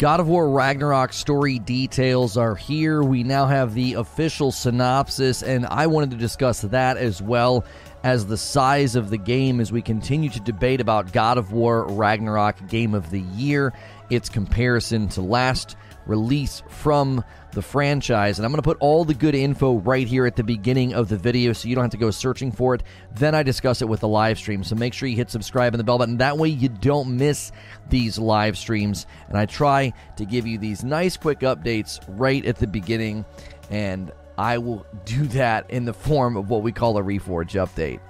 God of War Ragnarok story details are here. We now have the official synopsis, and I wanted to discuss that as well as the size of the game as we continue to debate about God of War Ragnarok Game of the Year, its comparison to last release from the franchise. And I'm going to put all the good info right here at the beginning of the video so you don't have to go searching for it. Then I discuss it with the live stream. So make sure you hit subscribe and the bell button. That way you don't miss these live streams. And I try to give you these nice quick updates right at the beginning. And I will do that in the form of what we call a Reforge update.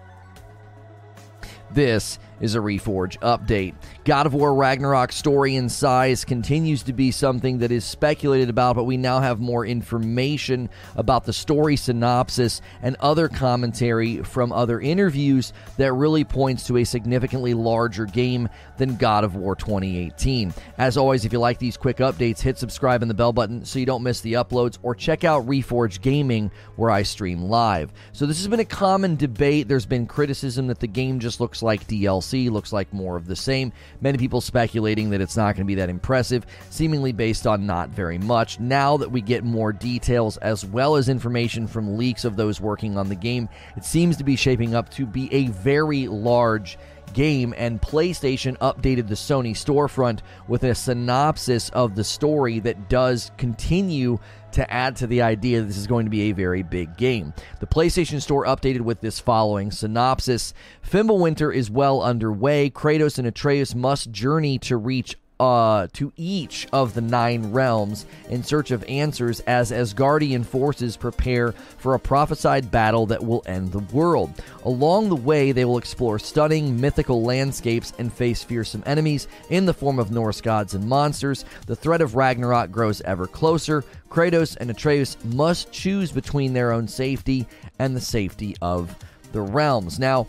This is a Reforge update. God of War Ragnarok story and size continues to be something that is speculated about, but we now have more information about the story synopsis and other commentary from other interviews that really points to a significantly larger game than God of War 2018. As always, if you like these quick updates, hit subscribe and the bell button so you don't miss the uploads, or check out Reforge Gaming where I stream live. So, this has been a common debate. There's been criticism that the game just looks like DLC looks like more of the same. Many people speculating that it's not going to be that impressive, seemingly based on not very much. Now that we get more details as well as information from leaks of those working on the game, it seems to be shaping up to be a very large game, and PlayStation updated the Sony storefront with a synopsis of the story that does continue to add to the idea this is going to be a very big game. The PlayStation Store updated with this following synopsis Fimbulwinter is well underway. Kratos and Atreus must journey to reach uh, to each of the nine realms in search of answers as Asgardian forces prepare for a prophesied battle that will end the world. Along the way, they will explore stunning mythical landscapes and face fearsome enemies in the form of Norse gods and monsters. The threat of Ragnarok grows ever closer. Kratos and Atreus must choose between their own safety and the safety of the realms. Now,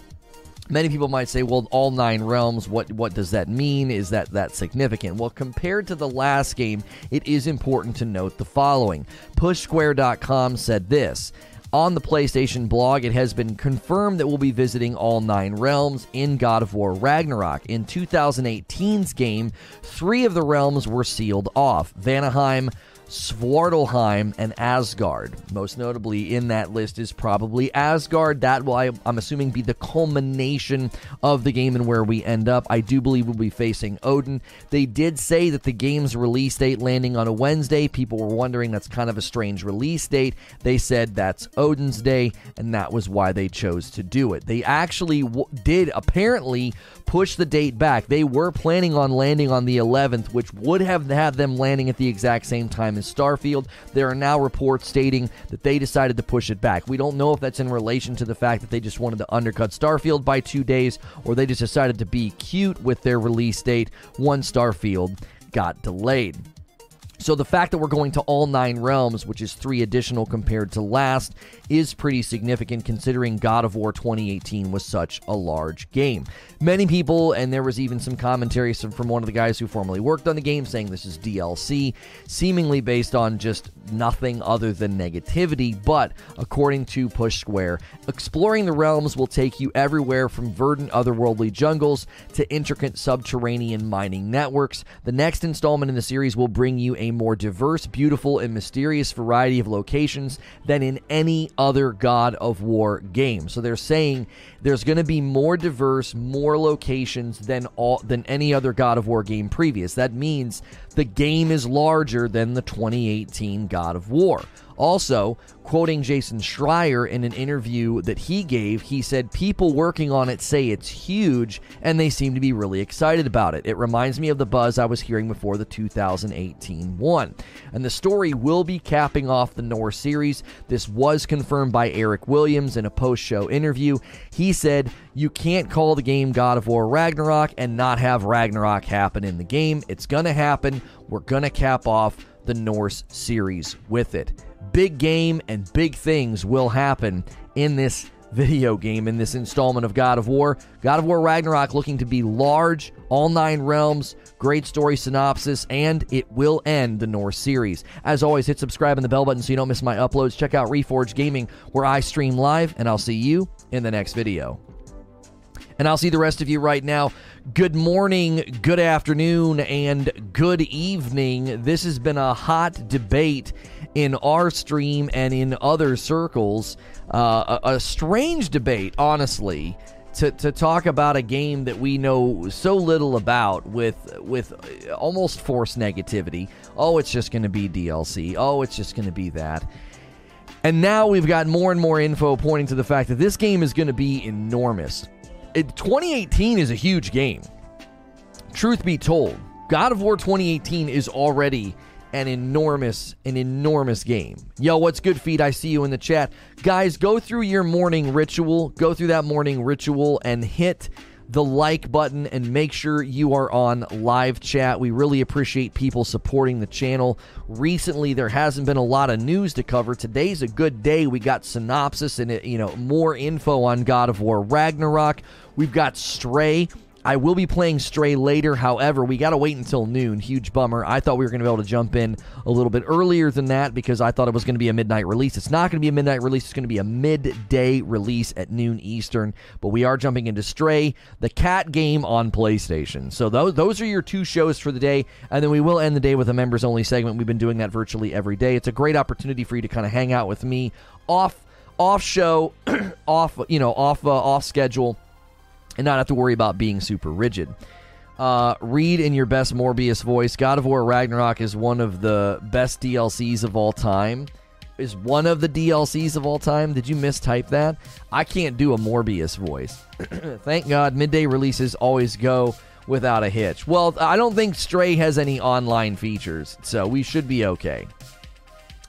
Many people might say, well, all nine realms, what, what does that mean? Is that that significant? Well, compared to the last game, it is important to note the following. PushSquare.com said this. On the PlayStation blog, it has been confirmed that we'll be visiting all nine realms in God of War Ragnarok. In 2018's game, three of the realms were sealed off Vanaheim, Svartalfheim, and Asgard. Most notably in that list is probably Asgard. That will, I'm assuming, be the culmination of the game and where we end up. I do believe we'll be facing Odin. They did say that the game's release date landing on a Wednesday. People were wondering that's kind of a strange release date. They said that's Odin's Day, and that was why they chose to do it. They actually w- did apparently push the date back. They were planning on landing on the 11th, which would have had them landing at the exact same time Starfield. There are now reports stating that they decided to push it back. We don't know if that's in relation to the fact that they just wanted to undercut Starfield by two days, or they just decided to be cute with their release date once Starfield got delayed. So the fact that we're going to all nine realms, which is three additional compared to last, is pretty significant considering God of War 2018 was such a large game. Many people, and there was even some commentary from one of the guys who formerly worked on the game saying this is DLC, seemingly based on just nothing other than negativity. But according to Push Square, exploring the realms will take you everywhere from verdant otherworldly jungles to intricate subterranean mining networks. The next installment in the series will bring you a more diverse, beautiful, and mysterious variety of locations than in any other God of War game. So they're saying there's going to be more diverse, more locations than all than any other God of War game previous. That means the game is larger than the 2018 God of War. Also, quoting Jason Schreier in an interview that he gave, he said, People working on it say it's huge, and they seem to be really excited about it. It reminds me of the buzz I was hearing before the 2018 one. And the story will be capping off the Norse series. This was confirmed by Eric Williams in a post show interview. He said, You can't call the game God of War Ragnarok and not have Ragnarok happen in the game. It's going to happen. We're going to cap off the Norse series with it big game and big things will happen in this video game in this installment of God of War. God of War Ragnarok looking to be large, all nine realms, great story synopsis, and it will end the Norse series. As always, hit subscribe and the bell button so you don't miss my uploads. Check out Reforge Gaming where I stream live, and I'll see you in the next video. And I'll see the rest of you right now. Good morning, good afternoon, and good evening. This has been a hot debate in our stream and in other circles. Uh, a, a strange debate, honestly, to, to talk about a game that we know so little about with with almost forced negativity. Oh, it's just going to be DLC. Oh, it's just going to be that. And now we've got more and more info pointing to the fact that this game is going to be enormous it, 2018 is a huge game. Truth be told, God of War 2018 is already an enormous, an enormous game. Yo, what's good, feed? I see you in the chat. Guys, go through your morning ritual. Go through that morning ritual and hit the like button and make sure you are on live chat. We really appreciate people supporting the channel. Recently, there hasn't been a lot of news to cover. Today's a good day. We got synopsis and you know more info on God of War Ragnarok. We've got Stray. I will be playing Stray later. However, we got to wait until noon. Huge bummer. I thought we were going to be able to jump in a little bit earlier than that because I thought it was going to be a midnight release. It's not going to be a midnight release. It's going to be a midday release at noon Eastern. But we are jumping into Stray, the cat game on PlayStation. So those those are your two shows for the day, and then we will end the day with a members only segment. We've been doing that virtually every day. It's a great opportunity for you to kind of hang out with me off off show, off you know off uh, off schedule and not have to worry about being super rigid. Uh, read in your best Morbius voice. God of War Ragnarok is one of the best DLCs of all time. Is one of the DLCs of all time. Did you mistype that? I can't do a Morbius voice. Thank God, midday releases always go without a hitch. Well, I don't think Stray has any online features, so we should be okay.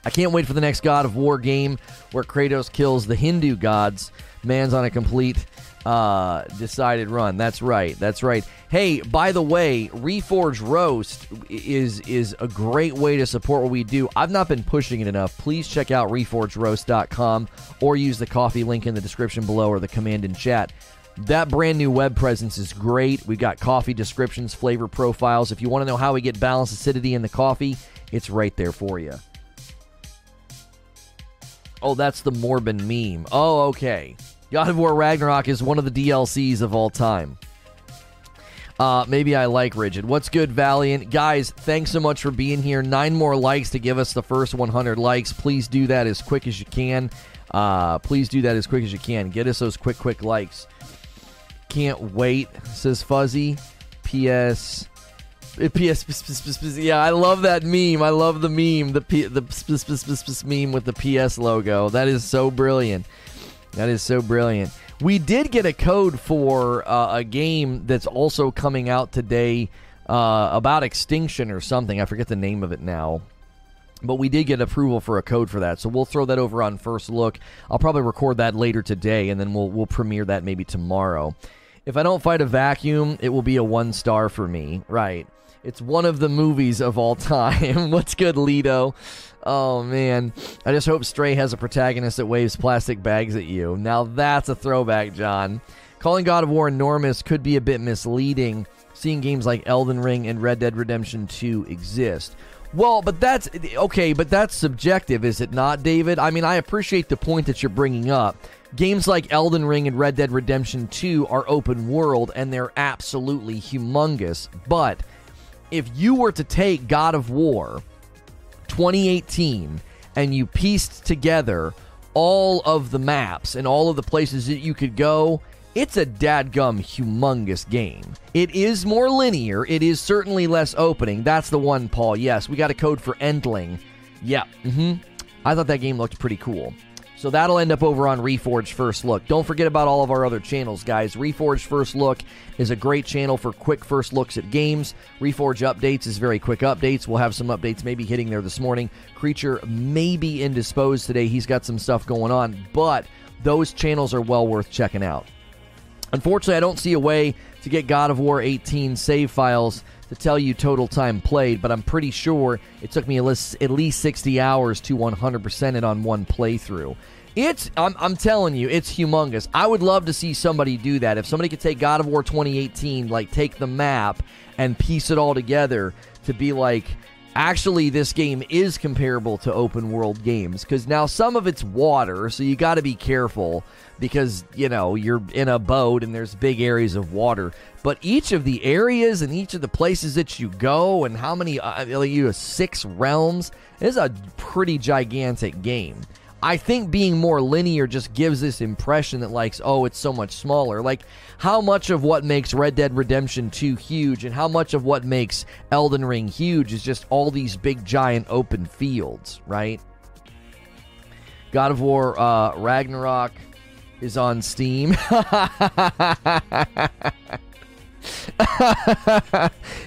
I can't wait for the next God of War game where Kratos kills the Hindu gods. Man's on a complete uh, decided run. That's right. That's right. Hey, by the way, Reforge Roast is is a great way to support what we do. I've not been pushing it enough. Please check out reforgeroast.com or use the coffee link in the description below or the command in chat. That brand new web presence is great. We've got coffee descriptions, flavor profiles. If you want to know how we get balanced acidity in the coffee, it's right there for you. Oh, that's the Morbin meme. Oh, okay. God of War Ragnarok is one of the DLCs of all time. Uh, maybe I like Rigid. What's good, Valiant? Guys, thanks so much for being here. Nine more likes to give us the first 100 likes. Please do that as quick as you can. Uh, please do that as quick as you can. Get us those quick, quick likes. Can't wait, says Fuzzy. P.S. PS. Yeah, I love that meme. I love the meme. The P, the meme with the PS logo. That is so brilliant. That is so brilliant. We did get a code for uh, a game that's also coming out today uh, about extinction or something. I forget the name of it now. But we did get approval for a code for that, so we'll throw that over on first look. I'll probably record that later today, and then we'll we'll premiere that maybe tomorrow. If I don't fight a vacuum, it will be a one star for me. Right? It's one of the movies of all time. What's good, Lido? Oh man, I just hope Stray has a protagonist that waves plastic bags at you. Now that's a throwback, John. Calling God of War enormous could be a bit misleading, seeing games like Elden Ring and Red Dead Redemption 2 exist. Well, but that's okay, but that's subjective, is it not, David? I mean, I appreciate the point that you're bringing up. Games like Elden Ring and Red Dead Redemption 2 are open world and they're absolutely humongous. But if you were to take God of War 2018 and you pieced together all of the maps and all of the places that you could go, it's a dadgum humongous game. It is more linear. It is certainly less opening. That's the one, Paul. Yes, we got a code for Endling. Yeah. Mm-hmm. I thought that game looked pretty cool. So that'll end up over on Reforged First Look. Don't forget about all of our other channels, guys. Reforged First Look is a great channel for quick first looks at games. Reforge Updates is very quick updates. We'll have some updates maybe hitting there this morning. Creature may be indisposed today. He's got some stuff going on, but those channels are well worth checking out. Unfortunately, I don't see a way to get God of War 18 save files to tell you total time played, but I'm pretty sure it took me at least 60 hours to 100% it on one playthrough. It's I'm, I'm telling you, it's humongous. I would love to see somebody do that. If somebody could take God of War 2018, like take the map and piece it all together to be like actually this game is comparable to open world games because now some of it's water so you got to be careful because you know you're in a boat and there's big areas of water. But each of the areas and each of the places that you go and how many uh, you have six realms is a pretty gigantic game I think being more linear just gives this impression that, like, oh, it's so much smaller. Like, how much of what makes Red Dead Redemption 2 huge and how much of what makes Elden Ring huge is just all these big, giant open fields, right? God of War uh, Ragnarok is on Steam.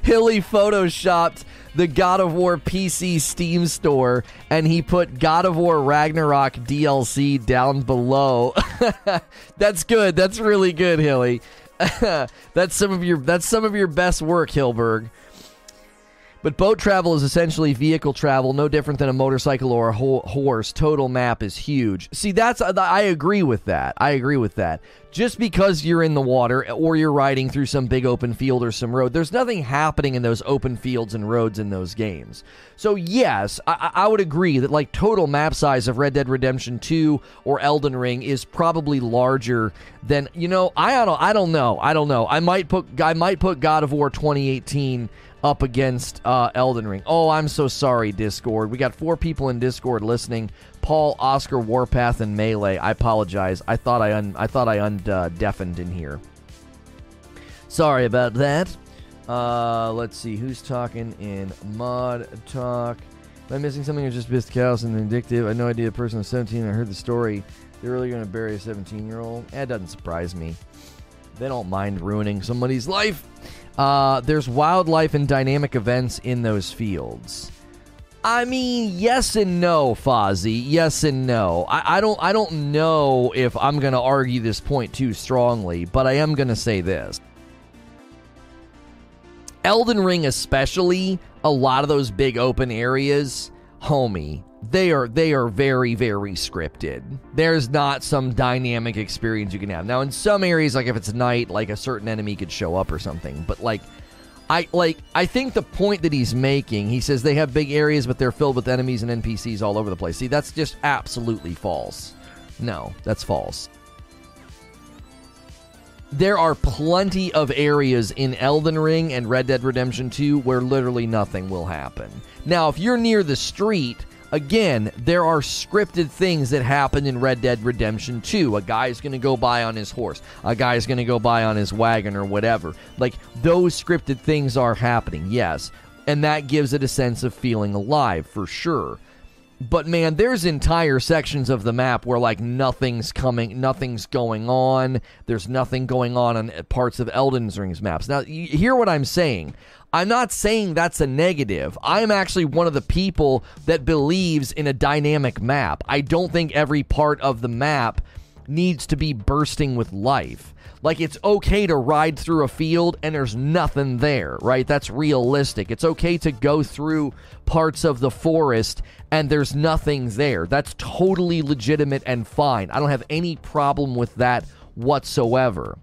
Hilly photoshopped the God of War PC Steam store and he put God of War Ragnarok DLC down below. that's good. That's really good, Hilly. that's some of your that's some of your best work, Hilberg. But boat travel is essentially vehicle travel, no different than a motorcycle or a ho- horse. Total map is huge. See, that's uh, I agree with that. I agree with that. Just because you're in the water or you're riding through some big open field or some road, there's nothing happening in those open fields and roads in those games. So yes, I, I would agree that like total map size of Red Dead Redemption 2 or Elden Ring is probably larger than you know. I don't. I don't know. I don't know. I might put I might put God of War 2018 up against uh, Elden Ring. Oh, I'm so sorry, Discord. We got four people in Discord listening. Paul, Oscar, Warpath, and Melee. I apologize. I thought I un- I thought I undeafened uh, in here. Sorry about that. Uh, let's see who's talking in mod talk. Am I missing something or just pissed cows and addictive? I had no idea. A person was 17. I heard the story. They're really going to bury a 17 year old. That doesn't surprise me. They don't mind ruining somebody's life. Uh, there's wildlife and dynamic events in those fields. I mean, yes and no, Fozzie. Yes and no. I, I don't. I don't know if I'm going to argue this point too strongly, but I am going to say this. Elden Ring, especially, a lot of those big open areas, homie, they are they are very very scripted. There's not some dynamic experience you can have. Now in some areas like if it's night like a certain enemy could show up or something, but like I like I think the point that he's making, he says they have big areas but they're filled with enemies and NPCs all over the place. See, that's just absolutely false. No, that's false. There are plenty of areas in Elden Ring and Red Dead Redemption 2 where literally nothing will happen. Now, if you're near the street, Again, there are scripted things that happen in Red Dead Redemption 2. A guy's going to go by on his horse, a guy's going to go by on his wagon or whatever. Like, those scripted things are happening, yes. And that gives it a sense of feeling alive, for sure. But man, there's entire sections of the map where like nothing's coming, nothing's going on. There's nothing going on on parts of Elden Ring's maps. Now, you hear what I'm saying. I'm not saying that's a negative. I'm actually one of the people that believes in a dynamic map. I don't think every part of the map needs to be bursting with life. Like it's okay to ride through a field and there's nothing there, right? That's realistic. It's okay to go through parts of the forest and there's nothing there. That's totally legitimate and fine. I don't have any problem with that whatsoever.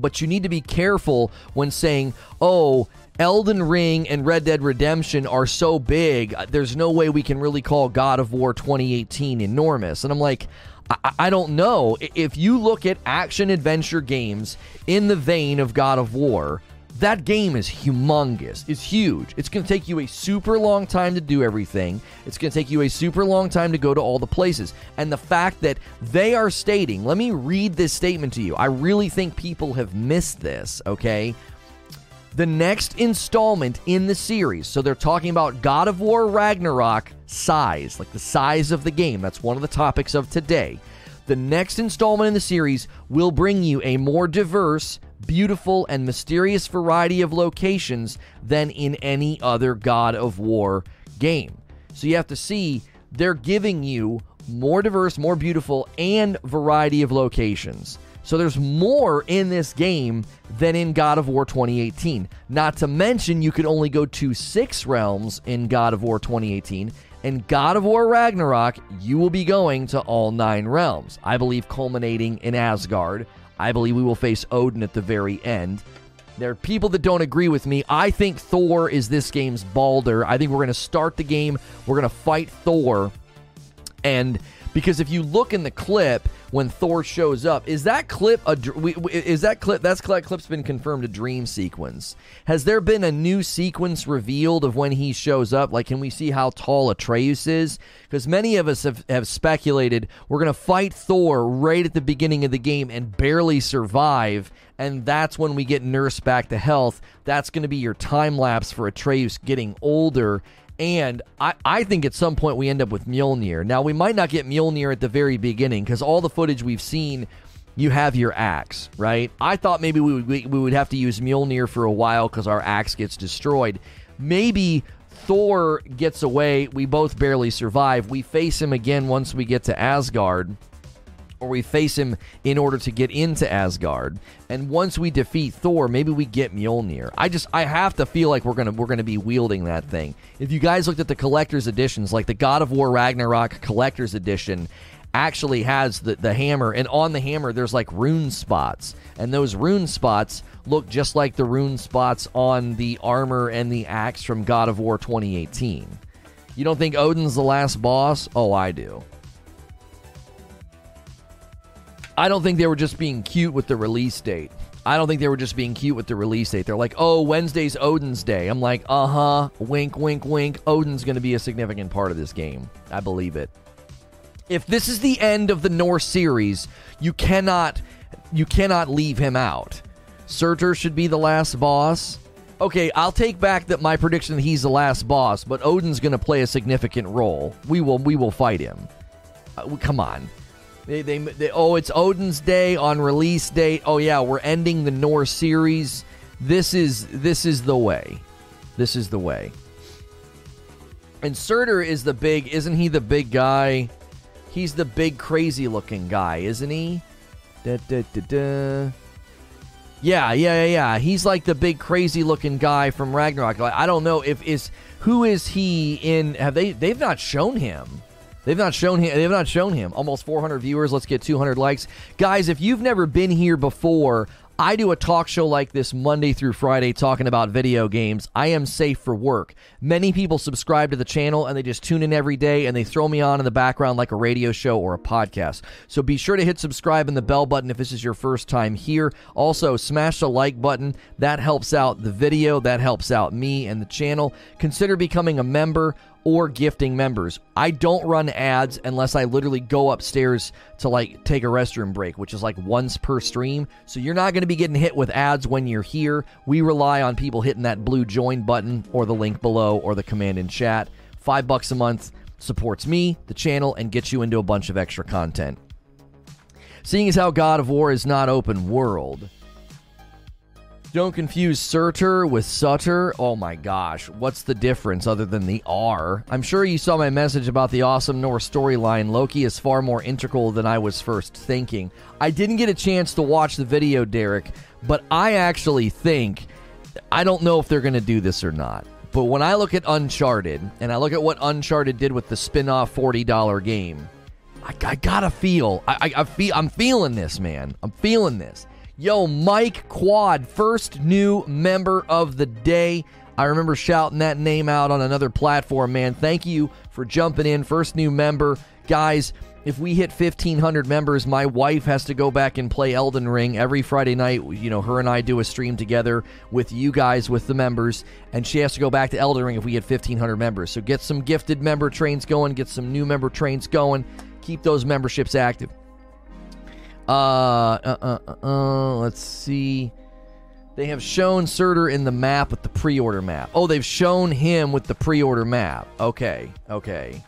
But you need to be careful when saying, oh, Elden Ring and Red Dead Redemption are so big, there's no way we can really call God of War 2018 enormous. And I'm like, I, I don't know. If you look at action adventure games in the vein of God of War, that game is humongous. It's huge. It's going to take you a super long time to do everything. It's going to take you a super long time to go to all the places. And the fact that they are stating, let me read this statement to you. I really think people have missed this, okay? The next installment in the series. So they're talking about God of War Ragnarok size, like the size of the game. That's one of the topics of today. The next installment in the series will bring you a more diverse, beautiful, and mysterious variety of locations than in any other God of War game. So you have to see they're giving you more diverse, more beautiful, and variety of locations. So there's more in this game than in God of War 2018. Not to mention, you could only go to six realms in God of War 2018. In God of War Ragnarok, you will be going to all nine realms. I believe culminating in Asgard. I believe we will face Odin at the very end. There are people that don't agree with me. I think Thor is this game's Baldur. I think we're going to start the game. We're going to fight Thor. And because if you look in the clip when Thor shows up, is that clip a is that clip that's that clip's been confirmed a dream sequence? Has there been a new sequence revealed of when he shows up? Like, can we see how tall Atreus is? Because many of us have, have speculated we're going to fight Thor right at the beginning of the game and barely survive, and that's when we get nursed back to health. That's going to be your time lapse for Atreus getting older and I, I think at some point we end up with Mjolnir. Now, we might not get Mjolnir at the very beginning because all the footage we've seen, you have your axe, right? I thought maybe we would, we, we would have to use Mjolnir for a while because our axe gets destroyed. Maybe Thor gets away. We both barely survive. We face him again once we get to Asgard or we face him in order to get into Asgard. And once we defeat Thor, maybe we get Mjolnir. I just I have to feel like we're gonna we're gonna be wielding that thing. If you guys looked at the collector's editions, like the God of War Ragnarok collector's edition, actually has the, the hammer and on the hammer there's like rune spots and those rune spots look just like the rune spots on the armor and the axe from god of war 2018 you don't think odin's the last boss oh i do I don't think they were just being cute with the release date. I don't think they were just being cute with the release date. They're like, oh, Wednesday's Odin's Day. I'm like, uh huh, wink, wink, wink. Odin's going to be a significant part of this game. I believe it. If this is the end of the Norse series, you cannot, you cannot leave him out. Surtur should be the last boss. Okay, I'll take back that my prediction that he's the last boss, but Odin's going to play a significant role. We will, we will fight him. Uh, come on. They, they, they, oh, it's Odin's Day on release date. Oh yeah, we're ending the Norse series. This is this is the way. This is the way. And Surtur is the big, isn't he the big guy? He's the big crazy looking guy, isn't he? Da, da, da, da. Yeah, yeah, yeah, yeah. He's like the big crazy looking guy from Ragnarok. Like, I don't know if is who is he in have they they've not shown him. They've not shown him. They've not shown him. Almost 400 viewers. Let's get 200 likes, guys. If you've never been here before, I do a talk show like this Monday through Friday talking about video games. I am safe for work. Many people subscribe to the channel and they just tune in every day and they throw me on in the background like a radio show or a podcast. So be sure to hit subscribe and the bell button if this is your first time here. Also, smash the like button. That helps out the video, that helps out me and the channel. Consider becoming a member or gifting members. I don't run ads unless I literally go upstairs to like take a restroom break, which is like once per stream. So you're not going to be getting hit with ads when you're here. We rely on people hitting that blue join button or the link below or the command in chat. 5 bucks a month supports me, the channel and gets you into a bunch of extra content. Seeing as how God of War is not open world, don't confuse Surtur with Sutter. Oh my gosh, what's the difference other than the R? I'm sure you saw my message about the awesome Norse storyline. Loki is far more integral than I was first thinking. I didn't get a chance to watch the video, Derek, but I actually think I don't know if they're going to do this or not. But when I look at Uncharted and I look at what Uncharted did with the spin-off $40 game, I, I gotta feel I, I, I feel I'm feeling this, man. I'm feeling this. Yo, Mike Quad, first new member of the day. I remember shouting that name out on another platform, man. Thank you for jumping in. First new member. Guys, if we hit 1,500 members, my wife has to go back and play Elden Ring every Friday night. You know, her and I do a stream together with you guys, with the members, and she has to go back to Elden Ring if we hit 1,500 members. So get some gifted member trains going, get some new member trains going, keep those memberships active. Uh, uh, uh, uh, uh, let's see. They have shown Surtur in the map with the pre-order map. Oh, they've shown him with the pre-order map. Okay, okay.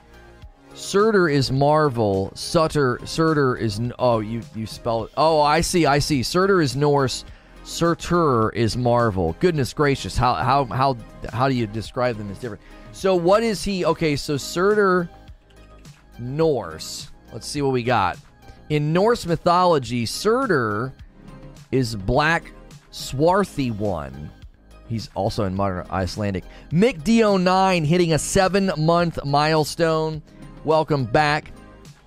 Surtur is Marvel. Sutter Surtur is oh you you spell it. Oh, I see, I see. Surtur is Norse. Surtur is Marvel. Goodness gracious, how how how how do you describe them as different? So what is he? Okay, so Surtur Norse. Let's see what we got. In Norse mythology, Surtur is black swarthy one. He's also in modern Icelandic. Mick D09 hitting a seven month milestone. Welcome back.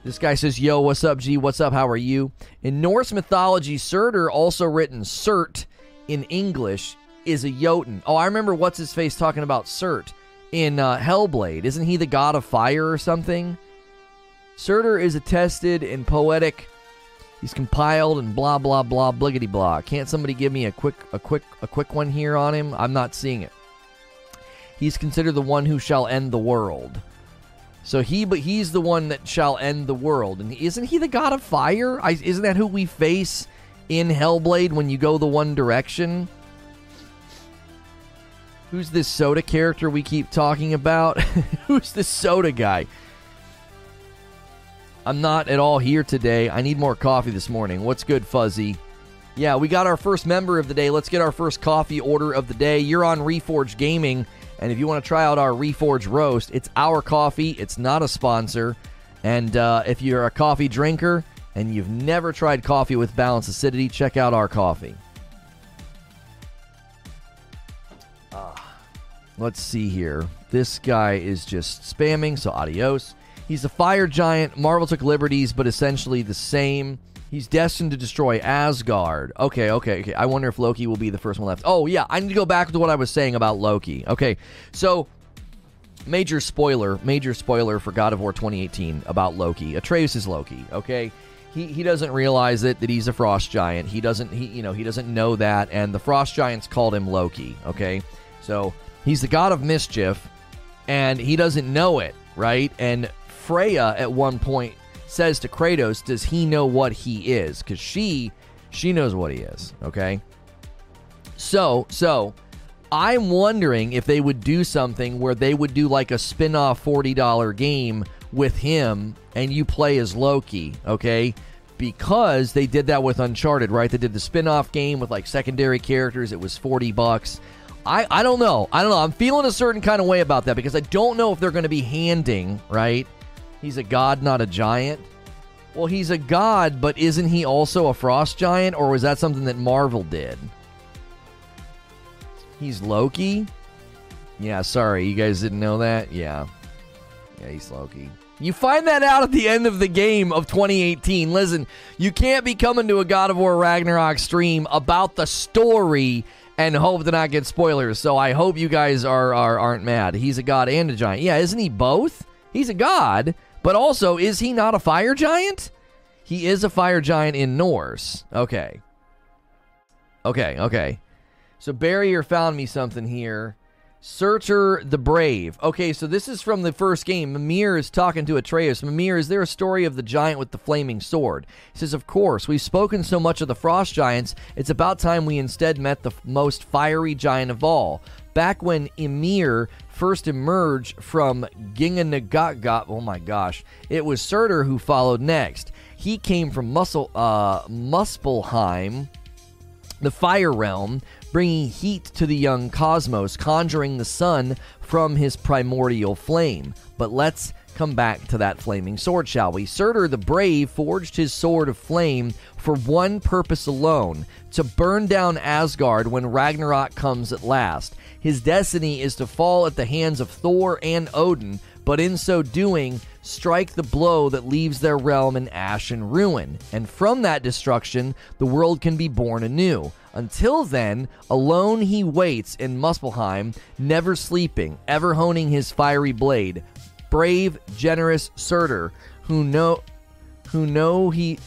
This guy says, Yo, what's up, G? What's up? How are you? In Norse mythology, Surtur, also written Surt, in English is a Jotun. Oh, I remember what's his face talking about Surt in uh, Hellblade. Isn't he the god of fire or something? Surtur is attested in poetic. He's compiled and blah blah blah bliggity blah. Can't somebody give me a quick a quick a quick one here on him? I'm not seeing it. He's considered the one who shall end the world. So he, but he's the one that shall end the world, and isn't he the god of fire? I, isn't that who we face in Hellblade when you go the one direction? Who's this soda character we keep talking about? Who's this soda guy? I'm not at all here today. I need more coffee this morning. What's good, Fuzzy? Yeah, we got our first member of the day. Let's get our first coffee order of the day. You're on Reforge Gaming. And if you want to try out our Reforge Roast, it's our coffee. It's not a sponsor. And uh, if you're a coffee drinker and you've never tried coffee with balanced acidity, check out our coffee. Uh, let's see here. This guy is just spamming, so adios. He's a fire giant. Marvel took liberties, but essentially the same. He's destined to destroy Asgard. Okay, okay, okay. I wonder if Loki will be the first one left. Oh, yeah, I need to go back to what I was saying about Loki. Okay, so major spoiler, major spoiler for God of War 2018 about Loki. Atreus is Loki, okay? He, he doesn't realize it that he's a frost giant. He doesn't he you know, he doesn't know that and the frost giants called him Loki, okay? So, he's the god of mischief and he doesn't know it, right? And Freya at one point says to Kratos, does he know what he is? Because she she knows what he is. Okay. So so I'm wondering if they would do something where they would do like a spin-off $40 game with him and you play as Loki, okay? Because they did that with Uncharted, right? They did the spin-off game with like secondary characters. It was 40 bucks. I, I don't know. I don't know. I'm feeling a certain kind of way about that because I don't know if they're going to be handing, right? He's a god, not a giant. Well, he's a god, but isn't he also a frost giant, or was that something that Marvel did? He's Loki? Yeah, sorry, you guys didn't know that? Yeah. Yeah, he's Loki. You find that out at the end of the game of 2018. Listen, you can't be coming to a God of War Ragnarok stream about the story and hope to not get spoilers. So I hope you guys are, are aren't mad. He's a god and a giant. Yeah, isn't he both? He's a god, but also, is he not a fire giant? He is a fire giant in Norse. Okay. Okay, okay. So Barrier found me something here. Surtur the Brave. Okay, so this is from the first game. Mimir is talking to Atreus. Mimir, is there a story of the giant with the flaming sword? He says, Of course. We've spoken so much of the frost giants, it's about time we instead met the most fiery giant of all. Back when Ymir first emerged from Ginnungagap. Oh my gosh. It was Surtur who followed next. He came from Muscle, uh, Muspelheim, the fire realm, bringing heat to the young cosmos, conjuring the sun from his primordial flame. But let's come back to that flaming sword, shall we? Surtur the Brave forged his sword of flame for one purpose alone to burn down Asgard when Ragnarok comes at last. His destiny is to fall at the hands of Thor and Odin, but in so doing, strike the blow that leaves their realm in ash and ruin. And from that destruction, the world can be born anew. Until then, alone he waits in Muspelheim, never sleeping, ever honing his fiery blade. Brave, generous Surtur, who know who know he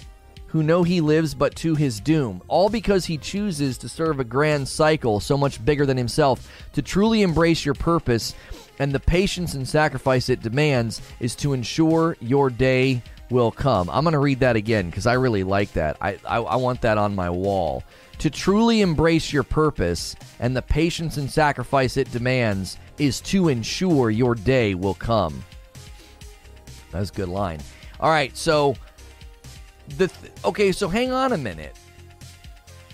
who know he lives but to his doom, all because he chooses to serve a grand cycle so much bigger than himself. To truly embrace your purpose and the patience and sacrifice it demands is to ensure your day will come. I'm going to read that again because I really like that. I, I, I want that on my wall. To truly embrace your purpose and the patience and sacrifice it demands is to ensure your day will come. That's a good line. All right, so the th- okay, so hang on a minute.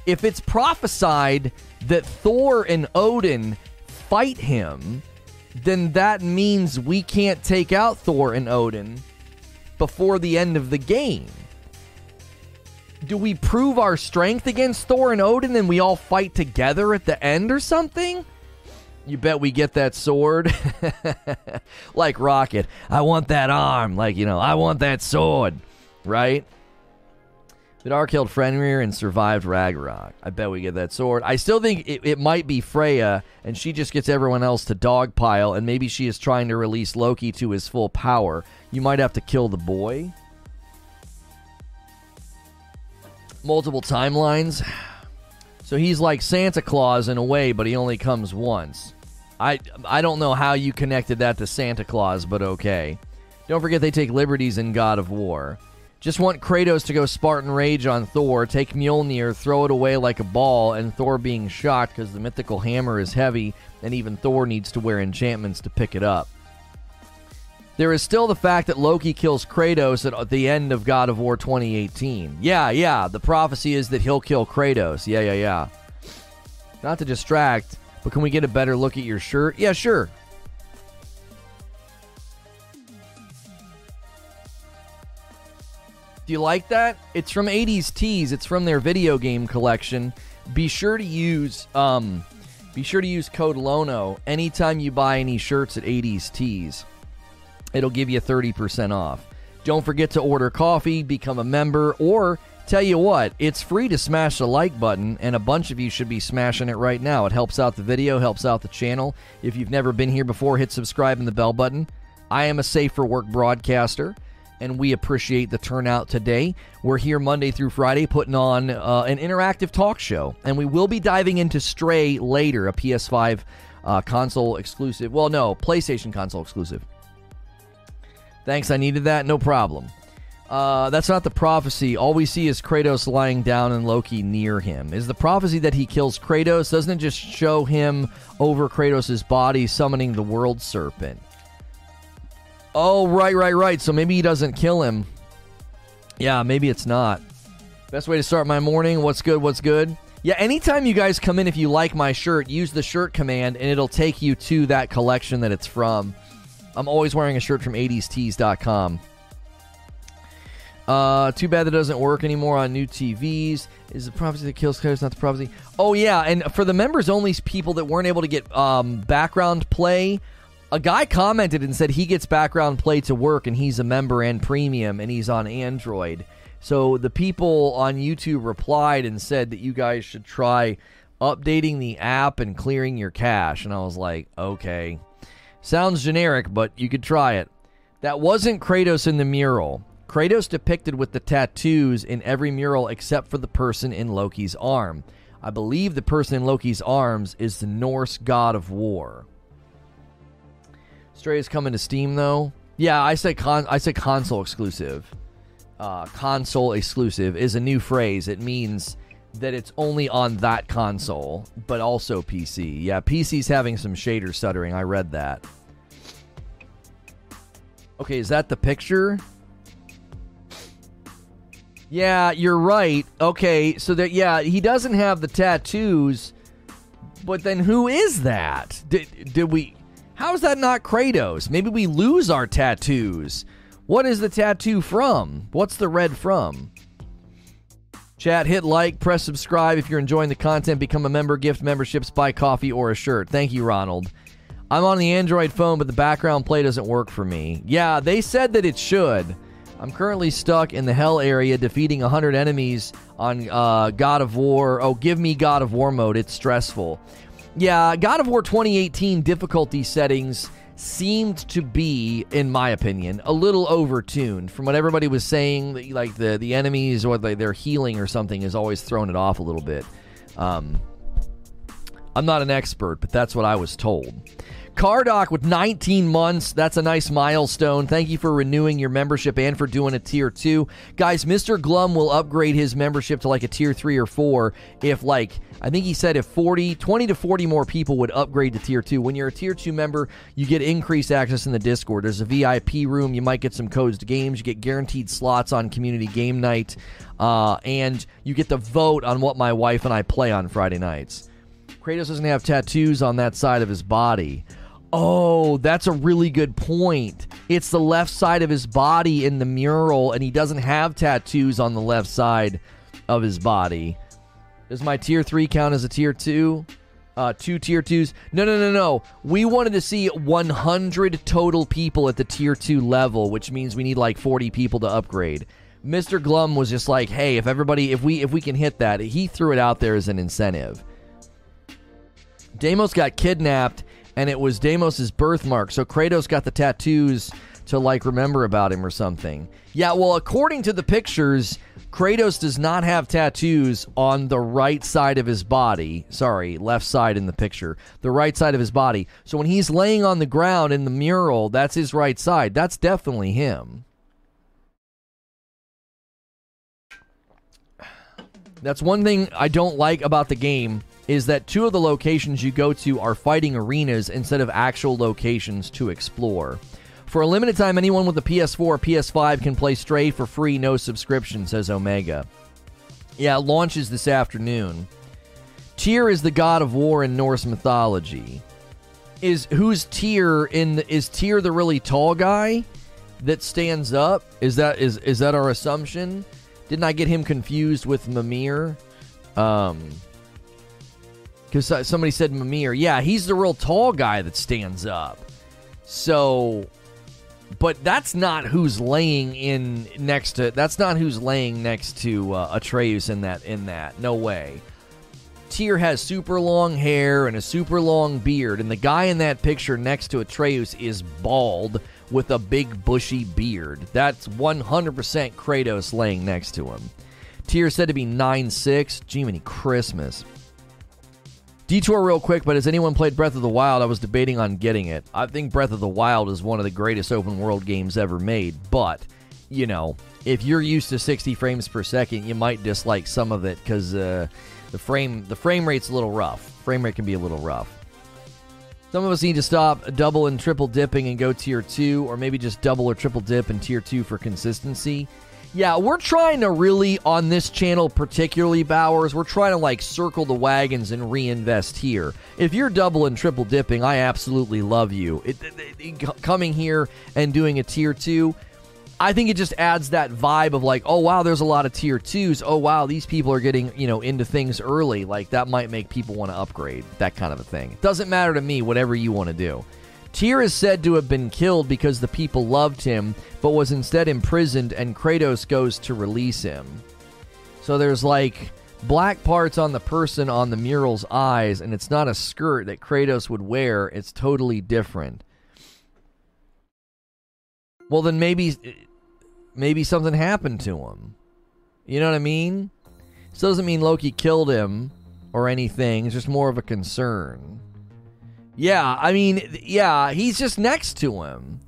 If it's prophesied that Thor and Odin fight him, then that means we can't take out Thor and Odin before the end of the game. Do we prove our strength against Thor and Odin and we all fight together at the end or something? You bet we get that sword. like Rocket. I want that arm. Like, you know, I want that sword. Right? Vidar killed Fenrir and survived Ragnarok. I bet we get that sword. I still think it, it might be Freya, and she just gets everyone else to dogpile, and maybe she is trying to release Loki to his full power. You might have to kill the boy. Multiple timelines. So he's like Santa Claus in a way, but he only comes once. I I don't know how you connected that to Santa Claus, but okay. Don't forget they take liberties in God of War. Just want Kratos to go Spartan Rage on Thor, take Mjolnir, throw it away like a ball, and Thor being shocked because the mythical hammer is heavy, and even Thor needs to wear enchantments to pick it up. There is still the fact that Loki kills Kratos at the end of God of War 2018. Yeah, yeah, the prophecy is that he'll kill Kratos. Yeah, yeah, yeah. Not to distract, but can we get a better look at your shirt? Yeah, sure. You like that? It's from 80s Tees. It's from their video game collection. Be sure to use um be sure to use code LONO anytime you buy any shirts at 80s Tees. It'll give you 30% off. Don't forget to order coffee, become a member, or tell you what, it's free to smash the like button, and a bunch of you should be smashing it right now. It helps out the video, helps out the channel. If you've never been here before, hit subscribe and the bell button. I am a safe for work broadcaster and we appreciate the turnout today. We're here Monday through Friday putting on uh, an interactive talk show, and we will be diving into Stray later, a PS5 uh, console exclusive. Well, no, PlayStation console exclusive. Thanks, I needed that. No problem. Uh, that's not the prophecy. All we see is Kratos lying down and Loki near him. Is the prophecy that he kills Kratos? Doesn't it just show him over Kratos' body summoning the world serpent? Oh, right, right, right. So maybe he doesn't kill him. Yeah, maybe it's not. Best way to start my morning. What's good? What's good? Yeah, anytime you guys come in, if you like my shirt, use the shirt command and it'll take you to that collection that it's from. I'm always wearing a shirt from 80stees.com. Uh, too bad that doesn't work anymore on new TVs. Is the prophecy that kills Kratos not the prophecy? Oh yeah, and for the members only people that weren't able to get um, background play a guy commented and said he gets background play to work and he's a member and premium and he's on Android. So the people on YouTube replied and said that you guys should try updating the app and clearing your cache. And I was like, okay. Sounds generic, but you could try it. That wasn't Kratos in the mural. Kratos depicted with the tattoos in every mural except for the person in Loki's arm. I believe the person in Loki's arms is the Norse god of war. Stray is coming to Steam though. Yeah, I said con- I said console exclusive. Uh, console exclusive is a new phrase. It means that it's only on that console, but also PC. Yeah, PC's having some shader stuttering. I read that. Okay, is that the picture? Yeah, you're right. Okay, so that yeah, he doesn't have the tattoos, but then who is that? Did did we how is that not Kratos? Maybe we lose our tattoos. What is the tattoo from? What's the red from? Chat, hit like, press subscribe if you're enjoying the content, become a member, gift memberships, buy coffee or a shirt. Thank you, Ronald. I'm on the Android phone, but the background play doesn't work for me. Yeah, they said that it should. I'm currently stuck in the hell area defeating 100 enemies on uh, God of War. Oh, give me God of War mode. It's stressful. Yeah, God of War 2018 difficulty settings seemed to be, in my opinion, a little overtuned. From what everybody was saying, like the the enemies or the, their healing or something is always throwing it off a little bit. Um, I'm not an expert, but that's what I was told. Cardoc with 19 months. That's a nice milestone. Thank you for renewing your membership and for doing a tier 2. Guys, Mr. Glum will upgrade his membership to like a tier 3 or 4 if like I think he said if 40, 20 to 40 more people would upgrade to tier 2. When you're a tier 2 member, you get increased access in the Discord. There's a VIP room. You might get some codes to games. You get guaranteed slots on community game night. Uh, and you get to vote on what my wife and I play on Friday nights. Kratos doesn't have tattoos on that side of his body. Oh, that's a really good point. It's the left side of his body in the mural, and he doesn't have tattoos on the left side of his body. Does my tier three count as a tier two? Uh, two tier twos? No, no, no, no. We wanted to see 100 total people at the tier two level, which means we need like 40 people to upgrade. Mr. Glum was just like, "Hey, if everybody, if we, if we can hit that," he threw it out there as an incentive. Deimos got kidnapped, and it was Deimos's birthmark. So Kratos got the tattoos to like remember about him or something. Yeah, well, according to the pictures, Kratos does not have tattoos on the right side of his body. Sorry, left side in the picture. The right side of his body. So when he's laying on the ground in the mural, that's his right side. That's definitely him. That's one thing I don't like about the game is that two of the locations you go to are fighting arenas instead of actual locations to explore. For a limited time, anyone with a PS4 or PS5 can play Stray for free, no subscription, says Omega. Yeah, it launches this afternoon. Tyr is the god of war in Norse mythology. Is who's Tyr in is Tyr the really tall guy that stands up? Is that is is that our assumption? Didn't I get him confused with Mimir? Um, because somebody said Mimir. Yeah, he's the real tall guy that stands up. So, but that's not who's laying in next to. That's not who's laying next to uh, Atreus in that. In that, no way. Tyr has super long hair and a super long beard, and the guy in that picture next to Atreus is bald with a big bushy beard. That's 100% Kratos laying next to him. Tyr said to be 9'6. Jiminy Christmas. Detour real quick, but has anyone played Breath of the Wild? I was debating on getting it. I think Breath of the Wild is one of the greatest open world games ever made, but, you know, if you're used to 60 frames per second, you might dislike some of it because uh, the frame the frame rate's a little rough. Frame rate can be a little rough. Some of us need to stop double and triple dipping and go tier two, or maybe just double or triple dip and tier two for consistency. Yeah, we're trying to really, on this channel particularly, Bowers, we're trying to like circle the wagons and reinvest here. If you're double and triple dipping, I absolutely love you. It, it, it, coming here and doing a tier two, I think it just adds that vibe of like, oh wow, there's a lot of tier twos. Oh wow, these people are getting you know into things early. Like that might make people want to upgrade. That kind of a thing. It doesn't matter to me. Whatever you want to do. Tyr is said to have been killed because the people loved him, but was instead imprisoned, and Kratos goes to release him. So there's like black parts on the person on the mural's eyes, and it's not a skirt that Kratos would wear. It's totally different. Well, then maybe maybe something happened to him. You know what I mean? This doesn't mean Loki killed him or anything. It's just more of a concern. Yeah, I mean, yeah, he's just next to him.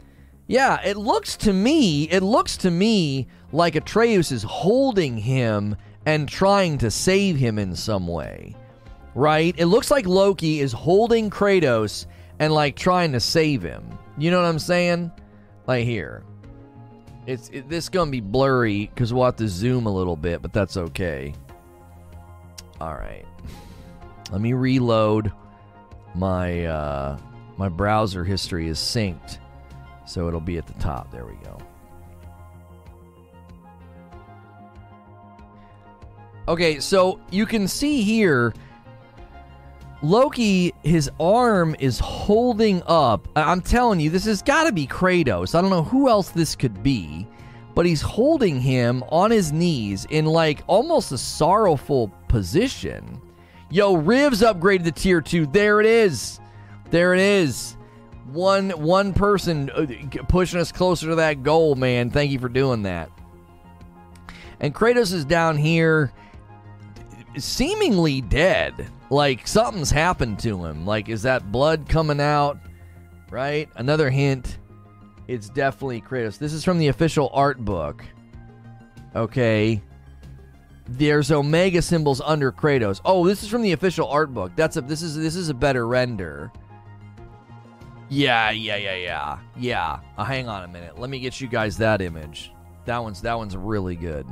Yeah, it looks to me, it looks to me like Atreus is holding him and trying to save him in some way. Right? It looks like Loki is holding Kratos and like trying to save him. You know what I'm saying? Like here. It's it, this gonna be blurry because we'll have to zoom a little bit, but that's okay. All right, let me reload. My uh, my browser history is synced, so it'll be at the top. There we go. Okay, so you can see here Loki, his arm is holding up. I'm telling you, this has got to be Kratos. I don't know who else this could be, but he's holding him on his knees in like almost a sorrowful position. Yo, Rivs upgraded to tier two. There it is. There it is. One one person uh, pushing us closer to that goal, man. Thank you for doing that. And Kratos is down here, seemingly dead. Like something's happened to him. Like, is that blood coming out? Right? Another hint. It's definitely Kratos. This is from the official art book. Okay. There's Omega symbols under Kratos. Oh, this is from the official art book. That's a this is this is a better render. Yeah, yeah, yeah, yeah. Yeah. Uh, hang on a minute. Let me get you guys that image. That one's that one's really good.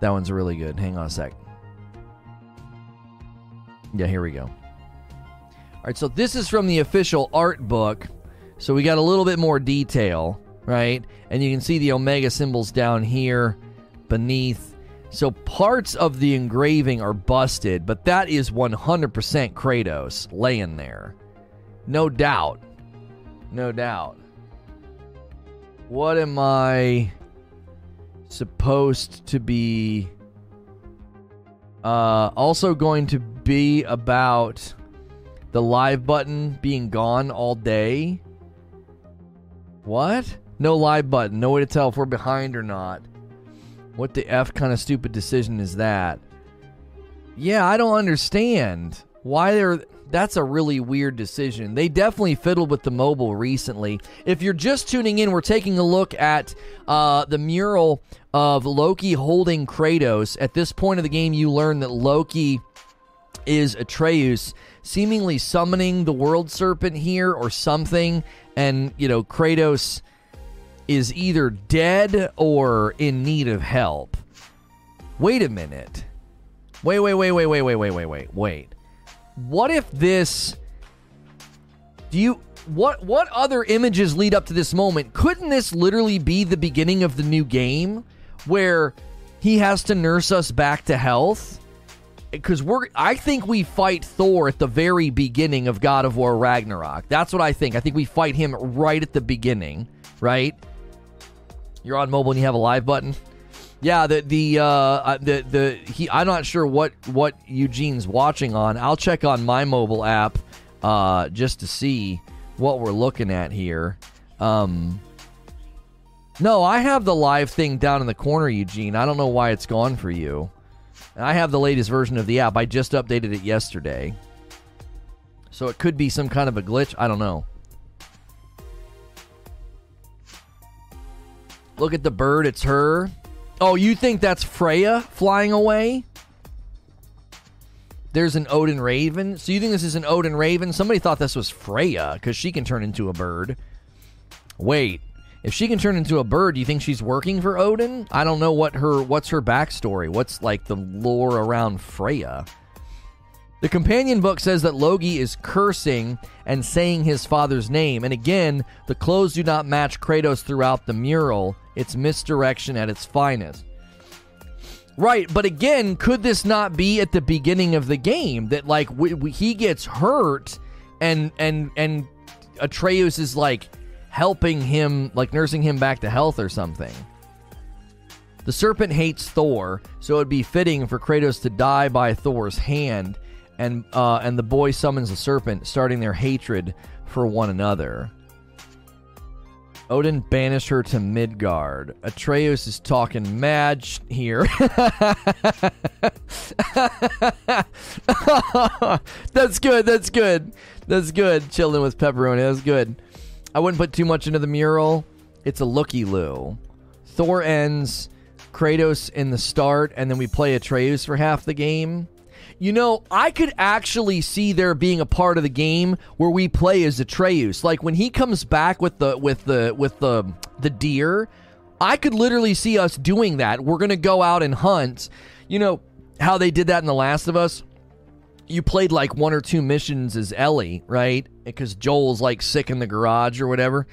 That one's really good. Hang on a sec. Yeah, here we go. All right, so this is from the official art book. So we got a little bit more detail, right? And you can see the Omega symbols down here beneath. So parts of the engraving are busted, but that is 100% Kratos laying there. No doubt. No doubt. What am I supposed to be uh, also going to be about the live button being gone all day. What? No live button. No way to tell if we're behind or not. What the F kind of stupid decision is that? Yeah, I don't understand why they're that's a really weird decision. They definitely fiddled with the mobile recently. If you're just tuning in, we're taking a look at uh, the mural of Loki holding Kratos. At this point of the game, you learn that Loki is Atreus, seemingly summoning the world serpent here or something. And, you know, Kratos is either dead or in need of help. Wait a minute. Wait, wait, wait, wait, wait, wait, wait, wait, wait, wait what if this do you what what other images lead up to this moment? Couldn't this literally be the beginning of the new game where he has to nurse us back to health? Because we're I think we fight Thor at the very beginning of God of War Ragnarok. That's what I think. I think we fight him right at the beginning, right? You're on mobile and you have a live button. Yeah, the the uh, uh, the the he. I'm not sure what what Eugene's watching on. I'll check on my mobile app uh, just to see what we're looking at here. Um, no, I have the live thing down in the corner, Eugene. I don't know why it's gone for you. I have the latest version of the app. I just updated it yesterday. So it could be some kind of a glitch. I don't know. Look at the bird. It's her. Oh, you think that's Freya flying away? There's an Odin Raven. So you think this is an Odin Raven? Somebody thought this was Freya because she can turn into a bird. Wait, if she can turn into a bird, do you think she's working for Odin? I don't know what her what's her backstory. What's like the lore around Freya? The companion book says that Loki is cursing and saying his father's name. And again, the clothes do not match Kratos throughout the mural. It's misdirection at its finest. Right, but again, could this not be at the beginning of the game that like he gets hurt and and and Atreus is like helping him, like nursing him back to health or something? The serpent hates Thor, so it'd be fitting for Kratos to die by Thor's hand and uh, and the boy summons the serpent, starting their hatred for one another. Odin banished her to Midgard. Atreus is talking mad here. that's good. That's good. That's good. Chilling with pepperoni. That's good. I wouldn't put too much into the mural. It's a looky loo. Thor ends Kratos in the start, and then we play Atreus for half the game. You know, I could actually see there being a part of the game where we play as Atreus. Like when he comes back with the with the with the the deer, I could literally see us doing that. We're gonna go out and hunt. You know how they did that in The Last of Us? You played like one or two missions as Ellie, right? Because Joel's like sick in the garage or whatever.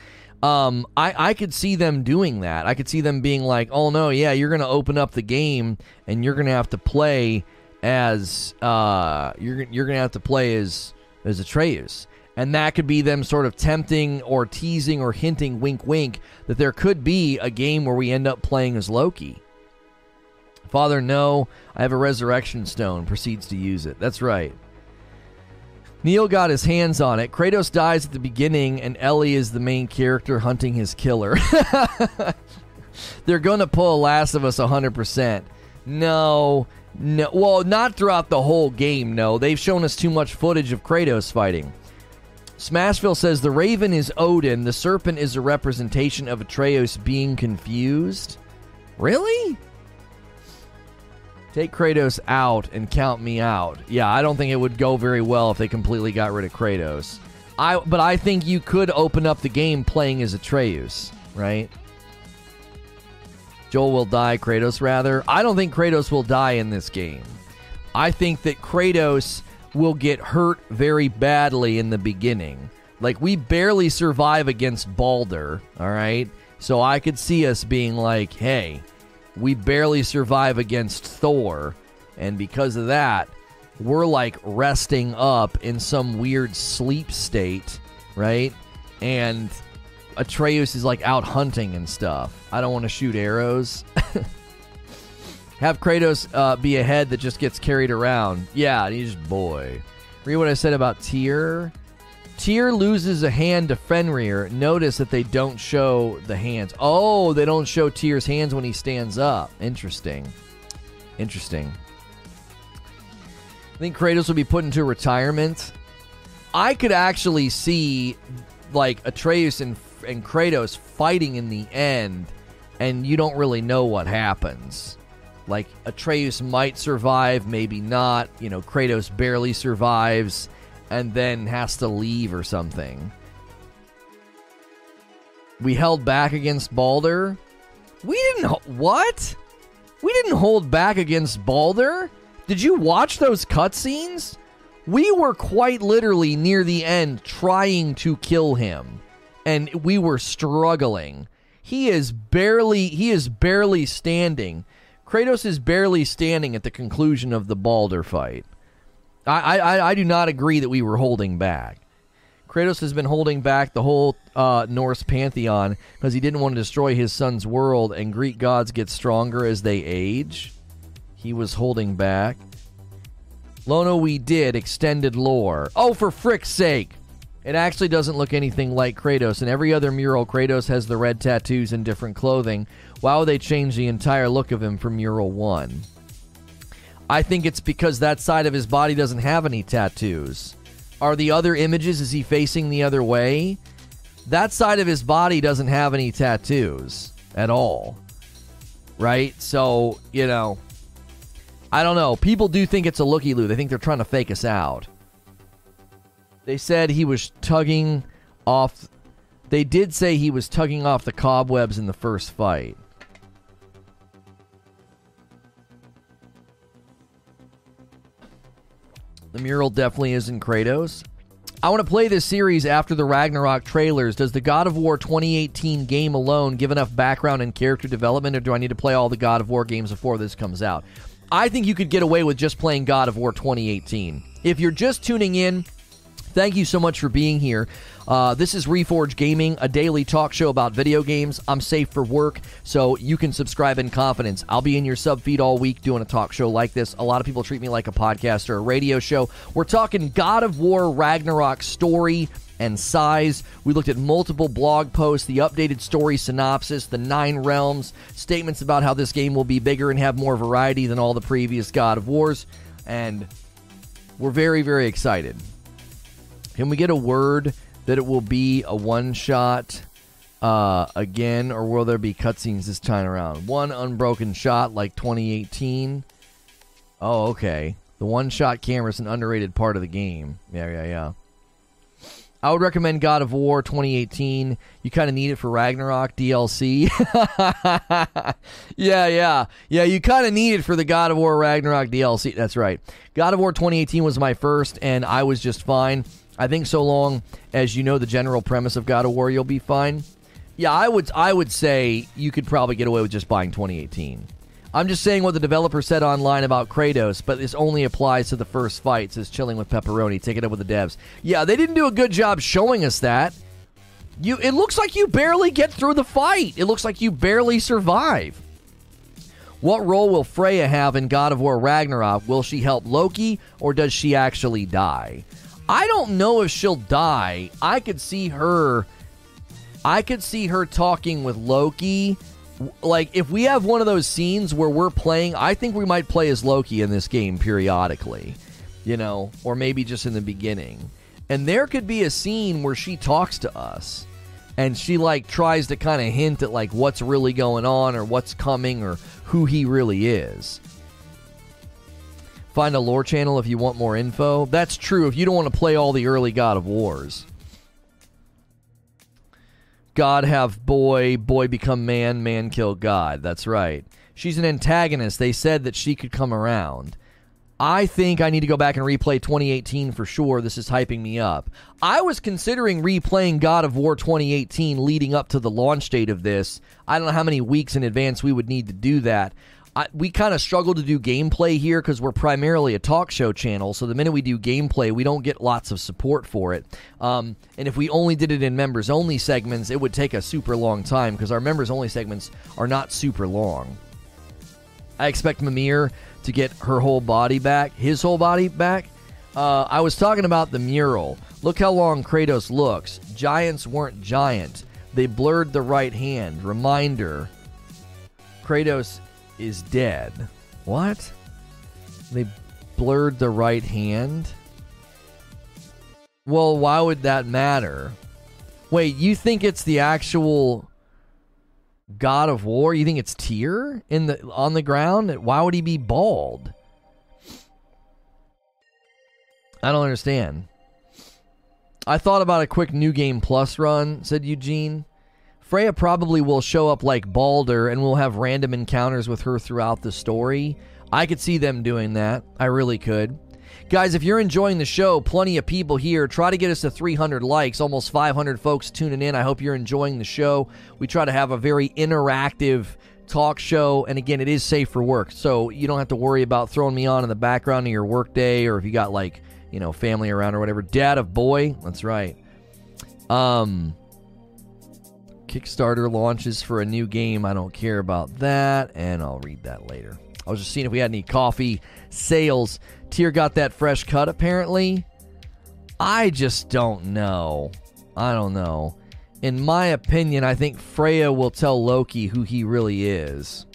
Um, I, I could see them doing that. I could see them being like, oh no, yeah, you're going to open up the game and you're going to have to play as uh, you're you're gonna have to play as as Atreus, and that could be them sort of tempting or teasing or hinting, wink, wink, that there could be a game where we end up playing as Loki. Father, no, I have a resurrection stone. Proceeds to use it. That's right. Neil got his hands on it. Kratos dies at the beginning, and Ellie is the main character hunting his killer. They're going to pull Last of Us 100%. No, no, well, not throughout the whole game. No, they've shown us too much footage of Kratos fighting. Smashville says the Raven is Odin. The Serpent is a representation of Atreus being confused. Really? Take Kratos out and count me out. Yeah, I don't think it would go very well if they completely got rid of Kratos. I, but I think you could open up the game playing as Atreus, right? Joel will die, Kratos rather. I don't think Kratos will die in this game. I think that Kratos will get hurt very badly in the beginning. Like we barely survive against Baldur, all right? So I could see us being like, "Hey, we barely survive against Thor." And because of that, we're like resting up in some weird sleep state, right? And Atreus is like out hunting and stuff. I don't want to shoot arrows. Have Kratos uh, be a head that just gets carried around. Yeah, he's just boy. Read what I said about Tyr. Tyr loses a hand to Fenrir. Notice that they don't show the hands. Oh, they don't show Tyr's hands when he stands up. Interesting. Interesting. I think Kratos will be put into retirement. I could actually see like Atreus and, and Kratos fighting in the end, and you don't really know what happens. Like Atreus might survive, maybe not. You know, Kratos barely survives and then has to leave or something. We held back against Baldur. We didn't. What? We didn't hold back against Baldur. Did you watch those cutscenes? We were quite literally near the end trying to kill him, and we were struggling. He is barely. He is barely standing. Kratos is barely standing at the conclusion of the Baldur fight. I, I, I do not agree that we were holding back. Kratos has been holding back the whole uh, Norse pantheon because he didn't want to destroy his son's world, and Greek gods get stronger as they age. He was holding back. Lono, we did extended lore. Oh, for frick's sake! It actually doesn't look anything like Kratos. In every other mural, Kratos has the red tattoos and different clothing. Why would they change the entire look of him from mural one? I think it's because that side of his body doesn't have any tattoos. Are the other images, is he facing the other way? That side of his body doesn't have any tattoos at all. Right? So, you know, I don't know. People do think it's a looky loo. They think they're trying to fake us out. They said he was tugging off. They did say he was tugging off the cobwebs in the first fight. The mural definitely isn't Kratos. I want to play this series after the Ragnarok trailers. Does the God of War 2018 game alone give enough background and character development, or do I need to play all the God of War games before this comes out? I think you could get away with just playing God of War 2018. If you're just tuning in, thank you so much for being here. Uh, this is Reforge Gaming, a daily talk show about video games. I'm safe for work, so you can subscribe in confidence. I'll be in your sub feed all week doing a talk show like this. A lot of people treat me like a podcast or a radio show. We're talking God of War Ragnarok story and size. We looked at multiple blog posts, the updated story synopsis, the nine realms, statements about how this game will be bigger and have more variety than all the previous God of Wars, and we're very, very excited. Can we get a word that it will be a one shot uh, again, or will there be cutscenes this time around? One unbroken shot like 2018. Oh, okay. The one shot camera is an underrated part of the game. Yeah, yeah, yeah. I would recommend God of War 2018. You kind of need it for Ragnarok DLC. yeah, yeah. Yeah, you kind of need it for the God of War Ragnarok DLC. That's right. God of War 2018 was my first, and I was just fine. I think so long as you know the general premise of God of War, you'll be fine. Yeah, I would I would say you could probably get away with just buying 2018. I'm just saying what the developer said online about Kratos, but this only applies to the first fight. Says chilling with pepperoni. Take it up with the devs. Yeah, they didn't do a good job showing us that. You, it looks like you barely get through the fight. It looks like you barely survive. What role will Freya have in God of War Ragnarok? Will she help Loki, or does she actually die? I don't know if she'll die. I could see her. I could see her talking with Loki. Like, if we have one of those scenes where we're playing, I think we might play as Loki in this game periodically, you know, or maybe just in the beginning. And there could be a scene where she talks to us and she, like, tries to kind of hint at, like, what's really going on or what's coming or who he really is. Find a lore channel if you want more info. That's true if you don't want to play all the early God of Wars. God have boy, boy become man, man kill God. That's right. She's an antagonist. They said that she could come around. I think I need to go back and replay 2018 for sure. This is hyping me up. I was considering replaying God of War 2018 leading up to the launch date of this. I don't know how many weeks in advance we would need to do that. I, we kind of struggle to do gameplay here because we're primarily a talk show channel. So the minute we do gameplay, we don't get lots of support for it. Um, and if we only did it in members only segments, it would take a super long time because our members only segments are not super long. I expect Mimir to get her whole body back, his whole body back. Uh, I was talking about the mural. Look how long Kratos looks. Giants weren't giant. They blurred the right hand. Reminder Kratos is dead. What? They blurred the right hand? Well, why would that matter? Wait, you think it's the actual God of War? You think it's Tyr in the on the ground? Why would he be bald? I don't understand. I thought about a quick new game plus run, said Eugene. Freya probably will show up like Baldur and we'll have random encounters with her throughout the story. I could see them doing that. I really could. Guys, if you're enjoying the show, plenty of people here. Try to get us to 300 likes, almost 500 folks tuning in. I hope you're enjoying the show. We try to have a very interactive talk show. And again, it is safe for work. So you don't have to worry about throwing me on in the background of your workday or if you got like, you know, family around or whatever. Dad of boy. That's right. Um, Kickstarter launches for a new game. I don't care about that. And I'll read that later. I was just seeing if we had any coffee sales. Tyr got that fresh cut, apparently. I just don't know. I don't know. In my opinion, I think Freya will tell Loki who he really is.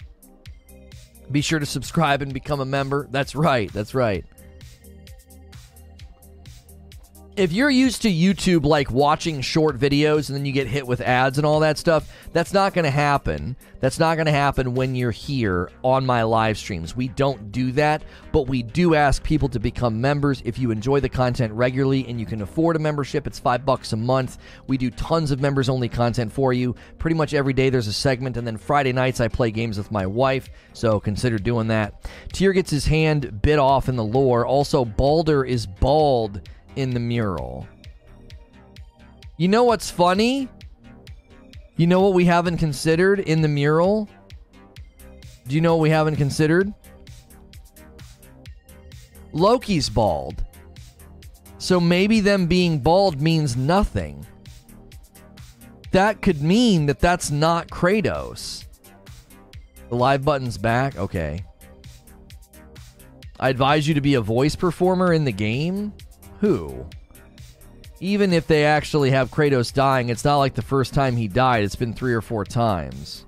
Be sure to subscribe and become a member. That's right. That's right if you're used to YouTube like watching short videos and then you get hit with ads and all that stuff, that's not going to happen. That's not going to happen when you're here on my live streams. We don't do that, but we do ask people to become members if you enjoy the content regularly and you can afford a membership. It's 5 bucks a month. We do tons of members only content for you. Pretty much every day there's a segment and then Friday nights I play games with my wife, so consider doing that. Tyr gets his hand bit off in the lore. Also Baldur is bald in the mural. You know what's funny? You know what we haven't considered in the mural? Do you know what we haven't considered? Loki's bald. So maybe them being bald means nothing. That could mean that that's not Kratos. The live button's back? Okay. I advise you to be a voice performer in the game who. Even if they actually have Kratos dying, it's not like the first time he died, it's been three or four times.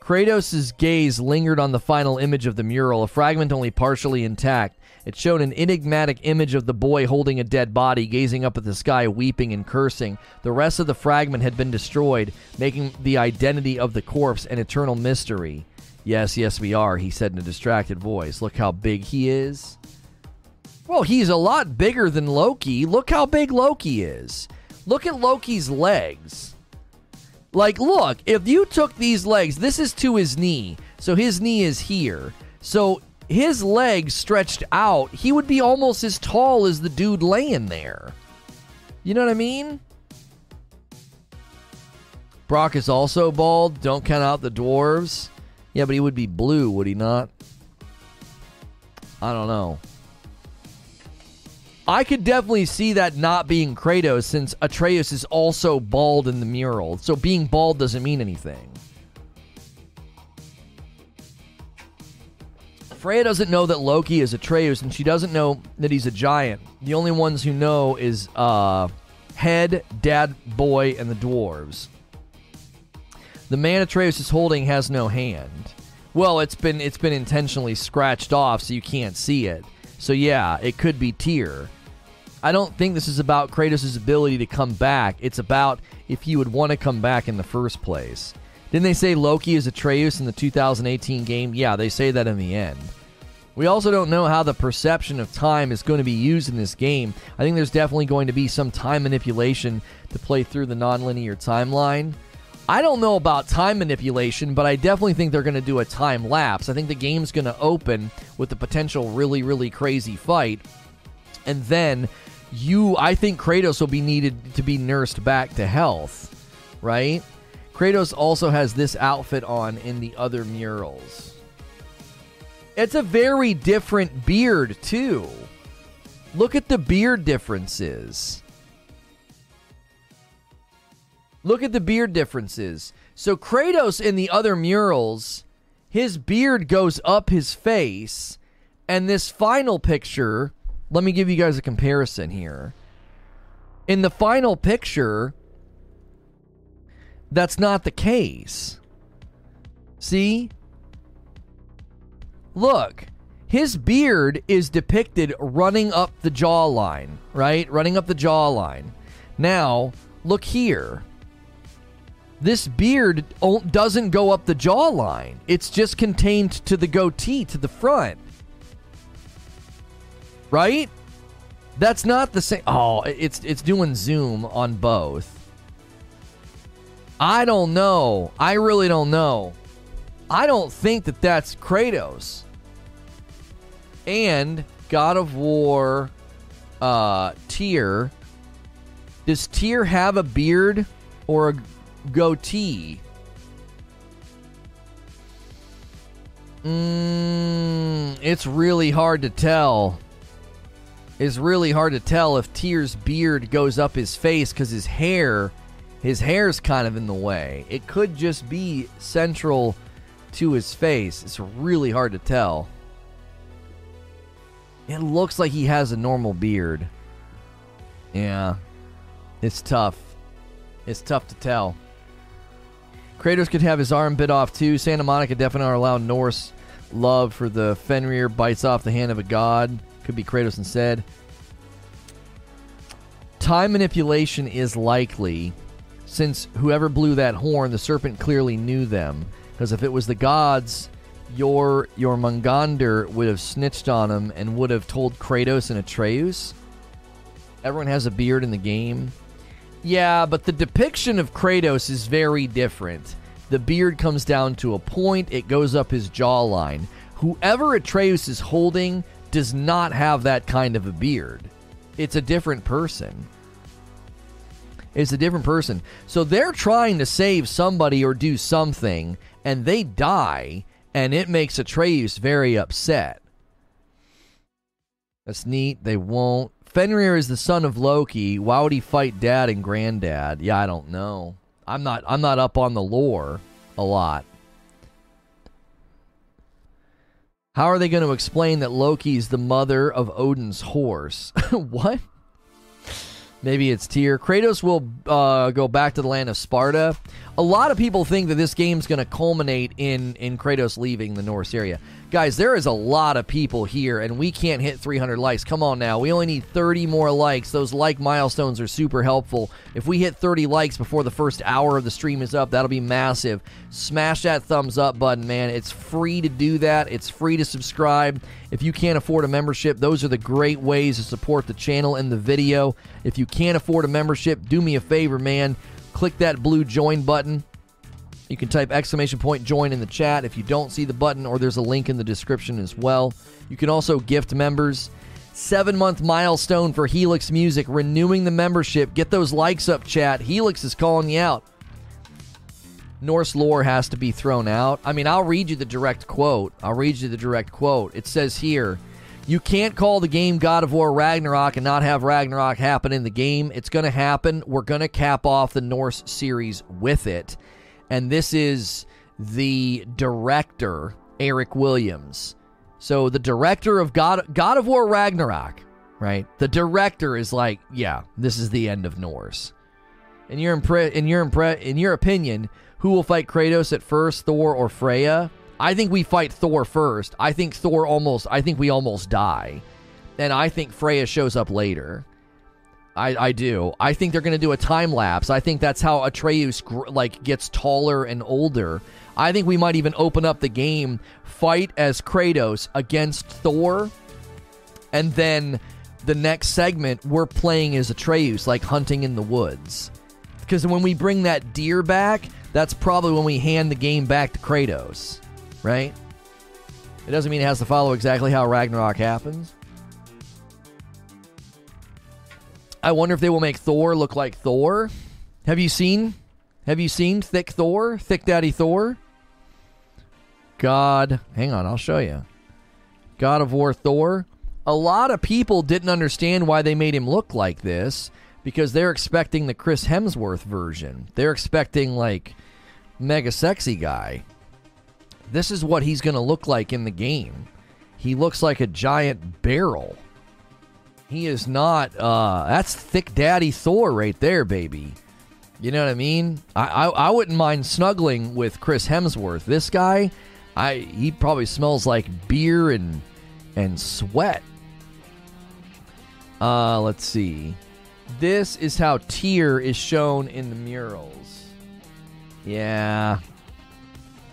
Kratos' gaze lingered on the final image of the mural, a fragment only partially intact. It showed an enigmatic image of the boy holding a dead body, gazing up at the sky, weeping and cursing. The rest of the fragment had been destroyed, making the identity of the corpse an eternal mystery. Yes, yes, we are, he said in a distracted voice. Look how big he is. Well, he's a lot bigger than Loki. Look how big Loki is. Look at Loki's legs. Like, look, if you took these legs, this is to his knee. So his knee is here. So his legs stretched out, he would be almost as tall as the dude laying there. You know what I mean? Brok is also bald. Don't count out the dwarves. Yeah, but he would be blue, would he not? I don't know. I could definitely see that not being Kratos since Atreus is also bald in the mural. So being bald doesn't mean anything. Freya doesn't know that Loki is Atreus and she doesn't know that he's a giant. The only ones who know is uh, Head, Dad, Boy, and the dwarves. The man Atreus is holding has no hand. Well, it's been it's been intentionally scratched off so you can't see it. So yeah, it could be Tyr. I don't think this is about Kratos' ability to come back. It's about if he would want to come back in the first place. Didn't they say Loki is Atreus in the 2018 game? Yeah, they say that in the end. We also don't know how the perception of time is going to be used in this game. I think there's definitely going to be some time manipulation to play through the nonlinear timeline. I don't know about time manipulation, but I definitely think they're going to do a time lapse. I think the game's going to open with a potential really, really crazy fight. And then you I think Kratos will be needed to be nursed back to health, right? Kratos also has this outfit on in the other murals. It's a very different beard, too. Look at the beard differences. Look at the beard differences. So Kratos in the other murals, his beard goes up his face, and this final picture, let me give you guys a comparison here. In the final picture, that's not the case. See? Look, his beard is depicted running up the jawline, right? Running up the jawline. Now, look here. This beard doesn't go up the jawline. It's just contained to the goatee, to the front. Right? That's not the same. Oh, it's it's doing zoom on both. I don't know. I really don't know. I don't think that that's Kratos. And God of War uh tier does Tyr have a beard or a goatee? Mm, it's really hard to tell. It's really hard to tell if Tyr's beard goes up his face because his hair, his hair's kind of in the way. It could just be central to his face. It's really hard to tell. It looks like he has a normal beard. Yeah. It's tough. It's tough to tell. Kratos could have his arm bit off too. Santa Monica definitely allowed Norse love for the Fenrir bites off the hand of a god. Could be Kratos instead. Time manipulation is likely, since whoever blew that horn, the serpent clearly knew them. Because if it was the gods, your Jörmungandr would have snitched on him and would have told Kratos and Atreus. Everyone has a beard in the game. Yeah, but the depiction of Kratos is very different. The beard comes down to a point, it goes up his jawline. Whoever Atreus is holding does not have that kind of a beard. It's a different person. It's a different person. So they're trying to save somebody or do something, and they die, and it makes Atreus very upset. That's neat. They won't. Fenrir is the son of Loki. Why would he fight dad and granddad? Yeah, I don't know. I'm not I'm not up on the lore a lot. How are they going to explain that Loki's the mother of Odin's horse? what? Maybe it's Tyr. Kratos will uh, go back to the land of Sparta. A lot of people think that this game's going to culminate in in Kratos leaving the Norse area. Guys, there is a lot of people here, and we can't hit 300 likes. Come on now. We only need 30 more likes. Those like milestones are super helpful. If we hit 30 likes before the first hour of the stream is up, that'll be massive. Smash that thumbs up button, man. It's free to do that, it's free to subscribe. If you can't afford a membership, those are the great ways to support the channel and the video. If you can't afford a membership, do me a favor, man. Click that blue join button you can type exclamation point join in the chat if you don't see the button, or there's a link in the description as well. You can also gift members. Seven month milestone for Helix Music, renewing the membership. Get those likes up, chat. Helix is calling you out. Norse lore has to be thrown out. I mean, I'll read you the direct quote. I'll read you the direct quote. It says here You can't call the game God of War Ragnarok and not have Ragnarok happen in the game. It's going to happen. We're going to cap off the Norse series with it and this is the director Eric Williams. So the director of God God of War Ragnarok, right? The director is like, yeah, this is the end of Norse. In your impre- in your impre- in your opinion, who will fight Kratos at first, Thor or Freya? I think we fight Thor first. I think Thor almost I think we almost die. And I think Freya shows up later. I, I do. I think they're going to do a time lapse. I think that's how Atreus like gets taller and older. I think we might even open up the game fight as Kratos against Thor, and then the next segment we're playing as Atreus, like hunting in the woods. Because when we bring that deer back, that's probably when we hand the game back to Kratos, right? It doesn't mean it has to follow exactly how Ragnarok happens. I wonder if they will make Thor look like Thor. Have you seen? Have you seen Thick Thor? Thick Daddy Thor? God, hang on, I'll show you. God of War Thor. A lot of people didn't understand why they made him look like this because they're expecting the Chris Hemsworth version. They're expecting like mega sexy guy. This is what he's going to look like in the game. He looks like a giant barrel. He is not. Uh, that's thick daddy Thor right there, baby. You know what I mean? I, I I wouldn't mind snuggling with Chris Hemsworth. This guy, I he probably smells like beer and and sweat. Uh, let's see. This is how Tyr is shown in the murals. Yeah.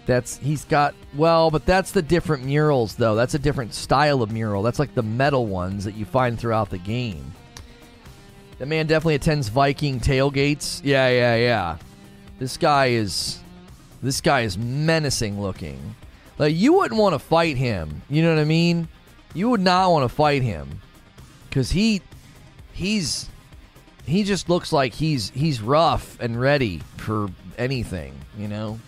That's he's got well, but that's the different murals though. That's a different style of mural. That's like the metal ones that you find throughout the game. The man definitely attends Viking tailgates. Yeah, yeah, yeah. This guy is this guy is menacing looking. Like you wouldn't want to fight him. You know what I mean? You would not want to fight him cuz he he's he just looks like he's he's rough and ready for anything, you know?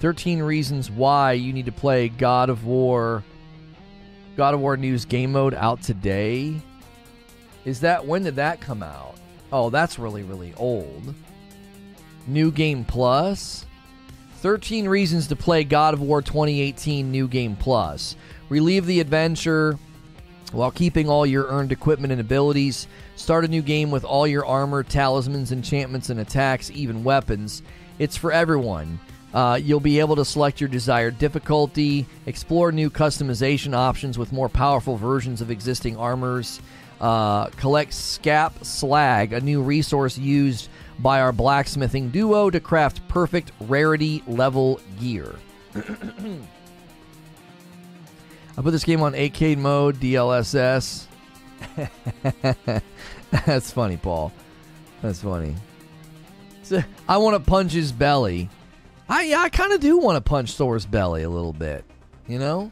13 reasons why you need to play God of War God of War News game mode out today. Is that when did that come out? Oh, that's really really old. New Game Plus. 13 reasons to play God of War 2018 New Game Plus. Relieve the adventure while keeping all your earned equipment and abilities. Start a new game with all your armor, talismans, enchantments, and attacks, even weapons. It's for everyone. Uh, you'll be able to select your desired difficulty, explore new customization options with more powerful versions of existing armors, uh, collect Skap Slag, a new resource used by our blacksmithing duo to craft perfect rarity level gear. I put this game on arcade mode, DLSS. That's funny, Paul. That's funny. I want to punch his belly. I yeah, I kind of do want to punch Thor's belly a little bit. You know,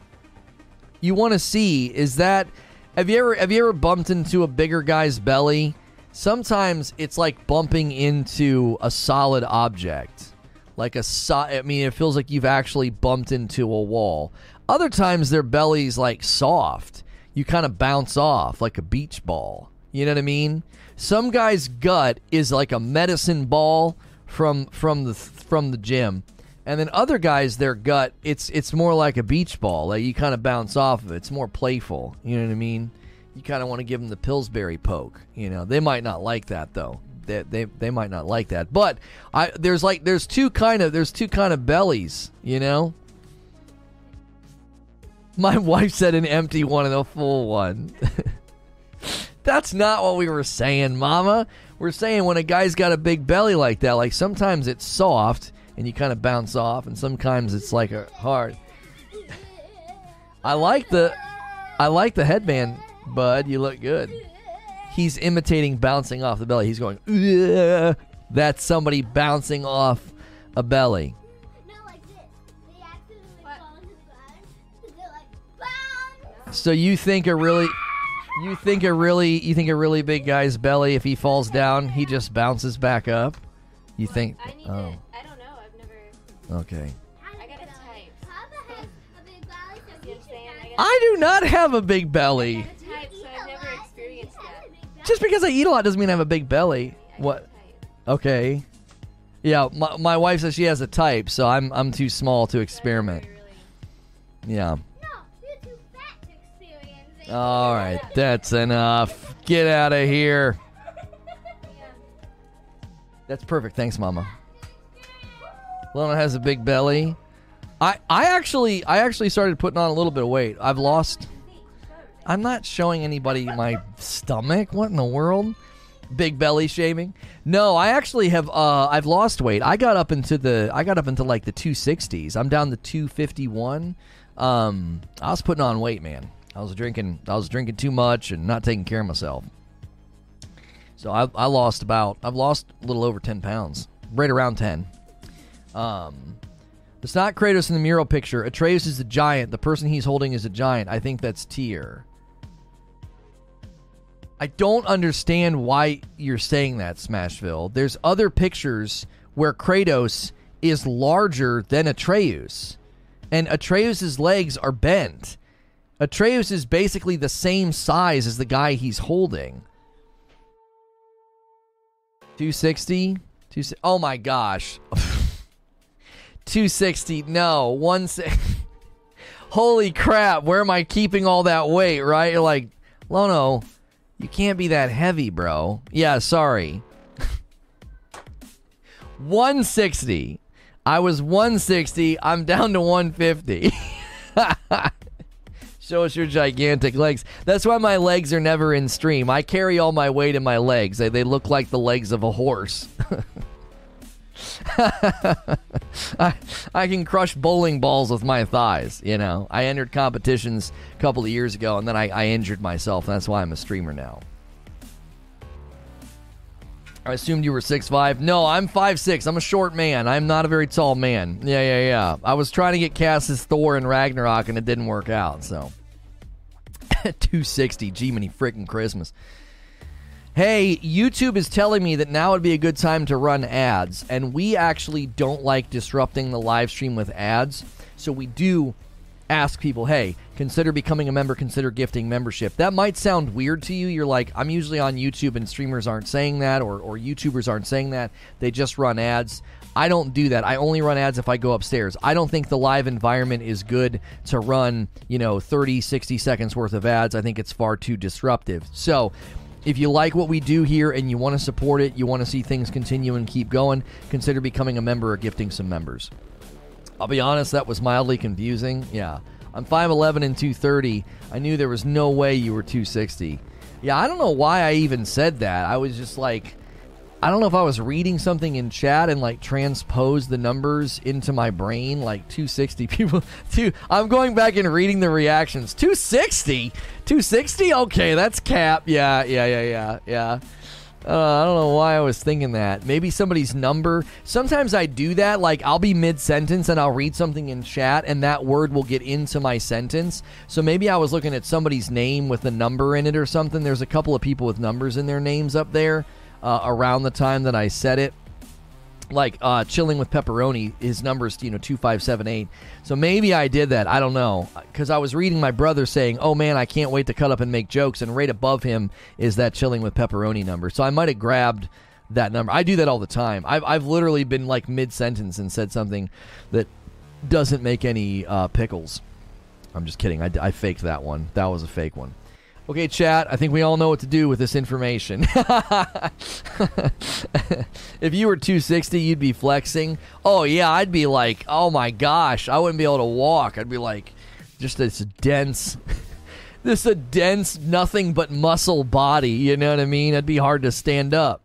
you want to see is that have you ever have you ever bumped into a bigger guy's belly? Sometimes it's like bumping into a solid object, like a so- I mean, it feels like you've actually bumped into a wall. Other times their belly's like soft. You kind of bounce off like a beach ball. You know what I mean? Some guy's gut is like a medicine ball from from the from the gym. And then other guys, their gut, it's it's more like a beach ball. Like you kind of bounce off of it. It's more playful. You know what I mean? You kind of want to give them the Pillsbury poke. You know, they might not like that though. They, they, they might not like that. But I there's like there's two kind of there's two kind of bellies. You know. My wife said an empty one and a full one. That's not what we were saying, Mama. We're saying when a guy's got a big belly like that, like sometimes it's soft and you kind of bounce off, and sometimes it's like a hard. I like the, I like the headband, Bud. You look good. He's imitating bouncing off the belly. He's going. Ugh. That's somebody bouncing off a belly. So you think a really, you think a really, you think a really big guy's belly, if he falls down, he just bounces back up? You think? I need oh, to. I don't know. I've never. okay. I got a type. You understand? I I do not have a big belly. a type, so I've never experienced that. Just because I eat a lot doesn't mean I have a big belly. I What? Okay. Yeah, my, my wife says she has a type, so I'm I'm too small to experiment. Yeah. All right, that's enough. Get out of here. That's perfect. Thanks, Mama. Lona has a big belly. I I actually I actually started putting on a little bit of weight. I've lost. I'm not showing anybody my stomach. What in the world? Big belly shaming? No, I actually have. Uh, I've lost weight. I got up into the. I got up into like the 260s. I'm down to 251. Um, I was putting on weight, man. I was drinking. I was drinking too much and not taking care of myself. So I, I lost about. I've lost a little over 10 pounds, right around 10. Um, it's not Kratos in the mural picture. Atreus is a giant. The person he's holding is a giant. I think that's Tyr. I don't understand why you're saying that, Smashville. There's other pictures where Kratos is larger than Atreus, and Atreus's legs are bent. Atreus is basically the same size as the guy he's holding. 260? 260 oh my gosh. 260. No, one. Holy crap! Where am I keeping all that weight? Right? You're like, Lono, you can't be that heavy, bro. Yeah, sorry. 160. I was 160. I'm down to 150. Show us your gigantic legs. That's why my legs are never in stream. I carry all my weight in my legs. They, they look like the legs of a horse. I, I can crush bowling balls with my thighs, you know. I entered competitions a couple of years ago and then I, I injured myself. That's why I'm a streamer now. I assumed you were six five. No, I'm five six. I'm a short man. I'm not a very tall man. Yeah, yeah, yeah. I was trying to get cast as Thor and Ragnarok and it didn't work out, so 260. Gee, many freaking Christmas. Hey, YouTube is telling me that now would be a good time to run ads, and we actually don't like disrupting the live stream with ads. So we do ask people, hey, consider becoming a member, consider gifting membership. That might sound weird to you. You're like, I'm usually on YouTube and streamers aren't saying that, or, or YouTubers aren't saying that. They just run ads. I don't do that. I only run ads if I go upstairs. I don't think the live environment is good to run, you know, 30, 60 seconds worth of ads. I think it's far too disruptive. So, if you like what we do here and you want to support it, you want to see things continue and keep going, consider becoming a member or gifting some members. I'll be honest, that was mildly confusing. Yeah. I'm 5'11 and 230. I knew there was no way you were 260. Yeah, I don't know why I even said that. I was just like, I don't know if I was reading something in chat and like transposed the numbers into my brain, like 260 people. Two, I'm going back and reading the reactions. 260, 260. Okay, that's cap. Yeah, yeah, yeah, yeah, yeah. Uh, I don't know why I was thinking that. Maybe somebody's number. Sometimes I do that. Like I'll be mid sentence and I'll read something in chat, and that word will get into my sentence. So maybe I was looking at somebody's name with a number in it or something. There's a couple of people with numbers in their names up there uh, around the time that I said it. Like uh, chilling with pepperoni, his number's you know two five seven eight. So maybe I did that. I don't know because I was reading my brother saying, "Oh man, I can't wait to cut up and make jokes." And right above him is that chilling with pepperoni number. So I might have grabbed that number. I do that all the time. I've I've literally been like mid sentence and said something that doesn't make any uh, pickles. I'm just kidding. I, I faked that one. That was a fake one. Okay, chat, I think we all know what to do with this information. if you were 260, you'd be flexing. Oh, yeah, I'd be like, oh my gosh, I wouldn't be able to walk. I'd be like, just this dense, this a dense, nothing but muscle body. You know what I mean? It'd be hard to stand up.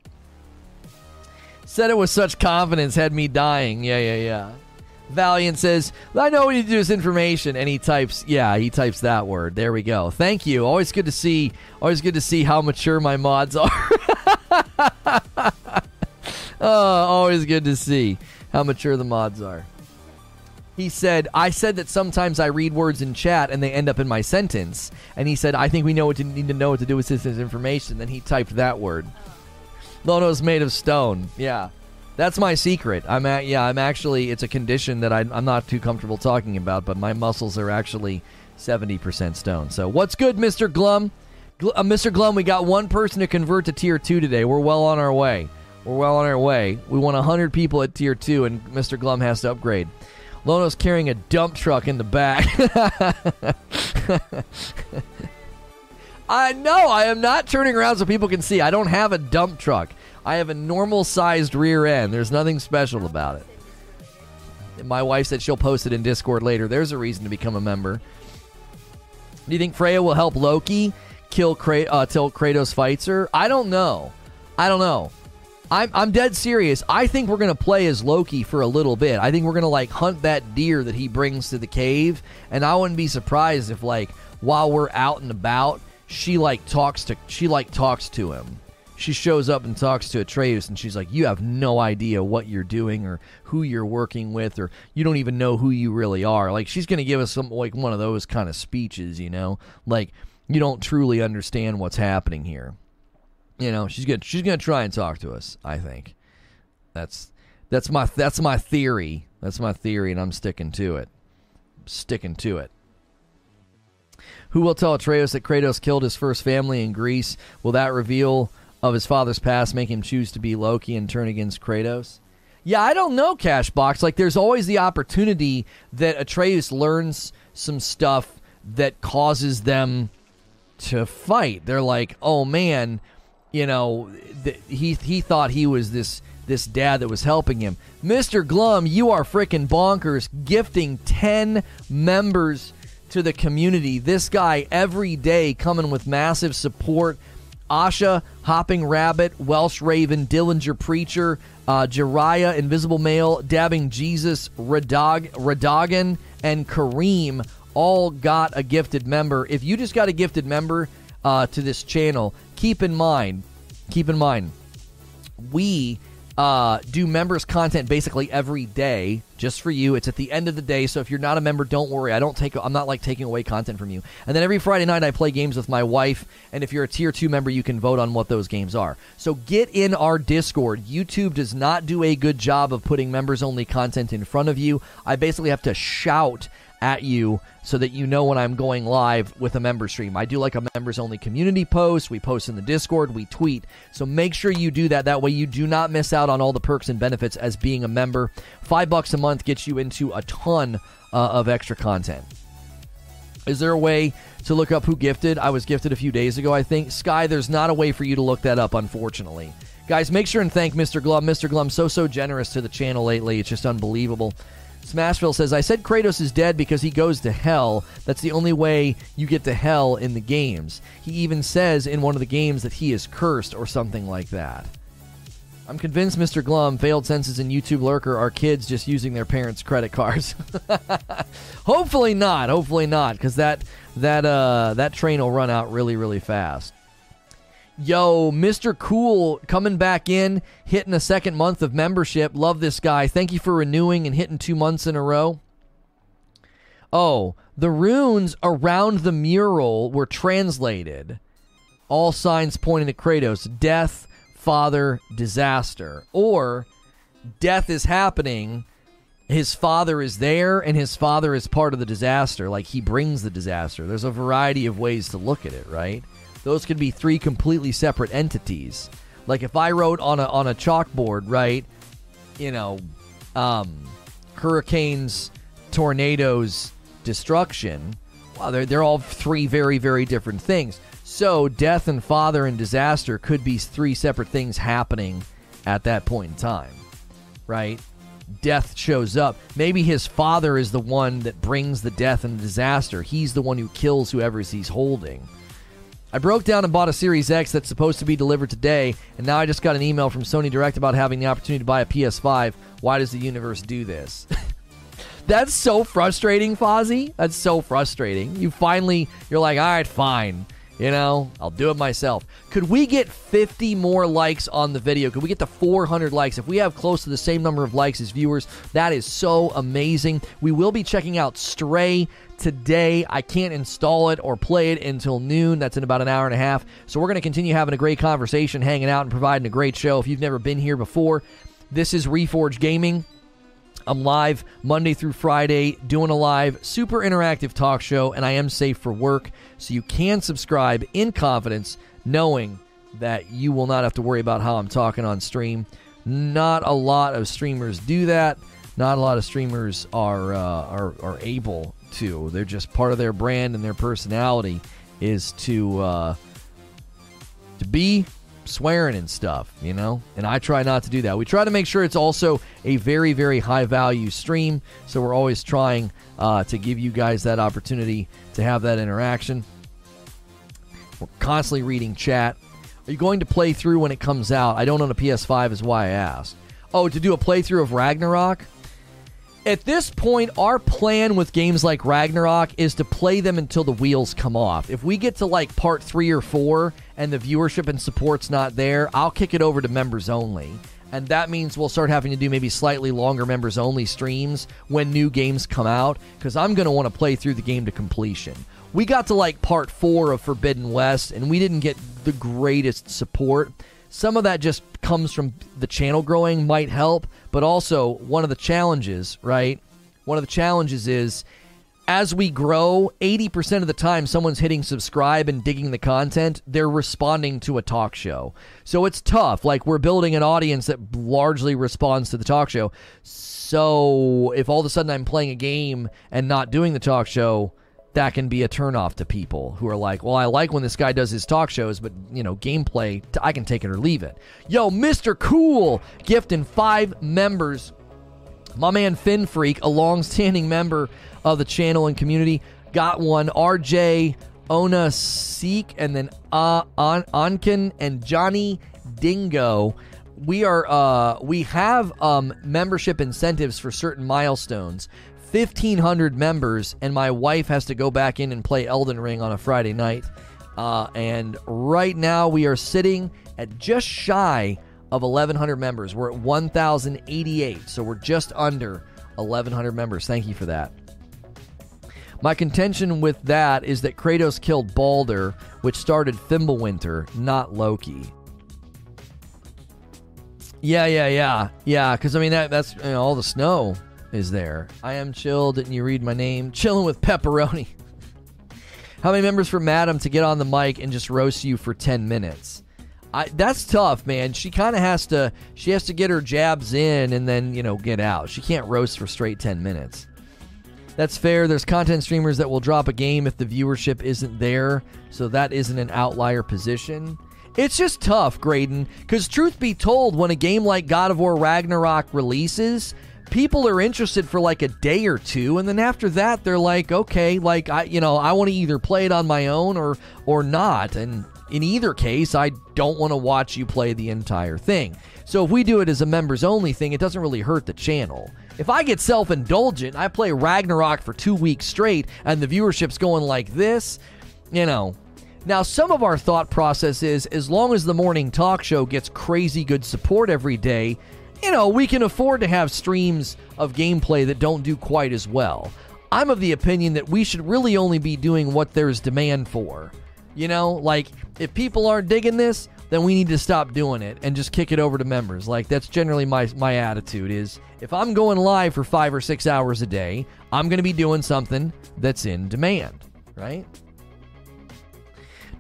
Said it with such confidence, had me dying. Yeah, yeah, yeah. Valiant says, I know what you do is information. And he types, yeah, he types that word. There we go. Thank you. Always good to see, always good to see how mature my mods are. oh, always good to see how mature the mods are. He said, I said that sometimes I read words in chat and they end up in my sentence. And he said, I think we know what to need to know what to do with this information. Then he typed that word. Lono's made of stone. Yeah. That's my secret. I'm at, yeah, I'm actually it's a condition that I, I'm not too comfortable talking about, but my muscles are actually 70% stone. So what's good, Mr. Glum? Gl- uh, Mr. Glum, we got one person to convert to tier two today. We're well on our way. We're well on our way. We want 100 people at tier two, and Mr. Glum has to upgrade. Lono's carrying a dump truck in the back. I know I am not turning around so people can see. I don't have a dump truck. I have a normal sized rear end. There's nothing special about it. My wife said she'll post it in Discord later. There's a reason to become a member. Do you think Freya will help Loki kill Kra- uh, till Kratos fights her? I don't know. I don't know. I'm, I'm dead serious. I think we're going to play as Loki for a little bit. I think we're going to like hunt that deer that he brings to the cave. And I wouldn't be surprised if like while we're out and about, she like talks to she like talks to him she shows up and talks to Atreus and she's like, You have no idea what you're doing or who you're working with, or you don't even know who you really are. Like, she's going to give us some, like, one of those kind of speeches, you know? Like, you don't truly understand what's happening here. You know, she's gonna she's gonna try and talk to us. I think that's that's my that's my theory. That's my theory, and I'm sticking to it. Sticking to it. Who will tell Atreus that Kratos killed his first family in Greece? Will that reveal of his father's past make him choose to be Loki and turn against Kratos? Yeah, I don't know, Cashbox. Like, there's always the opportunity that Atreus learns some stuff that causes them to fight. They're like, oh man, you know, th- he he thought he was this this dad that was helping him. Mr. Glum, you are freaking bonkers, gifting ten members to the community. This guy every day coming with massive support. Asha, Hopping Rabbit, Welsh Raven, Dillinger Preacher, uh, Invisible Male, Dabbing Jesus, Radog, Radogan, and Kareem all got a gifted member. If you just got a gifted member uh, to this channel, keep in mind, keep in mind, we uh, do members content basically every day just for you. It's at the end of the day, so if you're not a member, don't worry. I don't take. I'm not like taking away content from you. And then every Friday night, I play games with my wife. And if you're a tier two member, you can vote on what those games are. So get in our Discord. YouTube does not do a good job of putting members only content in front of you. I basically have to shout at you so that you know when I'm going live with a member stream. I do like a members only community post. We post in the Discord, we tweet. So make sure you do that. That way you do not miss out on all the perks and benefits as being a member. Five bucks a month gets you into a ton uh, of extra content. Is there a way to look up who gifted? I was gifted a few days ago, I think. Sky, there's not a way for you to look that up, unfortunately. Guys, make sure and thank Mr. Glum. Mr. Glum, so, so generous to the channel lately. It's just unbelievable. Smashville says, I said Kratos is dead because he goes to hell. That's the only way you get to hell in the games. He even says in one of the games that he is cursed or something like that. I'm convinced Mr. Glum, failed senses, and YouTube lurker are kids just using their parents' credit cards. hopefully not. Hopefully not, because that that uh, that train will run out really, really fast. Yo, Mr. Cool coming back in, hitting a second month of membership. Love this guy. Thank you for renewing and hitting two months in a row. Oh, the runes around the mural were translated. All signs pointing to Kratos death, father, disaster. Or death is happening, his father is there, and his father is part of the disaster. Like he brings the disaster. There's a variety of ways to look at it, right? Those could be three completely separate entities. Like if I wrote on a on a chalkboard, right, you know, um, hurricanes, tornadoes, destruction. Well, they're they're all three very very different things. So death and father and disaster could be three separate things happening at that point in time, right? Death shows up. Maybe his father is the one that brings the death and the disaster. He's the one who kills whoever he's holding I broke down and bought a Series X that's supposed to be delivered today, and now I just got an email from Sony Direct about having the opportunity to buy a PS5. Why does the universe do this? that's so frustrating, Fozzie. That's so frustrating. You finally, you're like, all right, fine. You know, I'll do it myself. Could we get 50 more likes on the video? Could we get to 400 likes? If we have close to the same number of likes as viewers, that is so amazing. We will be checking out Stray today. I can't install it or play it until noon. That's in about an hour and a half. So we're going to continue having a great conversation, hanging out, and providing a great show. If you've never been here before, this is Reforge Gaming. I'm live Monday through Friday doing a live, super interactive talk show, and I am safe for work. So you can subscribe in confidence, knowing that you will not have to worry about how I'm talking on stream. Not a lot of streamers do that. Not a lot of streamers are uh, are, are able to. They're just part of their brand and their personality is to uh, to be swearing and stuff, you know? And I try not to do that. We try to make sure it's also a very, very high value stream. So we're always trying uh, to give you guys that opportunity to have that interaction. We're constantly reading chat. Are you going to play through when it comes out? I don't own a PS5, is why I asked. Oh, to do a playthrough of Ragnarok? At this point, our plan with games like Ragnarok is to play them until the wheels come off. If we get to like part three or four and the viewership and support's not there, I'll kick it over to members only. And that means we'll start having to do maybe slightly longer members only streams when new games come out because I'm going to want to play through the game to completion. We got to like part four of Forbidden West and we didn't get the greatest support. Some of that just comes from the channel growing, might help, but also one of the challenges, right? One of the challenges is as we grow, 80% of the time someone's hitting subscribe and digging the content, they're responding to a talk show. So it's tough. Like we're building an audience that largely responds to the talk show. So if all of a sudden I'm playing a game and not doing the talk show, that can be a turnoff to people who are like, well, I like when this guy does his talk shows, but, you know, gameplay, I can take it or leave it. Yo, Mr. Cool, gifting five members. My man Finn Freak, a long-standing member of the channel and community, got one. RJ, Ona Seek, and then uh, An- Ankin and Johnny Dingo. We are uh, we have um, membership incentives for certain milestones. 1,500 members, and my wife has to go back in and play Elden Ring on a Friday night. Uh, and right now we are sitting at just shy of 1,100 members. We're at 1,088, so we're just under 1,100 members. Thank you for that. My contention with that is that Kratos killed Baldur, which started Fimbulwinter, not Loki. Yeah, yeah, yeah, yeah. Because I mean that that's you know, all the snow is there. I am chill. Didn't you read my name? Chilling with pepperoni. How many members for Madam to get on the mic and just roast you for ten minutes? I, that's tough, man. She kind of has to. She has to get her jabs in and then you know get out. She can't roast for straight ten minutes. That's fair. There's content streamers that will drop a game if the viewership isn't there, so that isn't an outlier position. It's just tough, Graydon, because truth be told, when a game like God of War Ragnarok releases, people are interested for like a day or two, and then after that, they're like, okay, like I, you know, I want to either play it on my own or or not, and in either case, I don't want to watch you play the entire thing. So if we do it as a members only thing, it doesn't really hurt the channel. If I get self indulgent, I play Ragnarok for two weeks straight, and the viewership's going like this, you know. Now, some of our thought process is as long as the morning talk show gets crazy good support every day, you know, we can afford to have streams of gameplay that don't do quite as well. I'm of the opinion that we should really only be doing what there's demand for. You know, like if people aren't digging this, then we need to stop doing it and just kick it over to members. Like that's generally my my attitude is if I'm going live for 5 or 6 hours a day, I'm going to be doing something that's in demand, right?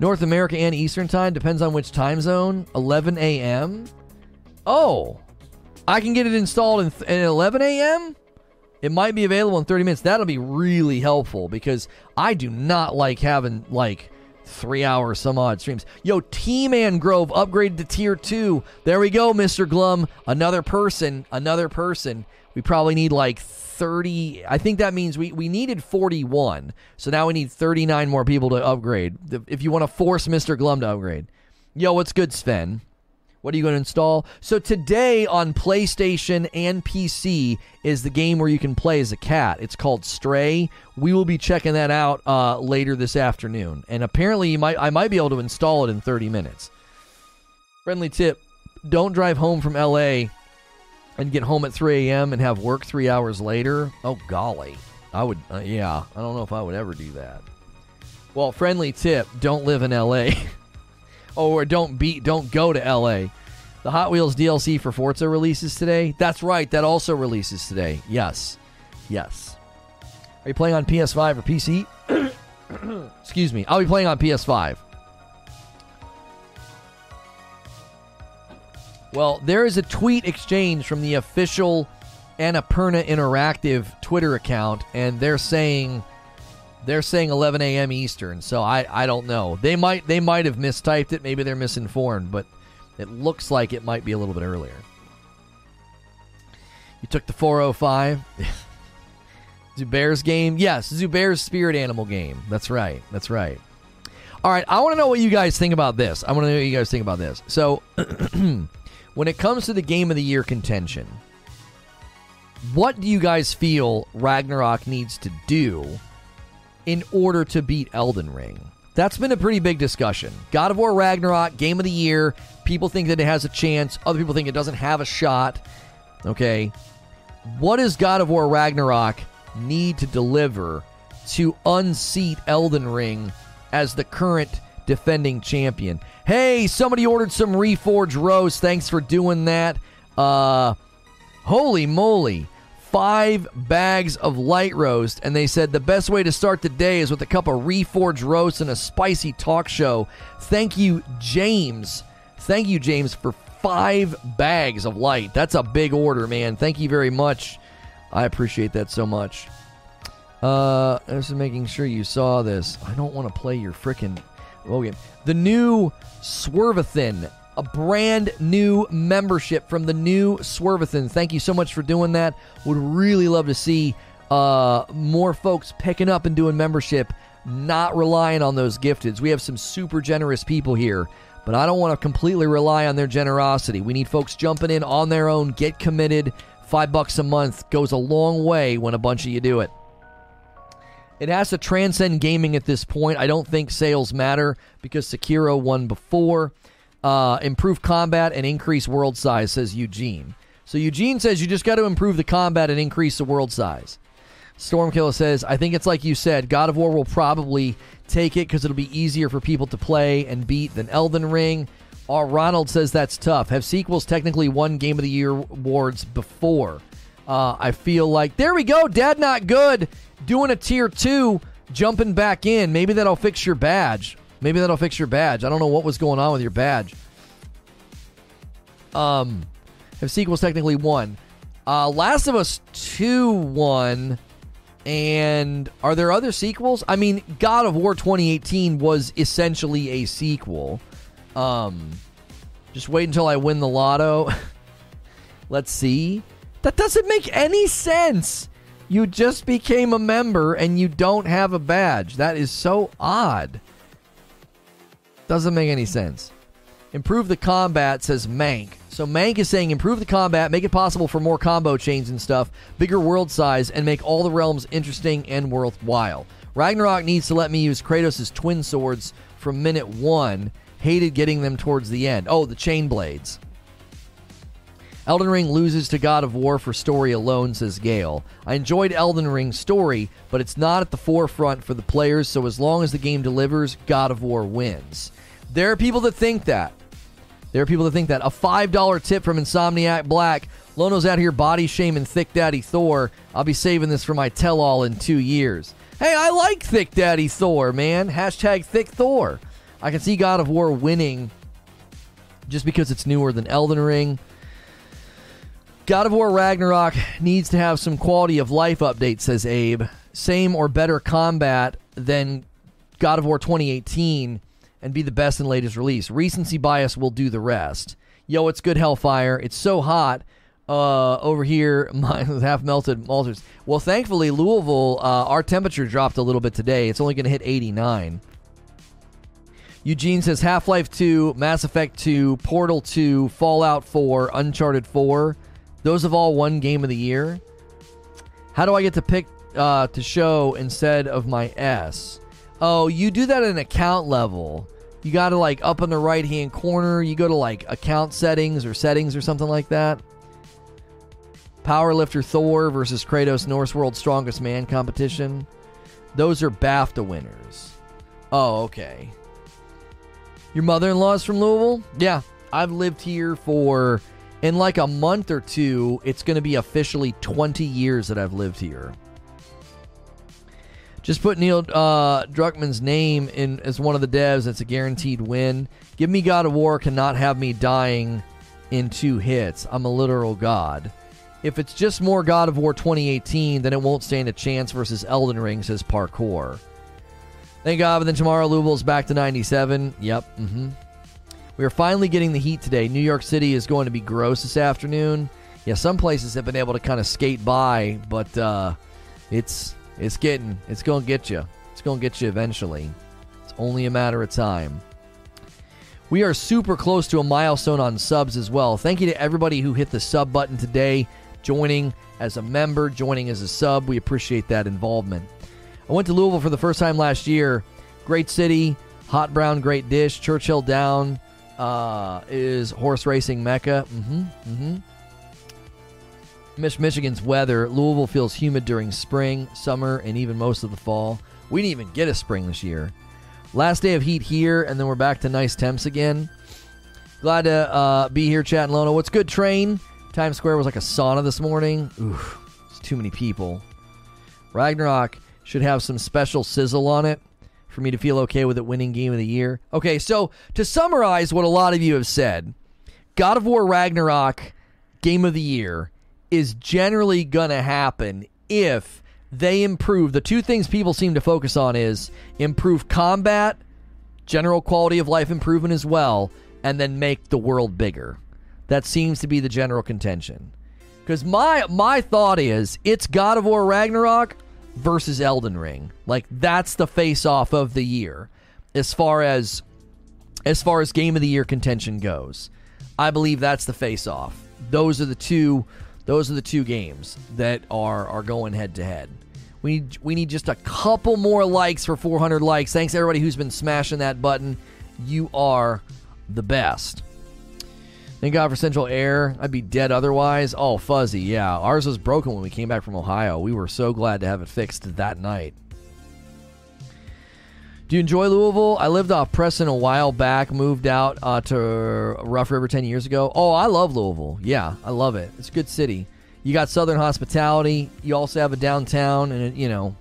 North America and Eastern Time depends on which time zone. 11 a.m. Oh, I can get it installed in, th- at 11 a.m. It might be available in 30 minutes. That'll be really helpful because I do not like having like three hours some odd streams. Yo, T Man Grove upgraded to tier two. There we go, Mr. Glum. Another person, another person. We probably need like 30. I think that means we, we needed 41. So now we need 39 more people to upgrade. If you want to force Mr. Glum to upgrade. Yo, what's good, Sven? What are you going to install? So today on PlayStation and PC is the game where you can play as a cat. It's called Stray. We will be checking that out uh, later this afternoon, and apparently you might I might be able to install it in 30 minutes. Friendly tip: Don't drive home from LA and get home at 3 a.m. and have work three hours later. Oh golly, I would. Uh, yeah, I don't know if I would ever do that. Well, friendly tip: Don't live in LA. Oh, or don't be don't go to LA. The Hot Wheels DLC for Forza releases today. That's right, that also releases today. Yes. Yes. Are you playing on PS5 or PC? Excuse me. I'll be playing on PS5. Well, there is a tweet exchange from the official Annapurna Interactive Twitter account, and they're saying they're saying 11 a.m. Eastern. So I, I don't know. They might they might have mistyped it. Maybe they're misinformed, but it looks like it might be a little bit earlier. You took the 405. Zubair's game? Yes, Zubair's spirit animal game. That's right. That's right. All right, I want to know what you guys think about this. I want to know what you guys think about this. So, when it comes to the game of the year contention, what do you guys feel Ragnarok needs to do in order to beat Elden Ring? That's been a pretty big discussion. God of War Ragnarok, game of the year. People think that it has a chance. Other people think it doesn't have a shot. Okay. What does God of War Ragnarok need to deliver to unseat Elden Ring as the current defending champion? Hey, somebody ordered some Reforge Roast. Thanks for doing that. Uh, holy moly. Five bags of light roast, and they said the best way to start the day is with a cup of reforged roast and a spicy talk show. Thank you, James. Thank you, James, for five bags of light. That's a big order, man. Thank you very much. I appreciate that so much. Uh, just making sure you saw this. I don't want to play your frickin' Logan. The new Swervathin, a brand new membership from the new Swervathin. Thank you so much for doing that. Would really love to see uh, more folks picking up and doing membership, not relying on those gifteds. We have some super generous people here, but I don't want to completely rely on their generosity. We need folks jumping in on their own, get committed. Five bucks a month goes a long way when a bunch of you do it. It has to transcend gaming at this point. I don't think sales matter because Sekiro won before. Uh, improve combat and increase world size, says Eugene. So Eugene says you just got to improve the combat and increase the world size. Stormkiller says, I think it's like you said, God of War will probably take it because it'll be easier for people to play and beat than Elden Ring. R. Ronald says that's tough. Have sequels technically won Game of the Year awards before? Uh, I feel like there we go. Dad not good. Doing a tier two, jumping back in. Maybe that'll fix your badge. Maybe that'll fix your badge. I don't know what was going on with your badge. Um, if sequels technically won? Uh, Last of Us Two won. And are there other sequels? I mean, God of War 2018 was essentially a sequel. Um, just wait until I win the lotto. Let's see. That doesn't make any sense. You just became a member and you don't have a badge. That is so odd. Doesn't make any sense. Improve the combat, says Mank. So Mank is saying improve the combat, make it possible for more combo chains and stuff, bigger world size, and make all the realms interesting and worthwhile. Ragnarok needs to let me use Kratos' twin swords from minute one. Hated getting them towards the end. Oh, the chain blades. Elden Ring loses to God of War for story alone, says Gale. I enjoyed Elden Ring's story, but it's not at the forefront for the players, so as long as the game delivers, God of War wins. There are people that think that. There are people that think that. A $5 tip from Insomniac Black. Lono's out here body shaming Thick Daddy Thor. I'll be saving this for my tell all in two years. Hey, I like Thick Daddy Thor, man. Hashtag Thick Thor. I can see God of War winning just because it's newer than Elden Ring. God of War Ragnarok needs to have some quality of life updates, says Abe. Same or better combat than God of War 2018 and be the best and latest release. Recency bias will do the rest. Yo, it's good Hellfire. It's so hot uh, over here. My half melted malters. Well, thankfully, Louisville, uh, our temperature dropped a little bit today. It's only going to hit 89. Eugene says Half Life 2, Mass Effect 2, Portal 2, Fallout 4, Uncharted 4. Those have all won Game of the Year. How do I get to pick uh, to show instead of my S? Oh, you do that at an account level. You got to like up in the right hand corner. You go to like account settings or settings or something like that. Powerlifter Thor versus Kratos Norse World Strongest Man competition. Those are BAFTA winners. Oh, okay. Your mother in law's from Louisville? Yeah. I've lived here for, in like a month or two, it's going to be officially 20 years that I've lived here. Just put Neil uh, Druckmann's name in as one of the devs. It's a guaranteed win. Give me God of War cannot have me dying in two hits. I'm a literal god. If it's just more God of War 2018, then it won't stand a chance versus Elden Ring, says Parkour. Thank God, but then tomorrow Louisville's back to 97. Yep. Mm-hmm. We are finally getting the heat today. New York City is going to be gross this afternoon. Yeah, some places have been able to kind of skate by, but uh, it's it's getting it's going to get you. It's going to get you eventually. It's only a matter of time. We are super close to a milestone on subs as well. Thank you to everybody who hit the sub button today, joining as a member, joining as a sub. We appreciate that involvement. I went to Louisville for the first time last year. Great city, hot brown, great dish. Churchill Down uh, is horse racing mecca. Mm-hmm. Mm-hmm. Mich- Michigan's weather. Louisville feels humid during spring, summer, and even most of the fall. We didn't even get a spring this year. Last day of heat here, and then we're back to nice temps again. Glad to uh, be here chatting Lono. What's good, train? Times Square was like a sauna this morning. Oof, it's too many people. Ragnarok should have some special sizzle on it for me to feel okay with it winning game of the year. Okay, so to summarize what a lot of you have said, God of War Ragnarok game of the year is generally going to happen if they improve the two things people seem to focus on is improve combat, general quality of life improvement as well, and then make the world bigger. That seems to be the general contention. Because my my thought is it's God of War Ragnarok versus Elden Ring. Like that's the face off of the year as far as as far as game of the year contention goes. I believe that's the face off. Those are the two those are the two games that are are going head to head. We need, we need just a couple more likes for 400 likes. Thanks everybody who's been smashing that button. You are the best. Thank God for Central Air. I'd be dead otherwise. Oh, fuzzy. Yeah, ours was broken when we came back from Ohio. We were so glad to have it fixed that night. Do you enjoy Louisville? I lived off Preston a while back, moved out uh, to Rough River 10 years ago. Oh, I love Louisville. Yeah, I love it. It's a good city. You got Southern hospitality. You also have a downtown and, you know,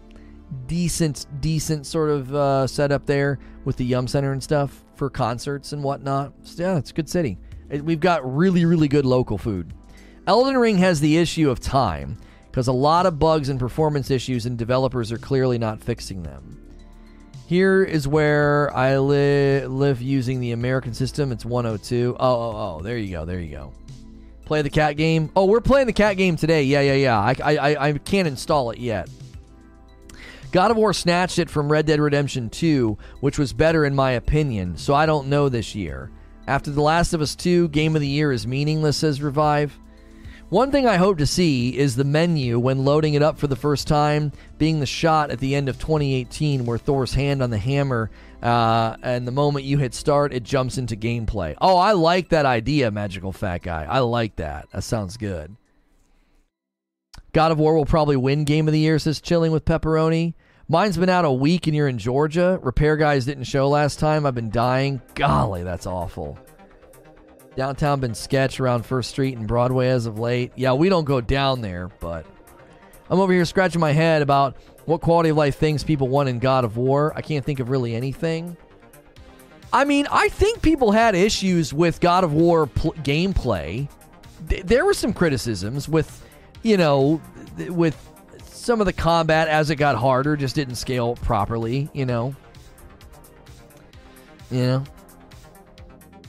decent, decent sort of uh, setup there with the Yum Center and stuff for concerts and whatnot. So, yeah, it's a good city. We've got really, really good local food. Elden Ring has the issue of time because a lot of bugs and performance issues, and developers are clearly not fixing them. Here is where I li- live using the American system. It's 102. Oh, oh, oh. There you go. There you go. Play the cat game. Oh, we're playing the cat game today. Yeah, yeah, yeah. I, I, I can't install it yet. God of War snatched it from Red Dead Redemption 2, which was better in my opinion, so I don't know this year. After The Last of Us 2, Game of the Year is meaningless, says Revive. One thing I hope to see is the menu when loading it up for the first time being the shot at the end of 2018 where Thor's hand on the hammer, uh, and the moment you hit start, it jumps into gameplay. Oh, I like that idea, Magical Fat Guy. I like that. That sounds good. God of War will probably win Game of the Year, says Chilling with Pepperoni. Mine's been out a week and you're in Georgia. Repair guys didn't show last time. I've been dying. Golly, that's awful. Downtown been sketch around First Street and Broadway as of late. Yeah, we don't go down there, but I'm over here scratching my head about what quality of life things people want in God of War. I can't think of really anything. I mean, I think people had issues with God of War pl- gameplay. Th- there were some criticisms with, you know, th- with some of the combat as it got harder just didn't scale properly, you know. You know.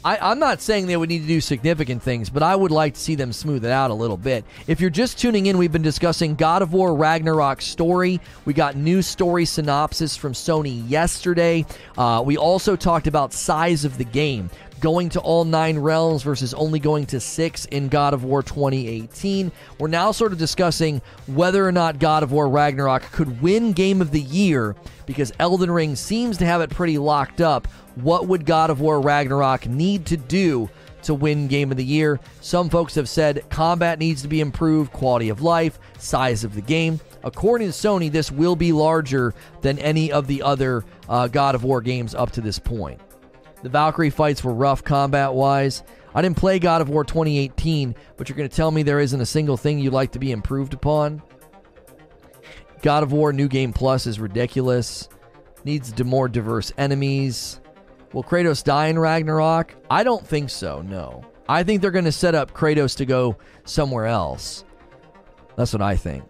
I, am not saying they would need to do significant things, but I would like to see them smooth it out a little bit. If you're just tuning in, we've been discussing God of War Ragnarok story. We got new story synopsis from Sony yesterday. Uh, we also talked about size of the game going to all nine realms versus only going to six in God of War 2018. We're now sort of discussing whether or not God of War Ragnarok could win Game of the Year because Elden Ring seems to have it pretty locked up. What would God of War Ragnarok need to do to win Game of the Year? Some folks have said combat needs to be improved, quality of life, size of the game. According to Sony, this will be larger than any of the other uh, God of War games up to this point. The Valkyrie fights were rough combat wise. I didn't play God of War 2018, but you're going to tell me there isn't a single thing you'd like to be improved upon? God of War New Game Plus is ridiculous. Needs more diverse enemies. Will Kratos die in Ragnarok? I don't think so, no. I think they're going to set up Kratos to go somewhere else. That's what I think.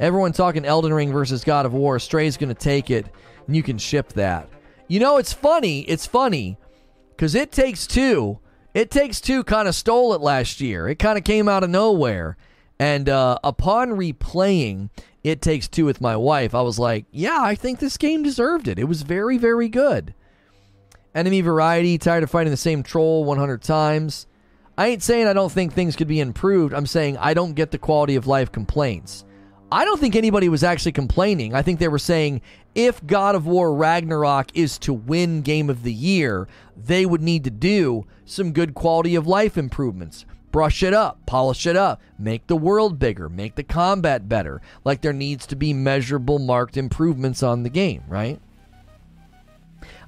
Everyone talking Elden Ring versus God of War. Stray's going to take it, and you can ship that. You know, it's funny. It's funny because It Takes Two, It Takes Two kind of stole it last year. It kind of came out of nowhere. And uh, upon replaying It Takes Two with my wife, I was like, yeah, I think this game deserved it. It was very, very good. Enemy variety, tired of fighting the same troll 100 times. I ain't saying I don't think things could be improved. I'm saying I don't get the quality of life complaints. I don't think anybody was actually complaining. I think they were saying if God of War Ragnarok is to win Game of the Year, they would need to do some good quality of life improvements. Brush it up, polish it up, make the world bigger, make the combat better. Like there needs to be measurable, marked improvements on the game, right?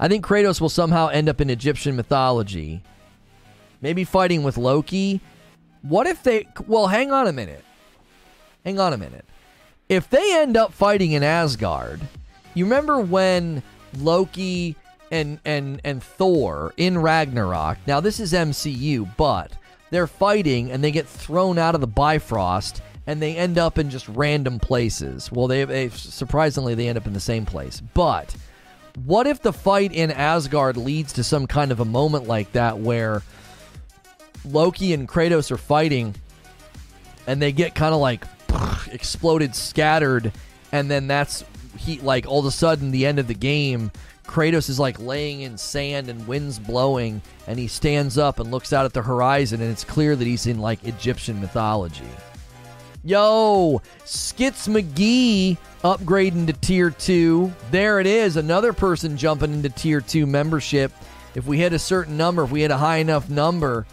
I think Kratos will somehow end up in Egyptian mythology. Maybe fighting with Loki. What if they. Well, hang on a minute. Hang on a minute. If they end up fighting in Asgard, you remember when Loki and and and Thor in Ragnarok. Now this is MCU, but they're fighting and they get thrown out of the Bifrost and they end up in just random places. Well, they, they surprisingly they end up in the same place. But what if the fight in Asgard leads to some kind of a moment like that where Loki and Kratos are fighting and they get kind of like exploded, scattered, and then that's he like all of a sudden the end of the game. Kratos is like laying in sand and winds blowing, and he stands up and looks out at the horizon, and it's clear that he's in like Egyptian mythology. Yo, Skits McGee upgrading to tier two. There it is, another person jumping into tier two membership. If we hit a certain number, if we hit a high enough number,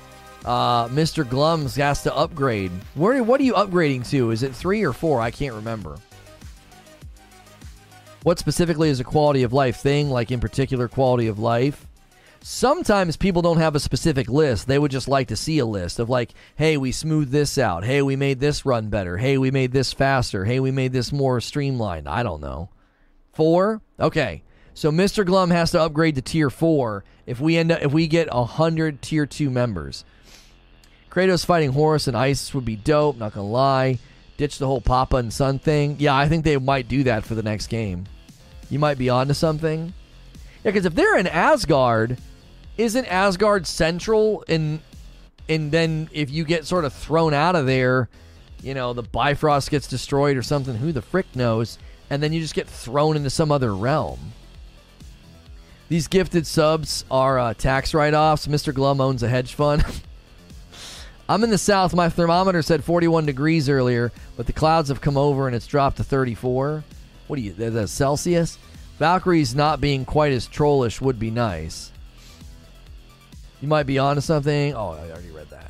uh, Mr. Glums has to upgrade. Where, what are you upgrading to? Is it three or four? I can't remember. What specifically is a quality of life thing, like in particular quality of life? Sometimes people don't have a specific list. They would just like to see a list of like, hey, we smoothed this out. Hey, we made this run better. Hey, we made this faster. Hey, we made this more streamlined. I don't know. Four? Okay. So Mr. Glum has to upgrade to tier four if we end up if we get hundred tier two members. Kratos fighting Horus and Isis would be dope, not gonna lie. Ditch the whole Papa and Son thing. Yeah, I think they might do that for the next game. You might be onto something. Yeah, because if they're in Asgard, isn't Asgard central? And and then if you get sort of thrown out of there, you know, the Bifrost gets destroyed or something. Who the frick knows? And then you just get thrown into some other realm. These gifted subs are uh, tax write offs. Mr. Glum owns a hedge fund. I'm in the south. My thermometer said 41 degrees earlier, but the clouds have come over and it's dropped to 34. What do you, that's Celsius? Valkyrie's not being quite as trollish would be nice. You might be onto something. Oh, I already read that.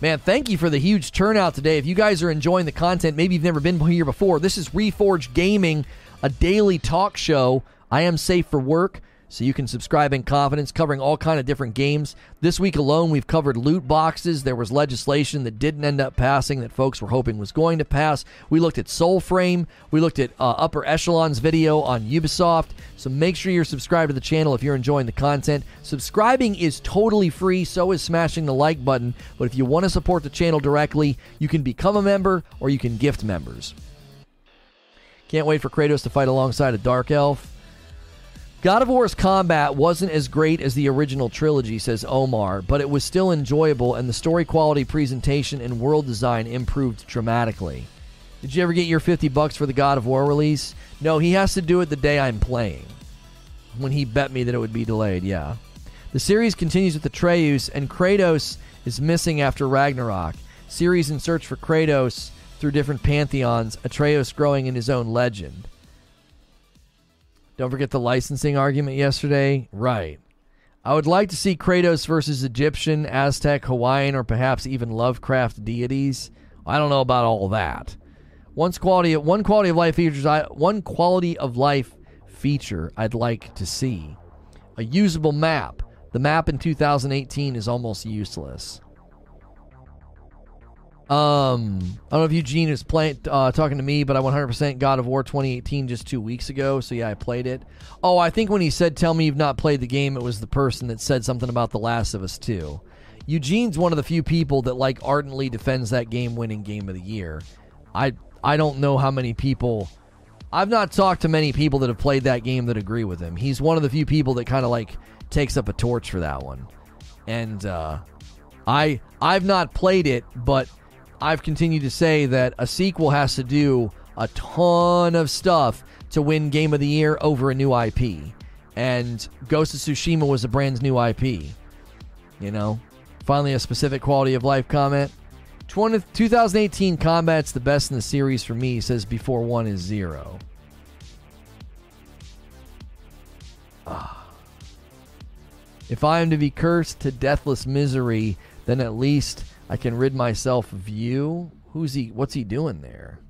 Man, thank you for the huge turnout today. If you guys are enjoying the content, maybe you've never been here before, this is Reforge Gaming, a daily talk show. I am safe for work so you can subscribe in confidence covering all kind of different games. This week alone we've covered loot boxes. There was legislation that didn't end up passing that folks were hoping was going to pass. We looked at Soulframe we looked at uh, upper echelons video on ubisoft. So make sure you're subscribed to the channel if you're enjoying the content. Subscribing is totally free so is smashing the like button. But if you want to support the channel directly you can become a member or you can gift members. Can't wait for kratos to fight alongside a dark elf God of War's combat wasn't as great as the original trilogy, says Omar, but it was still enjoyable, and the story quality, presentation, and world design improved dramatically. Did you ever get your 50 bucks for the God of War release? No, he has to do it the day I'm playing. When he bet me that it would be delayed, yeah. The series continues with Atreus, and Kratos is missing after Ragnarok. Series in search for Kratos through different pantheons, Atreus growing in his own legend. Don't forget the licensing argument yesterday. Right. I would like to see Kratos versus Egyptian, Aztec, Hawaiian, or perhaps even Lovecraft deities. I don't know about all that. One quality, one quality of life features, I, one quality of life feature I'd like to see: a usable map. The map in 2018 is almost useless. Um, I don't know if Eugene is playing, uh, talking to me, but I 100% God of War 2018 just two weeks ago. So yeah, I played it. Oh, I think when he said, "Tell me you've not played the game," it was the person that said something about The Last of Us 2. Eugene's one of the few people that like ardently defends that game winning game of the year. I I don't know how many people. I've not talked to many people that have played that game that agree with him. He's one of the few people that kind of like takes up a torch for that one. And uh, I I've not played it, but I've continued to say that a sequel has to do a ton of stuff to win Game of the Year over a new IP. And Ghost of Tsushima was a brand new IP. You know? Finally, a specific quality of life comment. 20, 2018 combat's the best in the series for me, says before one is zero. Ah. If I am to be cursed to deathless misery, then at least I can rid myself of you. Who's he? What's he doing there?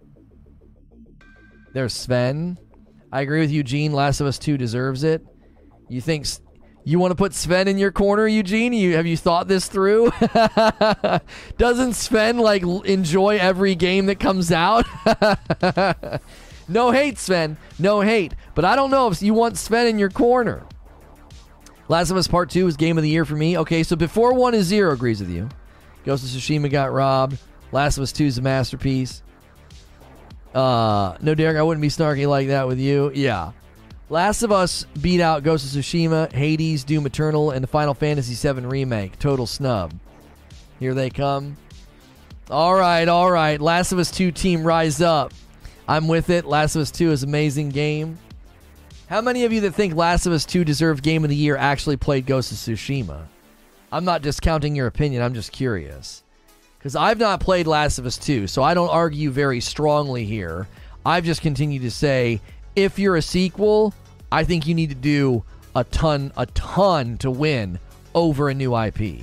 There's Sven. I agree with Eugene. Last of Us 2 deserves it. You think You want to put Sven in your corner, Eugene? You have you thought this through? Doesn't Sven like enjoy every game that comes out? no hate, Sven. No hate. But I don't know if you want Sven in your corner. Last of Us Part 2 is game of the year for me. Okay, so before 1 is 0 agrees with you. Ghost of Tsushima got robbed. Last of Us 2 is a masterpiece. Uh, no, Derek, I wouldn't be snarky like that with you. Yeah. Last of Us beat out Ghost of Tsushima, Hades, Doom Eternal, and the Final Fantasy VII Remake. Total snub. Here they come. All right, all right. Last of Us 2 team rise up. I'm with it. Last of Us 2 is amazing game. How many of you that think Last of Us 2 deserved game of the year actually played Ghost of Tsushima? I'm not discounting your opinion, I'm just curious. Because I've not played Last of Us 2, so I don't argue very strongly here. I've just continued to say if you're a sequel, I think you need to do a ton, a ton to win over a new IP.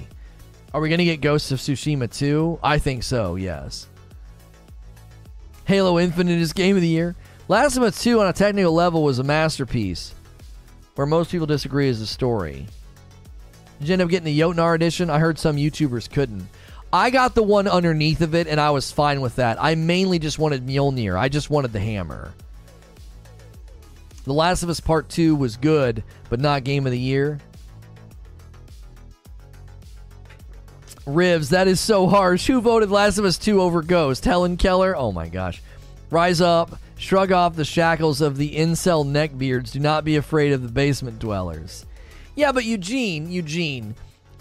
Are we going to get Ghosts of Tsushima 2? I think so, yes. Halo Infinite is game of the year. Last of Us 2 on a technical level was a masterpiece. Where most people disagree is the story. Did you end up getting the Jotnar edition? I heard some YouTubers couldn't. I got the one underneath of it, and I was fine with that. I mainly just wanted Mjolnir. I just wanted the hammer. The Last of Us Part 2 was good, but not Game of the Year. Rivs, that is so harsh. Who voted Last of Us 2 over Ghost? Helen Keller? Oh my gosh. Rise up, shrug off the shackles of the incel neckbeards. Do not be afraid of the basement dwellers. Yeah, but Eugene, Eugene,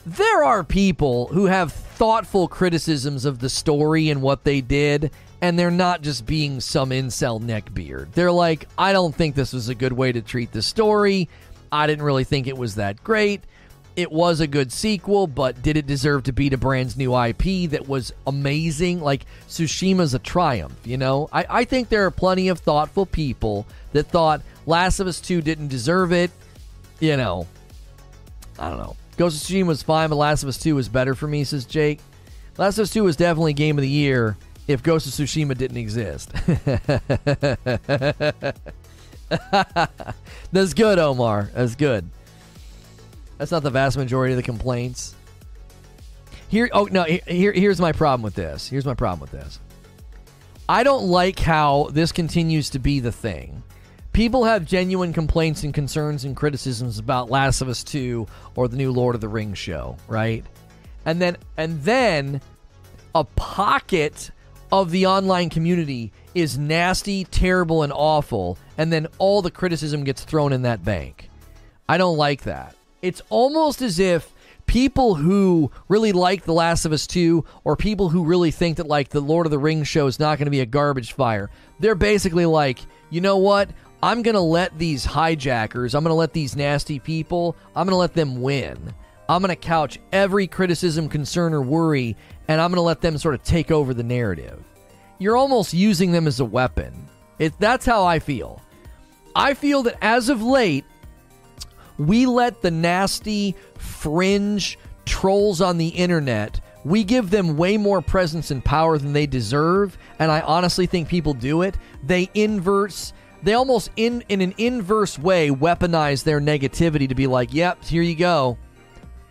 there are people who have thoughtful criticisms of the story and what they did, and they're not just being some incel neckbeard. They're like, I don't think this was a good way to treat the story. I didn't really think it was that great. It was a good sequel, but did it deserve to beat a brand's new IP that was amazing? Like, Tsushima's a triumph, you know? I, I think there are plenty of thoughtful people that thought Last of Us 2 didn't deserve it. You know, I don't know. Ghost of Tsushima was fine, but Last of Us 2 was better for me, says Jake. Last of Us 2 was definitely game of the year if Ghost of Tsushima didn't exist. That's good, Omar. That's good. That's not the vast majority of the complaints. Here, oh no, here, here's my problem with this. Here's my problem with this. I don't like how this continues to be the thing. People have genuine complaints and concerns and criticisms about Last of Us 2 or the new Lord of the Rings show, right? And then and then a pocket of the online community is nasty, terrible, and awful, and then all the criticism gets thrown in that bank. I don't like that. It's almost as if people who really like The Last of Us 2 or people who really think that like the Lord of the Rings show is not going to be a garbage fire, they're basically like, "You know what? I'm going to let these hijackers, I'm going to let these nasty people, I'm going to let them win. I'm going to couch every criticism, concern, or worry, and I'm going to let them sort of take over the narrative. You're almost using them as a weapon. It, that's how I feel. I feel that as of late, we let the nasty, fringe trolls on the internet, we give them way more presence and power than they deserve, and I honestly think people do it. They inverse they almost in in an inverse way weaponize their negativity to be like, "Yep, here you go.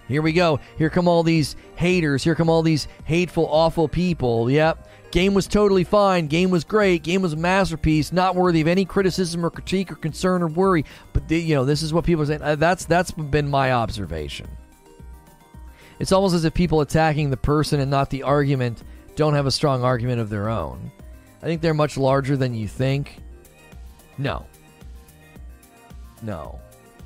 Here we go. Here come all these haters. Here come all these hateful, awful people. Yep. Game was totally fine. Game was great. Game was a masterpiece. Not worthy of any criticism or critique or concern or worry. But the, you know, this is what people are saying. Uh, That's that's been my observation. It's almost as if people attacking the person and not the argument don't have a strong argument of their own. I think they're much larger than you think. No. No.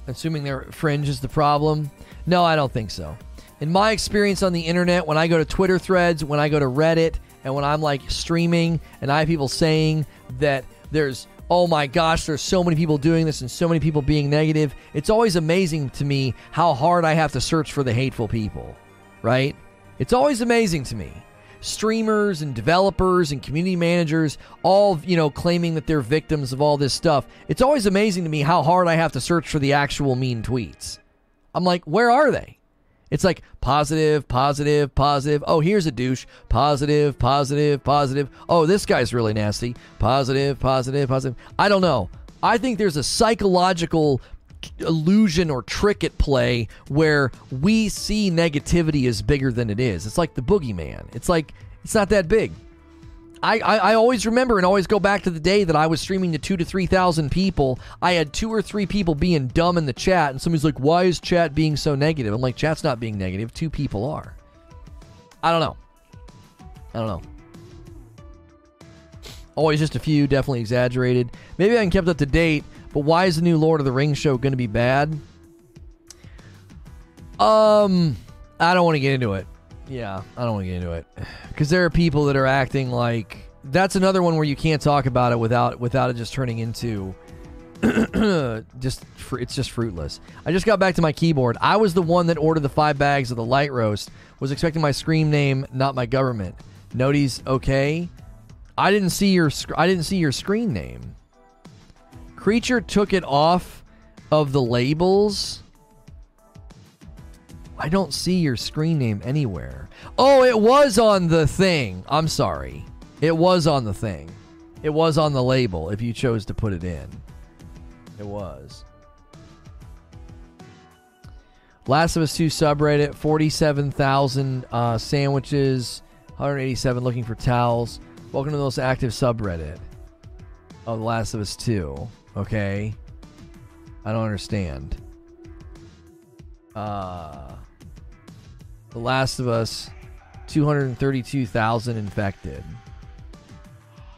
Assuming their fringe is the problem? No, I don't think so. In my experience on the internet, when I go to Twitter threads, when I go to Reddit, and when I'm like streaming and I have people saying that there's, oh my gosh, there's so many people doing this and so many people being negative, it's always amazing to me how hard I have to search for the hateful people, right? It's always amazing to me streamers and developers and community managers all you know claiming that they're victims of all this stuff. It's always amazing to me how hard i have to search for the actual mean tweets. I'm like where are they? It's like positive positive positive. Oh here's a douche. Positive positive positive. Oh this guy's really nasty. Positive positive positive. I don't know. I think there's a psychological illusion or trick at play where we see negativity as bigger than it is. It's like the boogeyman. It's like it's not that big. I, I, I always remember and always go back to the day that I was streaming to two to three thousand people. I had two or three people being dumb in the chat, and somebody's like, "Why is chat being so negative?" I'm like, "Chat's not being negative. Two people are." I don't know. I don't know. Always just a few, definitely exaggerated. Maybe I can kept up to date, but why is the new Lord of the Rings show going to be bad? Um, I don't want to get into it. Yeah, I don't want to get into it because there are people that are acting like that's another one where you can't talk about it without without it just turning into just fr- it's just fruitless. I just got back to my keyboard. I was the one that ordered the five bags of the light roast. Was expecting my screen name, not my government. Noties okay. I didn't see your sc- I didn't see your screen name. Creature took it off of the labels. I don't see your screen name anywhere. Oh, it was on the thing. I'm sorry. It was on the thing. It was on the label if you chose to put it in. It was. Last of Us 2 subreddit, 47,000 uh, sandwiches, 187 looking for towels. Welcome to the most active subreddit of Last of Us 2. Okay? I don't understand. Uh, the Last of Us, 232,000 infected.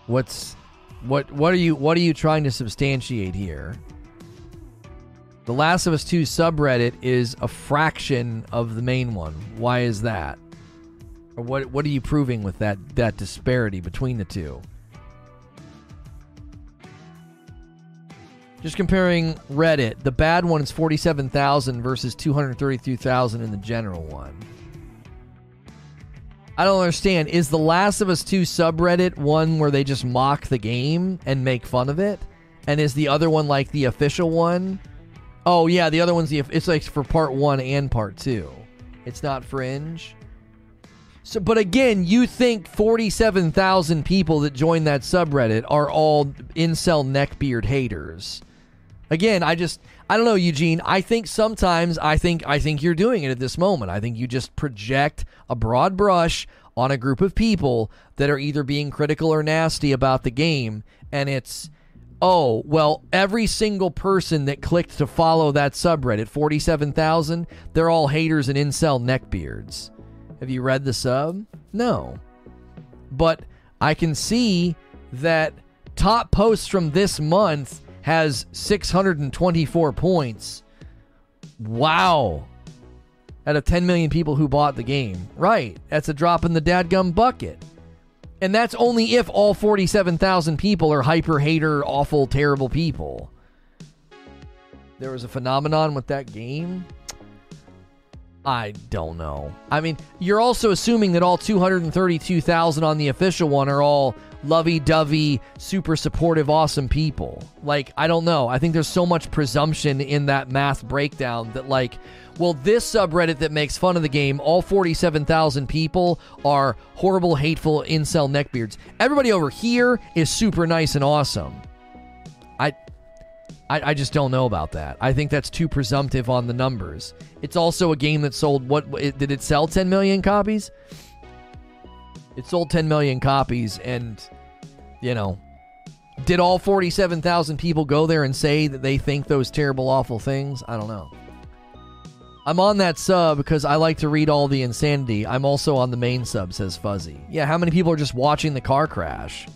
What's what what are you what are you trying to substantiate here? The Last of Us 2 subreddit is a fraction of the main one. Why is that? Or what what are you proving with that that disparity between the two? Just comparing Reddit, the bad one is 47,000 versus 232,000 in the general one. I don't understand. Is The Last of Us 2 subreddit one where they just mock the game and make fun of it? And is the other one like the official one? Oh yeah, the other one's the it's like for part 1 and part 2. It's not fringe. So but again, you think 47,000 people that join that subreddit are all incel neckbeard haters. Again, I just I don't know, Eugene. I think sometimes I think I think you're doing it at this moment. I think you just project a broad brush on a group of people that are either being critical or nasty about the game and it's oh, well, every single person that clicked to follow that subreddit, 47,000, they're all haters and incel neckbeards. Have you read the sub? No. But I can see that top posts from this month has 624 points. Wow. Out of 10 million people who bought the game. Right. That's a drop in the dadgum bucket. And that's only if all 47,000 people are hyper hater, awful, terrible people. There was a phenomenon with that game. I don't know. I mean, you're also assuming that all 232,000 on the official one are all lovey dovey, super supportive, awesome people. Like, I don't know. I think there's so much presumption in that math breakdown that, like, well, this subreddit that makes fun of the game, all 47,000 people are horrible, hateful incel neckbeards. Everybody over here is super nice and awesome. I. I, just don't know about that. I think that's too presumptive on the numbers. It's also a game that sold what it, did it sell 10 million copies? It sold 10 million copies and you know, did all 47,000 people go there and say that they think those terrible awful things? I don't know. I'm on that sub because I like to read all the insanity. I'm also on the main sub says Fuzzy. Yeah, how many people are just watching the car crash?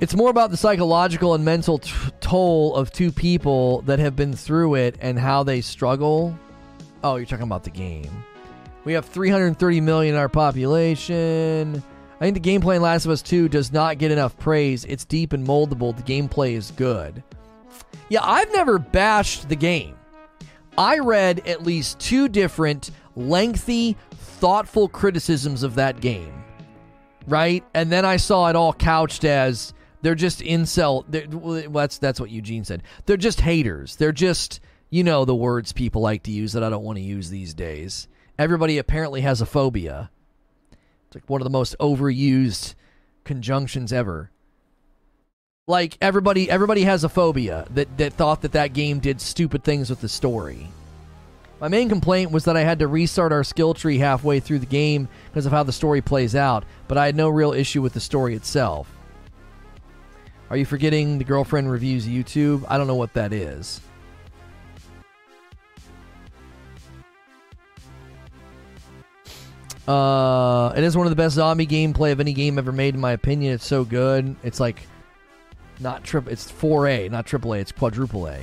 It's more about the psychological and mental t- toll of two people that have been through it and how they struggle. Oh, you're talking about the game. We have 330 million in our population. I think the gameplay in Last of Us 2 does not get enough praise. It's deep and moldable. The gameplay is good. Yeah, I've never bashed the game. I read at least two different lengthy, thoughtful criticisms of that game. Right? And then I saw it all couched as they're just incel. They're, well, that's that's what Eugene said. They're just haters. They're just you know the words people like to use that I don't want to use these days. Everybody apparently has a phobia. It's like one of the most overused conjunctions ever. Like everybody, everybody has a phobia that that thought that that game did stupid things with the story. My main complaint was that I had to restart our skill tree halfway through the game because of how the story plays out, but I had no real issue with the story itself. Are you forgetting the girlfriend reviews YouTube? I don't know what that is. Uh, it is one of the best zombie gameplay of any game ever made, in my opinion. It's so good. It's like not triple. It's 4A, not triple A. It's quadruple A.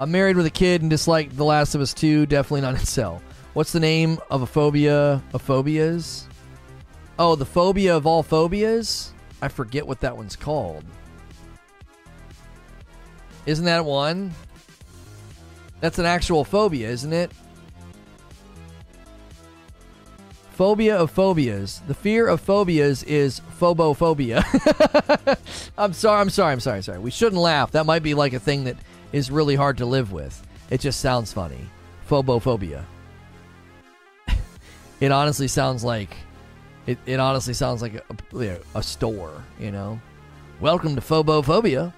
I'm married with a kid and dislike The Last of Us 2. Definitely not incel. What's the name of a phobia of phobias? Oh, the phobia of all phobias? I forget what that one's called. Isn't that one? That's an actual phobia, isn't it? Phobia of phobias. The fear of phobias is phobophobia. I'm sorry, I'm sorry, I'm sorry, sorry. We shouldn't laugh. That might be like a thing that is really hard to live with. It just sounds funny. Phobophobia. it honestly sounds like it, it honestly sounds like a, a store, you know. Welcome to Phobophobia.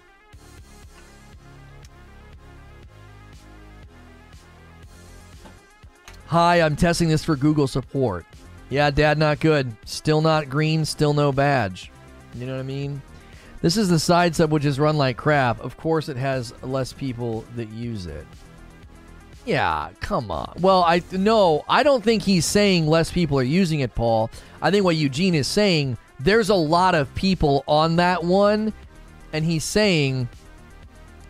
Hi, I'm testing this for Google support. Yeah, dad, not good. Still not green, still no badge. You know what I mean? This is the side sub which is run like crap. Of course, it has less people that use it. Yeah, come on. Well, I no, I don't think he's saying less people are using it, Paul. I think what Eugene is saying, there's a lot of people on that one, and he's saying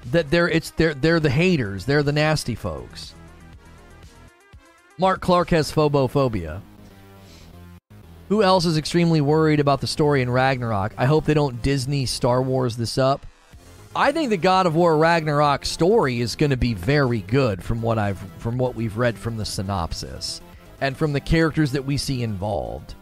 that they're it's they're they're the haters, they're the nasty folks. Mark Clark has phobophobia. Who else is extremely worried about the story in Ragnarok? I hope they don't Disney Star Wars this up. I think the God of War Ragnarok story is going to be very good from what I've from what we've read from the synopsis and from the characters that we see involved.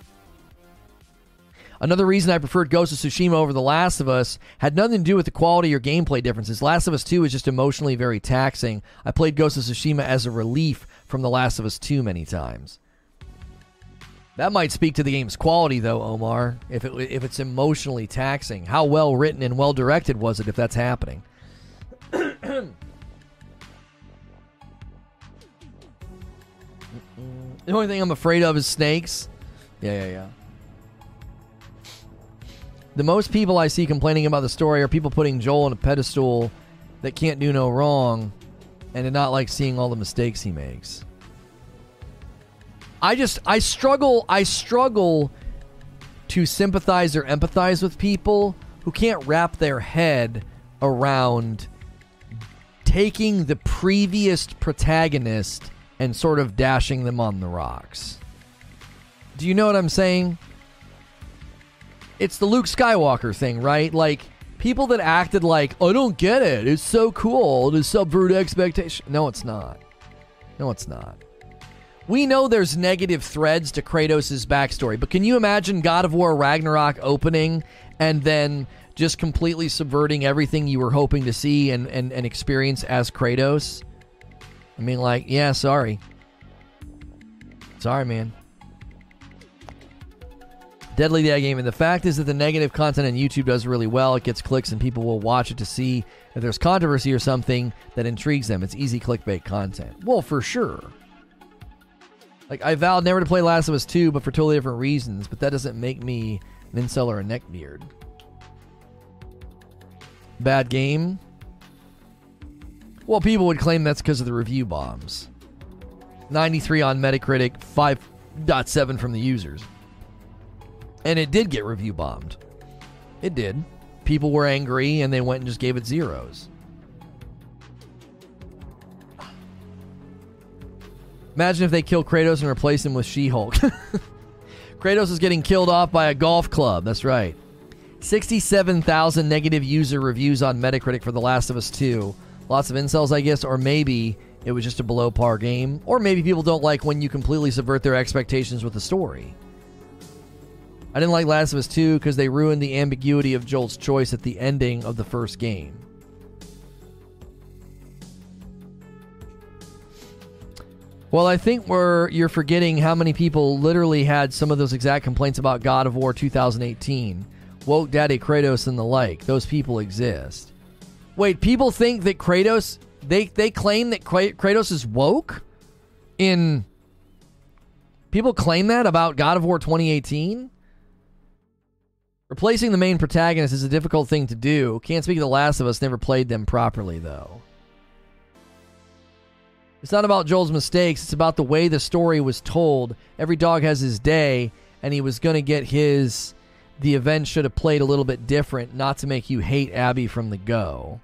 Another reason I preferred Ghost of Tsushima over The Last of Us had nothing to do with the quality or gameplay differences. Last of Us 2 is just emotionally very taxing. I played Ghost of Tsushima as a relief from The Last of Us 2 many times. That might speak to the game's quality, though, Omar. If it if it's emotionally taxing, how well written and well directed was it? If that's happening. the only thing I'm afraid of is snakes. Yeah, yeah, yeah. The most people I see complaining about the story are people putting Joel on a pedestal that can't do no wrong and did not like seeing all the mistakes he makes. I just I struggle I struggle to sympathize or empathize with people who can't wrap their head around taking the previous protagonist and sort of dashing them on the rocks. Do you know what I'm saying? It's the Luke Skywalker thing, right? Like people that acted like, "I don't get it. It's so cool to subvert expectation." No, it's not. No, it's not. We know there's negative threads to Kratos' backstory, but can you imagine God of War Ragnarok opening and then just completely subverting everything you were hoping to see and, and, and experience as Kratos? I mean, like, yeah, sorry. Sorry, man. Deadly That Game. And the fact is that the negative content on YouTube does really well. It gets clicks and people will watch it to see if there's controversy or something that intrigues them. It's easy clickbait content. Well, for sure. Like I vowed never to play Last of Us 2, but for totally different reasons. But that doesn't make me an incel or a neckbeard. Bad game. Well, people would claim that's because of the review bombs. 93 on Metacritic, 5.7 from the users. And it did get review bombed. It did. People were angry and they went and just gave it zeros. Imagine if they kill Kratos and replace him with She Hulk. Kratos is getting killed off by a golf club. That's right. 67,000 negative user reviews on Metacritic for The Last of Us 2. Lots of incels, I guess, or maybe it was just a below par game. Or maybe people don't like when you completely subvert their expectations with the story. I didn't like Last of Us 2 because they ruined the ambiguity of Joel's choice at the ending of the first game. Well, I think we're you're forgetting how many people literally had some of those exact complaints about God of War 2018. woke daddy Kratos and the like. Those people exist. Wait, people think that Kratos they they claim that Kratos is woke in people claim that about God of War 2018? Replacing the main protagonist is a difficult thing to do. Can't speak of The Last of Us, never played them properly, though. It's not about Joel's mistakes, it's about the way the story was told. Every dog has his day, and he was going to get his. The event should have played a little bit different, not to make you hate Abby from the go.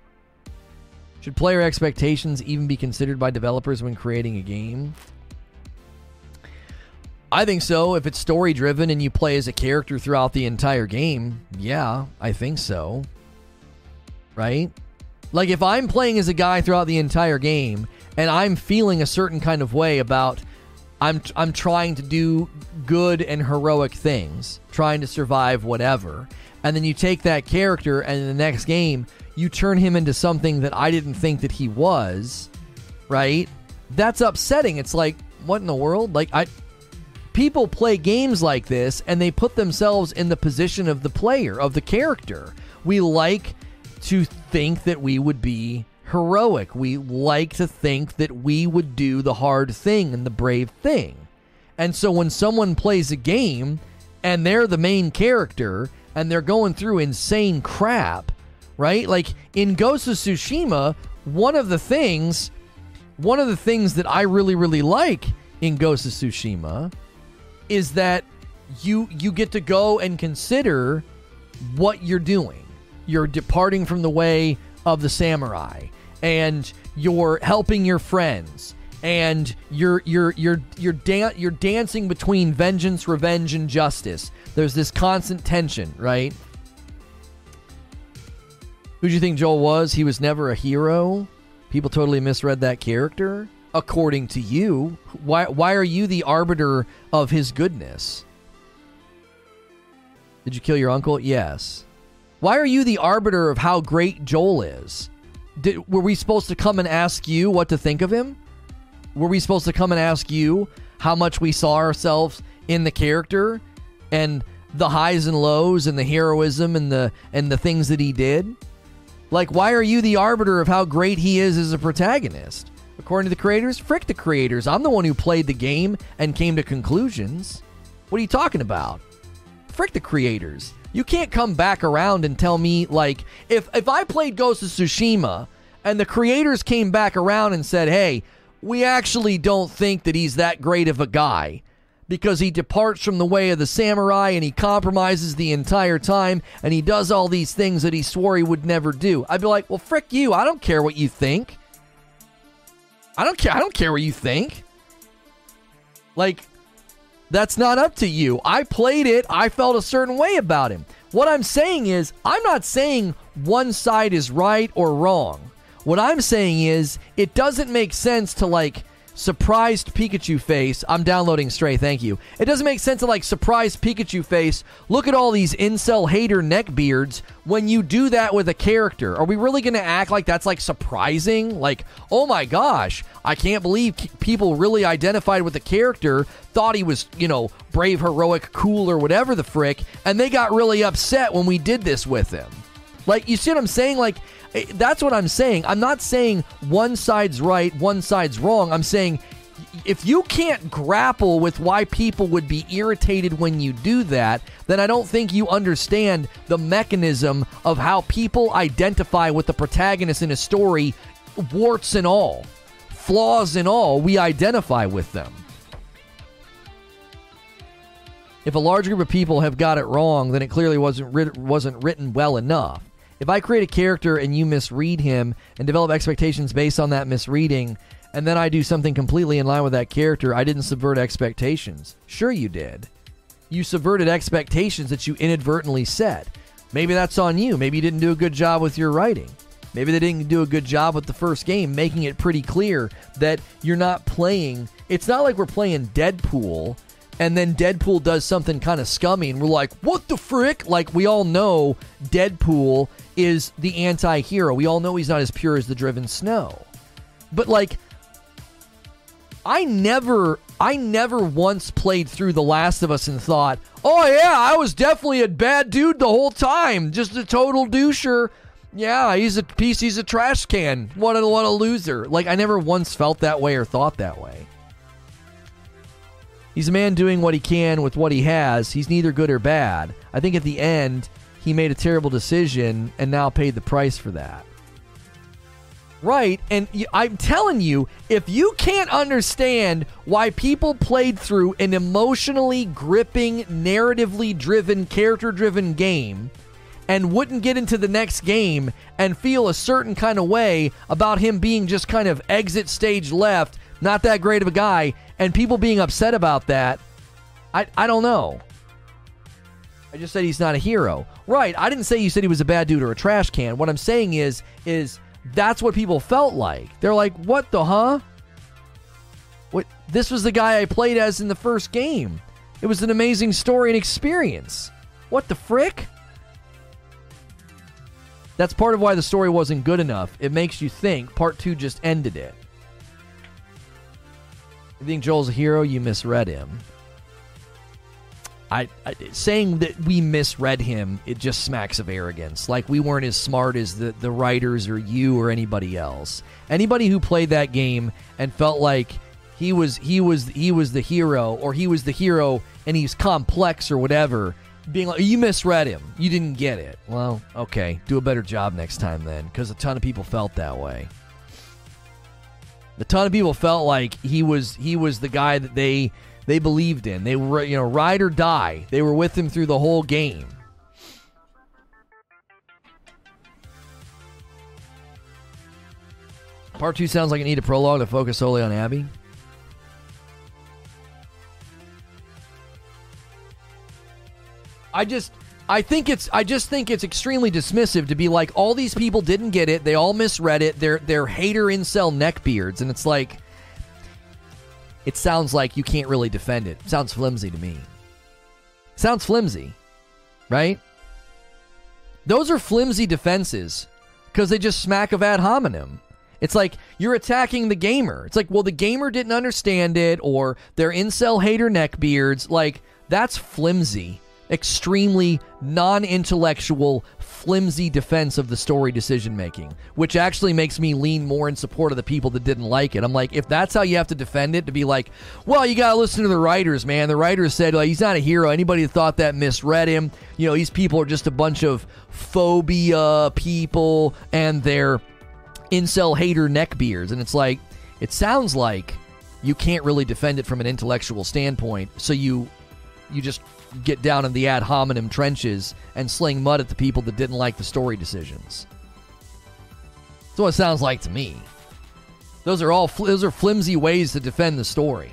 Should player expectations even be considered by developers when creating a game? I think so. If it's story driven and you play as a character throughout the entire game, yeah, I think so. Right? Like if I'm playing as a guy throughout the entire game and I'm feeling a certain kind of way about I'm I'm trying to do good and heroic things, trying to survive whatever. And then you take that character and in the next game you turn him into something that I didn't think that he was, right? That's upsetting. It's like what in the world? Like I people play games like this and they put themselves in the position of the player, of the character. We like to think that we would be heroic. We like to think that we would do the hard thing and the brave thing. And so when someone plays a game and they're the main character and they're going through insane crap, right? Like in Ghost of Tsushima, one of the things one of the things that I really really like in Ghost of Tsushima is that you you get to go and consider what you're doing. You're departing from the way of the samurai and you're helping your friends and you're you're you're you're dan- you're dancing between vengeance, revenge and justice. There's this constant tension, right? Who do you think Joel was? He was never a hero. People totally misread that character according to you. Why why are you the arbiter of his goodness? Did you kill your uncle? Yes. Why are you the arbiter of how great Joel is? Did, were we supposed to come and ask you what to think of him? Were we supposed to come and ask you how much we saw ourselves in the character and the highs and lows and the heroism and the and the things that he did? Like why are you the arbiter of how great he is as a protagonist? According to the creators, frick the creators. I'm the one who played the game and came to conclusions. What are you talking about? Frick the creators. You can't come back around and tell me like if if I played Ghost of Tsushima and the creators came back around and said, "Hey, we actually don't think that he's that great of a guy." because he departs from the way of the samurai and he compromises the entire time and he does all these things that he swore he would never do. I'd be like, well, frick you. I don't care what you think. I don't care. I don't care what you think. Like, that's not up to you. I played it. I felt a certain way about him. What I'm saying is, I'm not saying one side is right or wrong. What I'm saying is, it doesn't make sense to like surprised Pikachu face. I'm downloading Stray, thank you. It doesn't make sense to like surprised Pikachu face. Look at all these incel hater neckbeards when you do that with a character. Are we really going to act like that's like surprising? Like, oh my gosh, I can't believe people really identified with the character, thought he was, you know, brave, heroic, cool, or whatever the frick, and they got really upset when we did this with him. Like, you see what I'm saying? Like, Eh, that's what I'm saying. I'm not saying one side's right, one side's wrong. I'm saying if you can't grapple with why people would be irritated when you do that, then I don't think you understand the mechanism of how people identify with the protagonist in a story, warts and all, flaws and all, we identify with them. If a large group of people have got it wrong, then it clearly wasn't writ- wasn't written well enough. If I create a character and you misread him and develop expectations based on that misreading, and then I do something completely in line with that character, I didn't subvert expectations. Sure, you did. You subverted expectations that you inadvertently set. Maybe that's on you. Maybe you didn't do a good job with your writing. Maybe they didn't do a good job with the first game, making it pretty clear that you're not playing. It's not like we're playing Deadpool and then Deadpool does something kind of scummy, and we're like, what the frick? Like, we all know Deadpool is the anti hero. We all know he's not as pure as the driven snow. But, like, I never I never once played through The Last of Us and thought, oh, yeah, I was definitely a bad dude the whole time. Just a total doucher. Yeah, he's a piece, he's a trash can. What a, what a loser. Like, I never once felt that way or thought that way. He's a man doing what he can with what he has. He's neither good or bad. I think at the end, he made a terrible decision and now paid the price for that. Right, and I'm telling you, if you can't understand why people played through an emotionally gripping, narratively driven, character driven game and wouldn't get into the next game and feel a certain kind of way about him being just kind of exit stage left, not that great of a guy, and people being upset about that, I, I don't know. I just said he's not a hero. Right, I didn't say you said he was a bad dude or a trash can. What I'm saying is is that's what people felt like. They're like, "What the huh?" What this was the guy I played as in the first game. It was an amazing story and experience. What the frick? That's part of why the story wasn't good enough. It makes you think. Part 2 just ended it. You think Joel's a hero? You misread him. I, I, saying that we misread him, it just smacks of arrogance. Like we weren't as smart as the, the writers or you or anybody else. Anybody who played that game and felt like he was he was he was the hero or he was the hero and he's complex or whatever, being like you misread him, you didn't get it. Well, okay, do a better job next time then, because a ton of people felt that way. A ton of people felt like he was he was the guy that they they believed in. They were, you know, ride or die. They were with him through the whole game. Part two sounds like it need a prologue to focus solely on Abby. I just I think it's I just think it's extremely dismissive to be like all these people didn't get it, they all misread it, they're they're hater incel neckbeards, and it's like it sounds like you can't really defend it. Sounds flimsy to me. Sounds flimsy, right? Those are flimsy defenses because they just smack of ad hominem. It's like you're attacking the gamer. It's like, well, the gamer didn't understand it, or they're incel hater neckbeards. Like, that's flimsy, extremely non intellectual, flimsy defense of the story decision making, which actually makes me lean more in support of the people that didn't like it. I'm like, if that's how you have to defend it, to be like, well, you got to listen to the writers, man. The writers said like, he's not a hero. Anybody that thought that misread him. You know, these people are just a bunch of phobia people and they're incel hater neckbeards. And it's like, it sounds like you can't really defend it from an intellectual standpoint. So you you just get down in the ad hominem trenches and sling mud at the people that didn't like the story decisions. That's what it sounds like to me. Those are all those are flimsy ways to defend the story.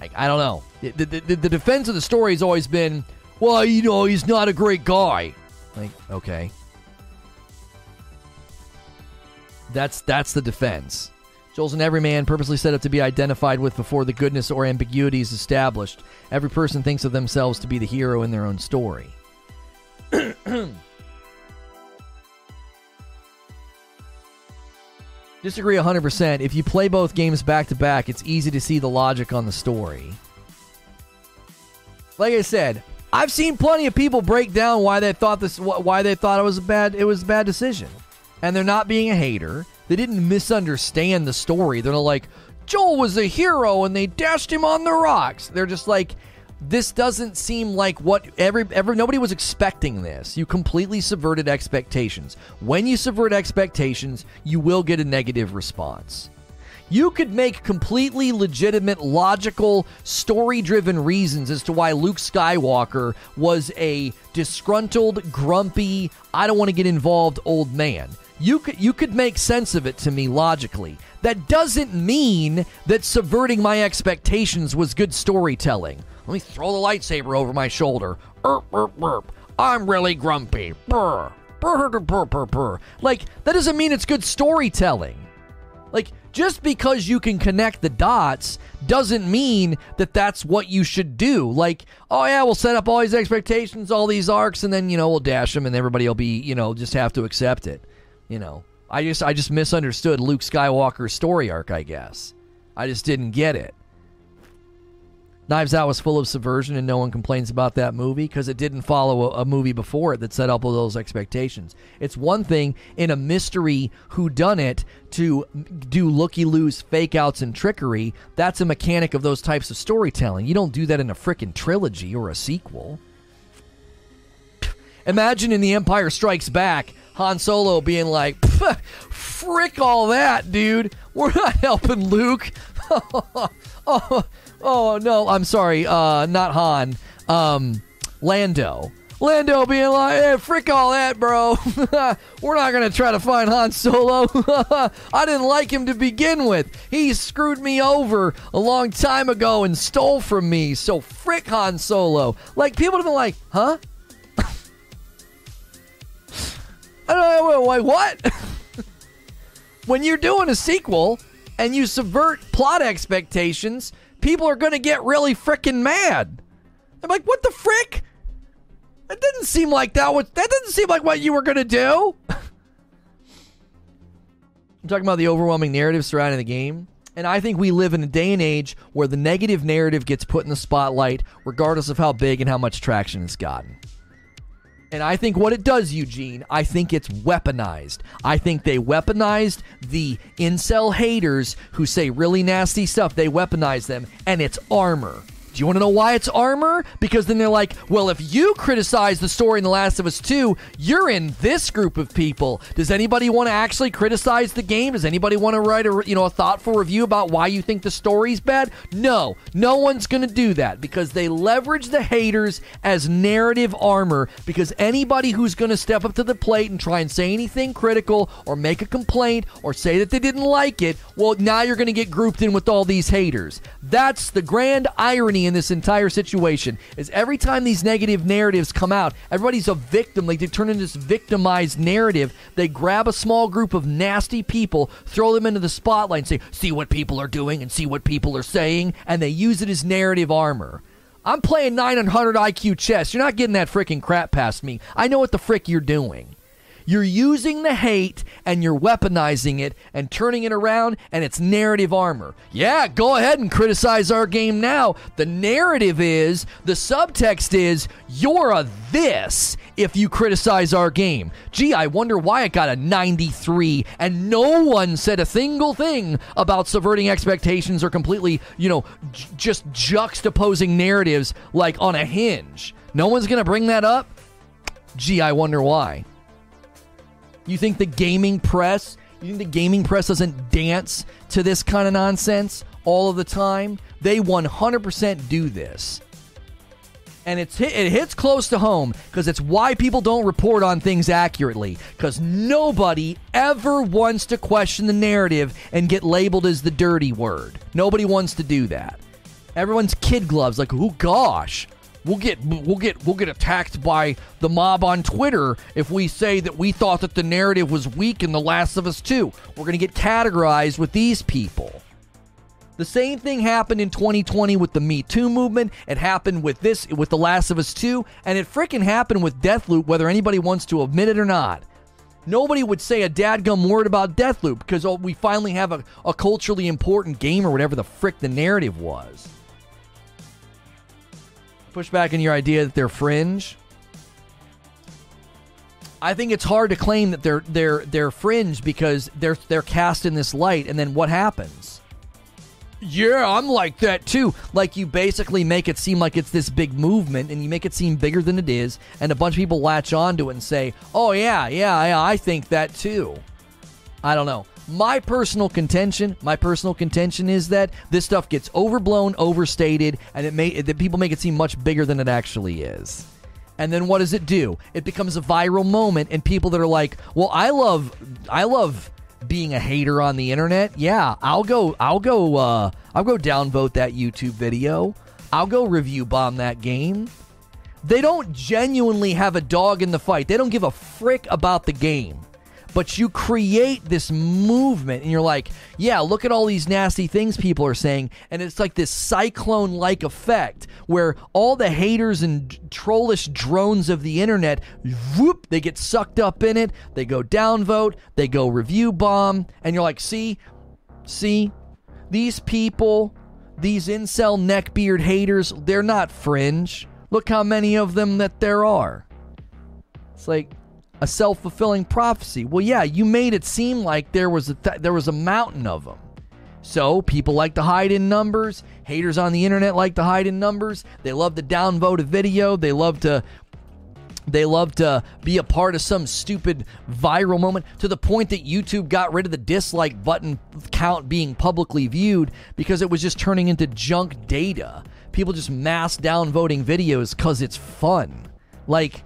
Like, I don't know. The, the, the defense of the story has always been, well, you know, he's not a great guy. Like, okay. That's that's the defense. Joel's an everyman, purposely set up to be identified with before the goodness or ambiguity is established. Every person thinks of themselves to be the hero in their own story. Disagree 100%. If you play both games back to back, it's easy to see the logic on the story. Like I said, I've seen plenty of people break down why they thought this why they thought it was a bad it was a bad decision. And they're not being a hater. They didn't misunderstand the story. They're like, Joel was a hero and they dashed him on the rocks. They're just like, this doesn't seem like what every every nobody was expecting this. You completely subverted expectations. When you subvert expectations, you will get a negative response. You could make completely legitimate, logical, story driven reasons as to why Luke Skywalker was a disgruntled, grumpy, I don't want to get involved old man. You could you could make sense of it to me logically. That doesn't mean that subverting my expectations was good storytelling. Let me throw the lightsaber over my shoulder. Erp, erp, erp. I'm really grumpy. Brr. Brr, brr, brr. Like, that doesn't mean it's good storytelling. Like, just because you can connect the dots doesn't mean that that's what you should do. Like, oh yeah, we'll set up all these expectations, all these arcs, and then, you know, we'll dash them and everybody will be, you know, just have to accept it. You know, I just I just misunderstood Luke Skywalker's story arc, I guess. I just didn't get it. Knives Out was full of subversion, and no one complains about that movie because it didn't follow a, a, movie before it that set up all those expectations. It's one thing in a mystery who done it to do looky loos, fake outs, and trickery. That's a mechanic of those types of storytelling. You don't do that in a freaking trilogy or a sequel. Imagine in The Empire Strikes Back, Han Solo being like, "Frick all that, dude. We're not helping Luke." oh, Oh no, I'm sorry. Uh, not Han. Um, Lando. Lando being like, hey, frick all that, bro. We're not going to try to find Han Solo. I didn't like him to begin with. He screwed me over a long time ago and stole from me. So frick Han Solo. Like, people have been like, huh? Like, what? when you're doing a sequel and you subvert plot expectations, people are going to get really freaking mad. I'm like, what the frick? That didn't seem like that was that didn't seem like what you were going to do. I'm talking about the overwhelming narrative surrounding the game. And I think we live in a day and age where the negative narrative gets put in the spotlight, regardless of how big and how much traction it's gotten. And I think what it does, Eugene, I think it's weaponized. I think they weaponized the incel haters who say really nasty stuff. They weaponize them, and it's armor. Do you want to know why it's armor? Because then they're like, well, if you criticize the story in The Last of Us 2, you're in this group of people. Does anybody want to actually criticize the game? Does anybody want to write a you know a thoughtful review about why you think the story's bad? No, no one's going to do that because they leverage the haters as narrative armor. Because anybody who's going to step up to the plate and try and say anything critical or make a complaint or say that they didn't like it, well, now you're going to get grouped in with all these haters. That's the grand irony in this entire situation is every time these negative narratives come out, everybody's a victim. Like they turn into this victimized narrative. They grab a small group of nasty people, throw them into the spotlight, and say, "See what people are doing and see what people are saying," and they use it as narrative armor. I'm playing 900 IQ chess. You're not getting that freaking crap past me. I know what the frick you're doing. You're using the hate and you're weaponizing it and turning it around, and it's narrative armor. Yeah, go ahead and criticize our game now. The narrative is, the subtext is, you're a this if you criticize our game. Gee, I wonder why it got a 93 and no one said a single thing about subverting expectations or completely, you know, j- just juxtaposing narratives like on a hinge. No one's going to bring that up? Gee, I wonder why. You think the gaming press, you think the gaming press doesn't dance to this kind of nonsense all of the time? They 100% do this. And it's hit, it hits close to home because it's why people don't report on things accurately. Because nobody ever wants to question the narrative and get labeled as the dirty word. Nobody wants to do that. Everyone's kid gloves, like, oh gosh, We'll get we'll get we'll get attacked by the mob on Twitter if we say that we thought that the narrative was weak in The Last of Us 2. We're going to get categorized with these people. The same thing happened in 2020 with the Me Too movement. It happened with this with The Last of Us 2, and it freaking happened with Deathloop whether anybody wants to admit it or not. Nobody would say a dadgum word about Deathloop because oh, we finally have a, a culturally important game or whatever the frick the narrative was push back on your idea that they're fringe. I think it's hard to claim that they're they're they're fringe because they're they're cast in this light, and then what happens? Yeah, I'm like that too. Like you basically make it seem like it's this big movement, and you make it seem bigger than it is, and a bunch of people latch onto it and say, "Oh yeah, yeah, yeah I think that too." I don't know. My personal contention, my personal contention is that this stuff gets overblown, overstated, and it may that people make it seem much bigger than it actually is. And then what does it do? It becomes a viral moment, and people that are like, "Well, I love, I love." being a hater on the internet yeah i'll go i'll go uh i'll go downvote that youtube video i'll go review bomb that game they don't genuinely have a dog in the fight they don't give a frick about the game but you create this movement and you're like, yeah, look at all these nasty things people are saying. And it's like this cyclone like effect where all the haters and trollish drones of the internet, whoop, they get sucked up in it. They go downvote, they go review bomb. And you're like, see, see, these people, these incel neckbeard haters, they're not fringe. Look how many of them that there are. It's like a self-fulfilling prophecy. Well, yeah, you made it seem like there was a th- there was a mountain of them. So people like to hide in numbers. Haters on the internet like to hide in numbers. They love to downvote a video. They love to they love to be a part of some stupid viral moment to the point that YouTube got rid of the dislike button count being publicly viewed because it was just turning into junk data. People just mass downvoting videos because it's fun. Like,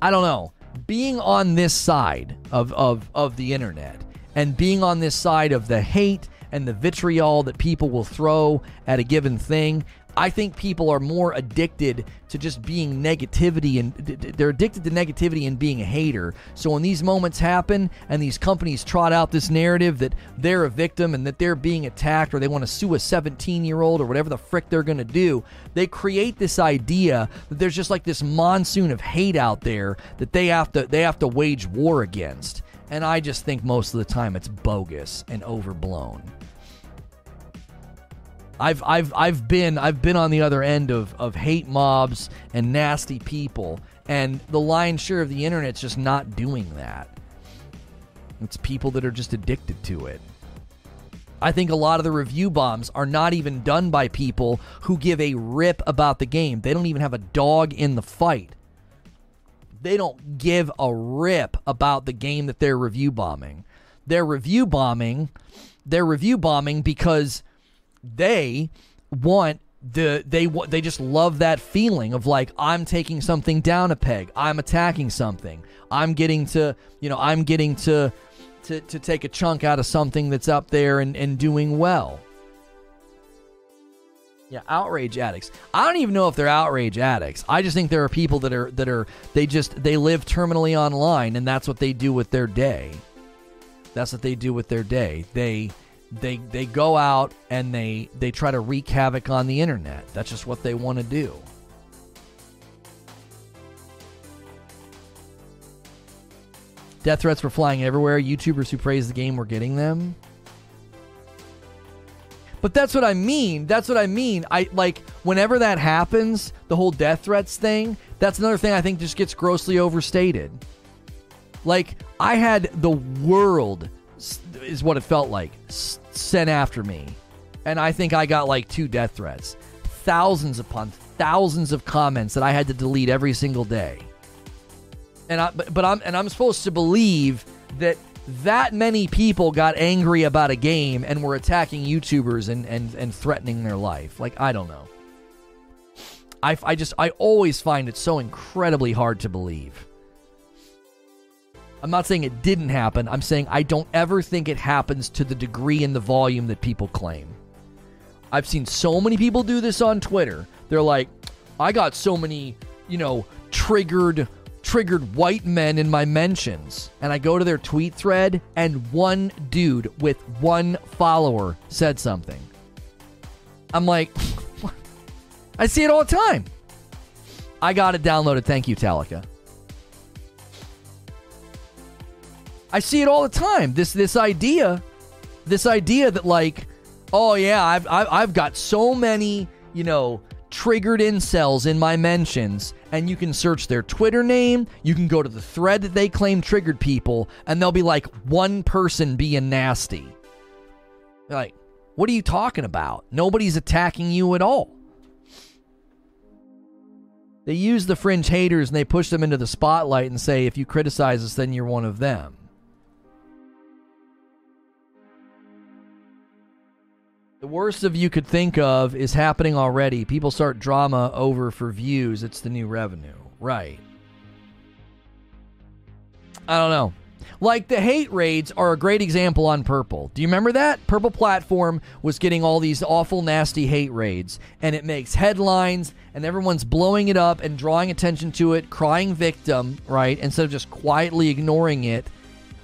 I don't know. Being on this side of, of, of the internet and being on this side of the hate and the vitriol that people will throw at a given thing. I think people are more addicted to just being negativity and they're addicted to negativity and being a hater. So when these moments happen and these companies trot out this narrative that they're a victim and that they're being attacked or they want to sue a 17 year old or whatever the frick they're going to do, they create this idea that there's just like this monsoon of hate out there that they have to they have to wage war against. And I just think most of the time it's bogus and overblown. I've I've I've been I've been on the other end of of hate mobs and nasty people, and the lion's share of the internet's just not doing that. It's people that are just addicted to it. I think a lot of the review bombs are not even done by people who give a rip about the game. They don't even have a dog in the fight. They don't give a rip about the game that they're review bombing. They're review bombing. They're review bombing because they want the they they just love that feeling of like I'm taking something down a peg, I'm attacking something, I'm getting to you know I'm getting to to, to take a chunk out of something that's up there and, and doing well. Yeah, outrage addicts. I don't even know if they're outrage addicts. I just think there are people that are that are they just they live terminally online and that's what they do with their day. That's what they do with their day. They they they go out and they they try to wreak havoc on the internet. That's just what they want to do. Death threats were flying everywhere. YouTubers who praise the game were getting them. But that's what I mean. That's what I mean. I like whenever that happens, the whole death threats thing, that's another thing I think just gets grossly overstated. Like I had the world is what it felt like sent after me. And I think I got like two death threats. Thousands upon thousands of comments that I had to delete every single day. And I but, but I'm and I'm supposed to believe that that many people got angry about a game and were attacking YouTubers and and and threatening their life. Like I don't know. I I just I always find it so incredibly hard to believe. I'm not saying it didn't happen. I'm saying I don't ever think it happens to the degree and the volume that people claim. I've seen so many people do this on Twitter. They're like, I got so many, you know, triggered triggered white men in my mentions. And I go to their tweet thread and one dude with one follower said something. I'm like, I see it all the time. I got it downloaded. Thank you, Talica. I see it all the time. This this idea, this idea that like, oh yeah, I've I've, I've got so many you know triggered incels in my mentions, and you can search their Twitter name. You can go to the thread that they claim triggered people, and they'll be like one person being nasty. Like, what are you talking about? Nobody's attacking you at all. They use the fringe haters and they push them into the spotlight and say, if you criticize us, then you're one of them. The worst of you could think of is happening already. People start drama over for views. It's the new revenue. Right. I don't know. Like the hate raids are a great example on Purple. Do you remember that? Purple Platform was getting all these awful, nasty hate raids, and it makes headlines, and everyone's blowing it up and drawing attention to it, crying victim, right? Instead of just quietly ignoring it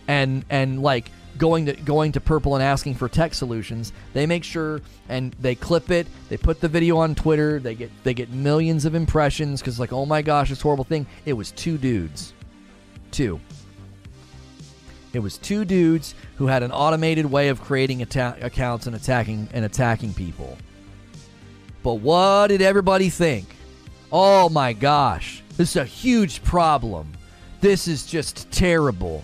and and like going to going to Purple and asking for tech solutions. They make sure and they clip it. They put the video on Twitter. They get they get millions of impressions because like oh my gosh, this horrible thing. It was two dudes, two, It was two dudes who had an automated way of creating atta- accounts and attacking and attacking people. But what did everybody think? Oh my gosh, this is a huge problem. This is just terrible.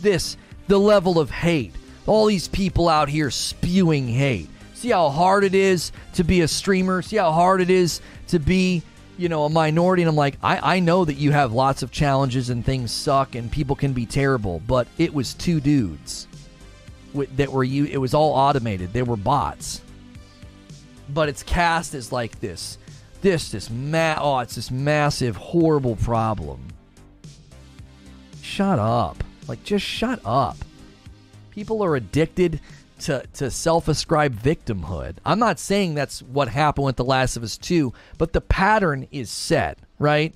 This, the level of hate. All these people out here spewing hate. See how hard it is to be a streamer? See how hard it is to be, you know, a minority? And I'm like, I, I know that you have lots of challenges and things suck and people can be terrible, but it was two dudes that were you. It was all automated. They were bots but it's cast as like this this this ma- oh it's this massive horrible problem shut up like just shut up people are addicted to, to self-ascribed victimhood i'm not saying that's what happened with the last of us 2 but the pattern is set right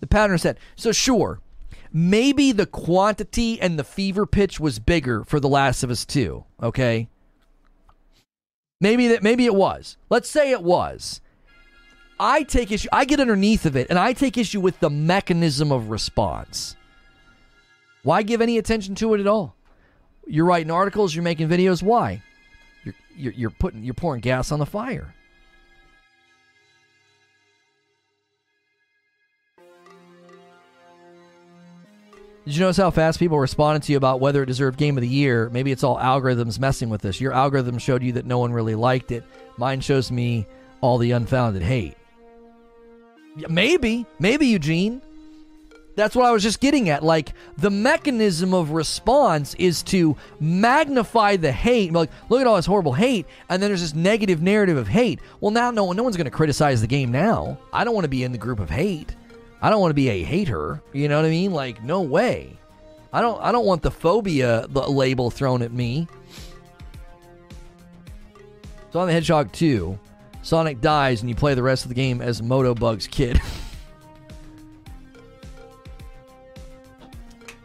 the pattern is set so sure maybe the quantity and the fever pitch was bigger for the last of us 2 okay Maybe that maybe it was. Let's say it was. I take issue I get underneath of it and I take issue with the mechanism of response. Why give any attention to it at all? You're writing articles, you're making videos, why? You're you're, you're putting you're pouring gas on the fire. Did you notice how fast people responded to you about whether it deserved Game of the Year? Maybe it's all algorithms messing with this. Your algorithm showed you that no one really liked it. Mine shows me all the unfounded hate. Maybe, maybe Eugene. That's what I was just getting at. Like the mechanism of response is to magnify the hate. Like, look at all this horrible hate, and then there's this negative narrative of hate. Well, now no one, no one's going to criticize the game. Now, I don't want to be in the group of hate. I don't want to be a hater. You know what I mean? Like, no way. I don't. I don't want the phobia label thrown at me. So on the Hedgehog 2, Sonic dies and you play the rest of the game as Moto Bug's kid.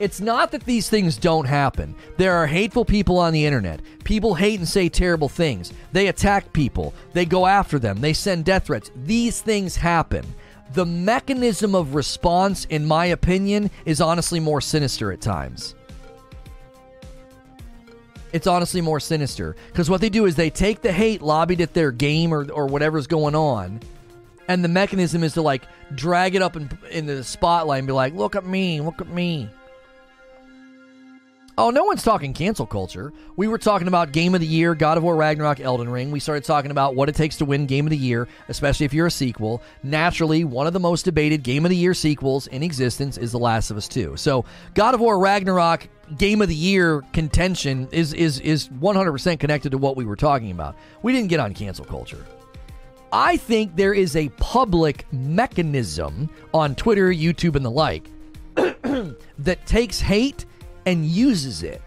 it's not that these things don't happen. There are hateful people on the internet. People hate and say terrible things. They attack people. They go after them. They send death threats. These things happen the mechanism of response, in my opinion, is honestly more sinister at times. It's honestly more sinister because what they do is they take the hate lobbied at their game or, or whatever's going on, and the mechanism is to like drag it up in, into the spotlight and be like, "Look at me, look at me." Oh, no one's talking cancel culture. We were talking about Game of the Year, God of War Ragnarok, Elden Ring. We started talking about what it takes to win Game of the Year, especially if you're a sequel. Naturally, one of the most debated Game of the Year sequels in existence is The Last of Us 2. So, God of War Ragnarok Game of the Year contention is is is 100% connected to what we were talking about. We didn't get on cancel culture. I think there is a public mechanism on Twitter, YouTube, and the like that takes hate and uses it.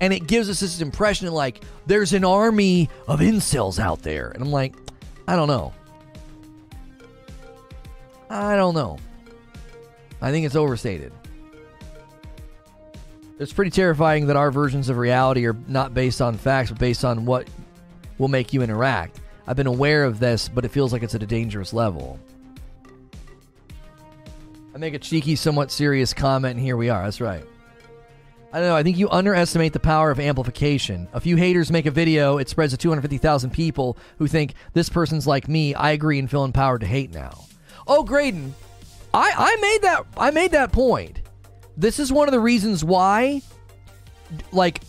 And it gives us this impression of like there's an army of incels out there. And I'm like, I don't know. I don't know. I think it's overstated. It's pretty terrifying that our versions of reality are not based on facts, but based on what will make you interact. I've been aware of this, but it feels like it's at a dangerous level. I make a cheeky, somewhat serious comment, and here we are. That's right. I don't know. I think you underestimate the power of amplification. A few haters make a video, it spreads to 250,000 people who think this person's like me. I agree and feel empowered to hate now. Oh, Graydon, I, I made that I made that point. This is one of the reasons why, like,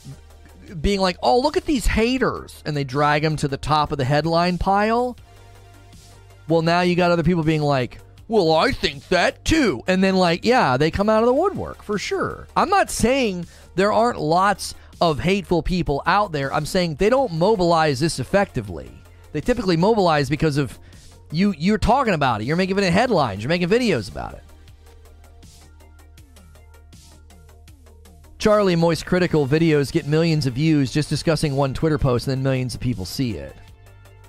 being like, oh, look at these haters, and they drag them to the top of the headline pile. Well, now you got other people being like, well, I think that too. And then, like, yeah, they come out of the woodwork for sure. I'm not saying there aren't lots of hateful people out there. I'm saying they don't mobilize this effectively. They typically mobilize because of you you're talking about it. You're making it headlines, you're making videos about it. Charlie Moist Critical videos get millions of views just discussing one Twitter post and then millions of people see it.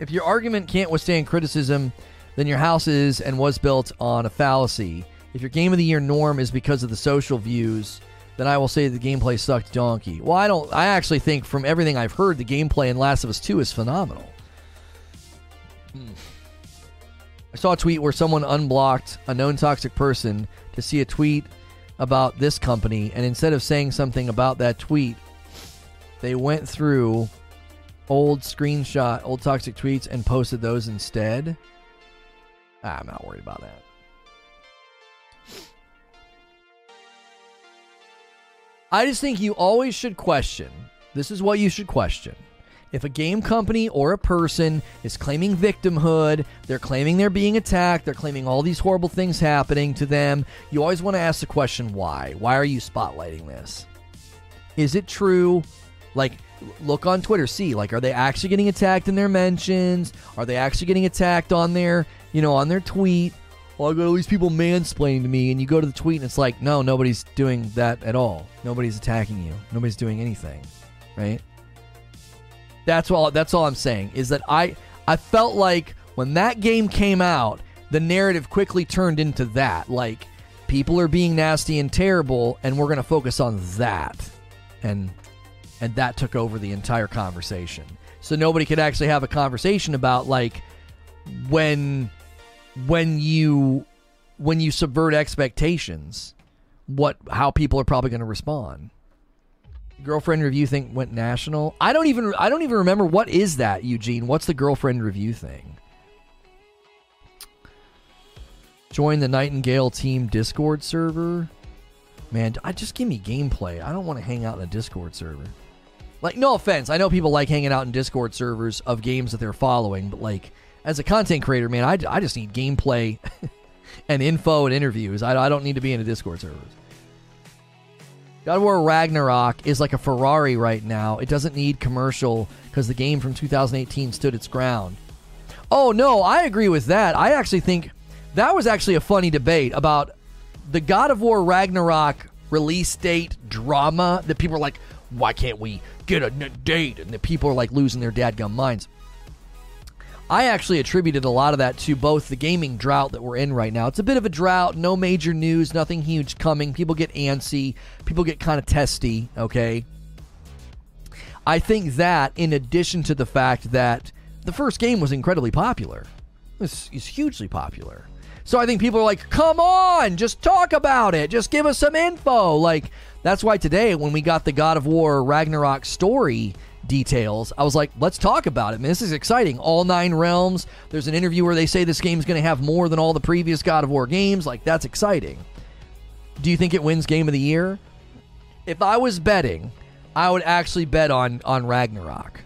If your argument can't withstand criticism, then your house is and was built on a fallacy. If your game of the year norm is because of the social views, then I will say the gameplay sucked donkey. Well, I don't. I actually think from everything I've heard, the gameplay in Last of Us Two is phenomenal. Hmm. I saw a tweet where someone unblocked a known toxic person to see a tweet about this company, and instead of saying something about that tweet, they went through old screenshot, old toxic tweets, and posted those instead. Ah, I'm not worried about that. I just think you always should question. This is what you should question. If a game company or a person is claiming victimhood, they're claiming they're being attacked, they're claiming all these horrible things happening to them, you always want to ask the question why? Why are you spotlighting this? Is it true? Like, look on Twitter, see, like, are they actually getting attacked in their mentions? Are they actually getting attacked on their, you know, on their tweet? Well, I got all these people mansplaining to me, and you go to the tweet, and it's like, no, nobody's doing that at all. Nobody's attacking you. Nobody's doing anything, right? That's all. That's all I'm saying is that I I felt like when that game came out, the narrative quickly turned into that. Like people are being nasty and terrible, and we're going to focus on that, and and that took over the entire conversation. So nobody could actually have a conversation about like when when you when you subvert expectations, what how people are probably going to respond girlfriend review thing went national. I don't even I don't even remember what is that, Eugene. What's the girlfriend review thing? Join the Nightingale team Discord server. Man, I just give me gameplay. I don't want to hang out in a Discord server. Like, no offense, I know people like hanging out in Discord servers of games that they're following, but like, as a content creator, man, I, I just need gameplay and info and interviews. I, I don't need to be in a Discord server. God of War Ragnarok is like a Ferrari right now. It doesn't need commercial because the game from 2018 stood its ground. Oh, no, I agree with that. I actually think that was actually a funny debate about the God of War Ragnarok release date drama that people are like, why can't we get a date? And the people are like losing their dadgum minds. I actually attributed a lot of that to both the gaming drought that we're in right now. It's a bit of a drought, no major news, nothing huge coming. People get antsy, people get kind of testy, okay? I think that, in addition to the fact that the first game was incredibly popular, it's, it's hugely popular. So I think people are like, come on, just talk about it. Just give us some info. Like, that's why today, when we got the God of War Ragnarok story details. I was like, let's talk about it. This is exciting. All nine realms. There's an interview where they say this game's going to have more than all the previous God of War games. Like, that's exciting. Do you think it wins Game of the Year? If I was betting, I would actually bet on on Ragnarok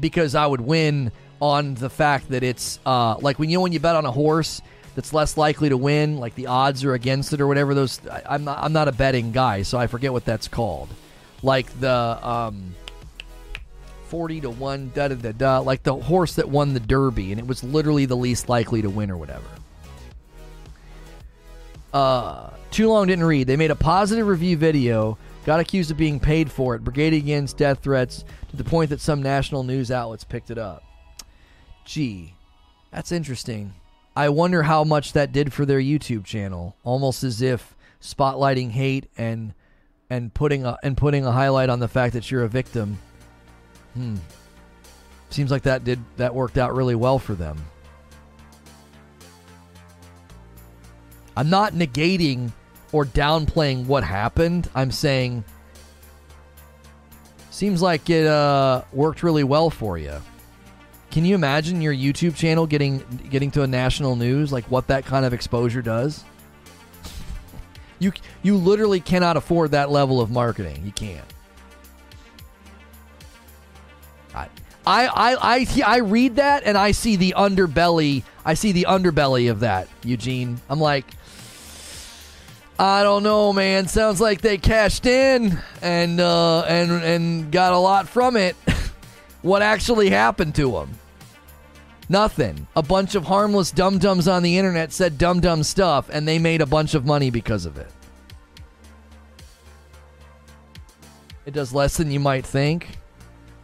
because I would win on the fact that it's uh, like when you know when you bet on a horse that's less likely to win, like the odds are against it or whatever. Those I, am not I'm not a betting guy, so I forget what that's called. Like the um, 40 to 1, da da da da, like the horse that won the Derby, and it was literally the least likely to win or whatever. Uh, too long didn't read. They made a positive review video, got accused of being paid for it, brigading against death threats to the point that some national news outlets picked it up. Gee, that's interesting. I wonder how much that did for their YouTube channel. Almost as if spotlighting hate and and putting a and putting a highlight on the fact that you're a victim Hmm. Seems like that did that worked out really well for them. I'm not negating or downplaying what happened. I'm saying seems like it uh, worked really well for you. Can you imagine your YouTube channel getting getting to a national news like what that kind of exposure does? You you literally cannot afford that level of marketing. You can't. I, I, I, I read that and I see the underbelly. I see the underbelly of that, Eugene. I'm like, I don't know, man. Sounds like they cashed in and uh, and and got a lot from it. what actually happened to them? Nothing. A bunch of harmless dum dums on the internet said dum dum stuff, and they made a bunch of money because of it. It does less than you might think.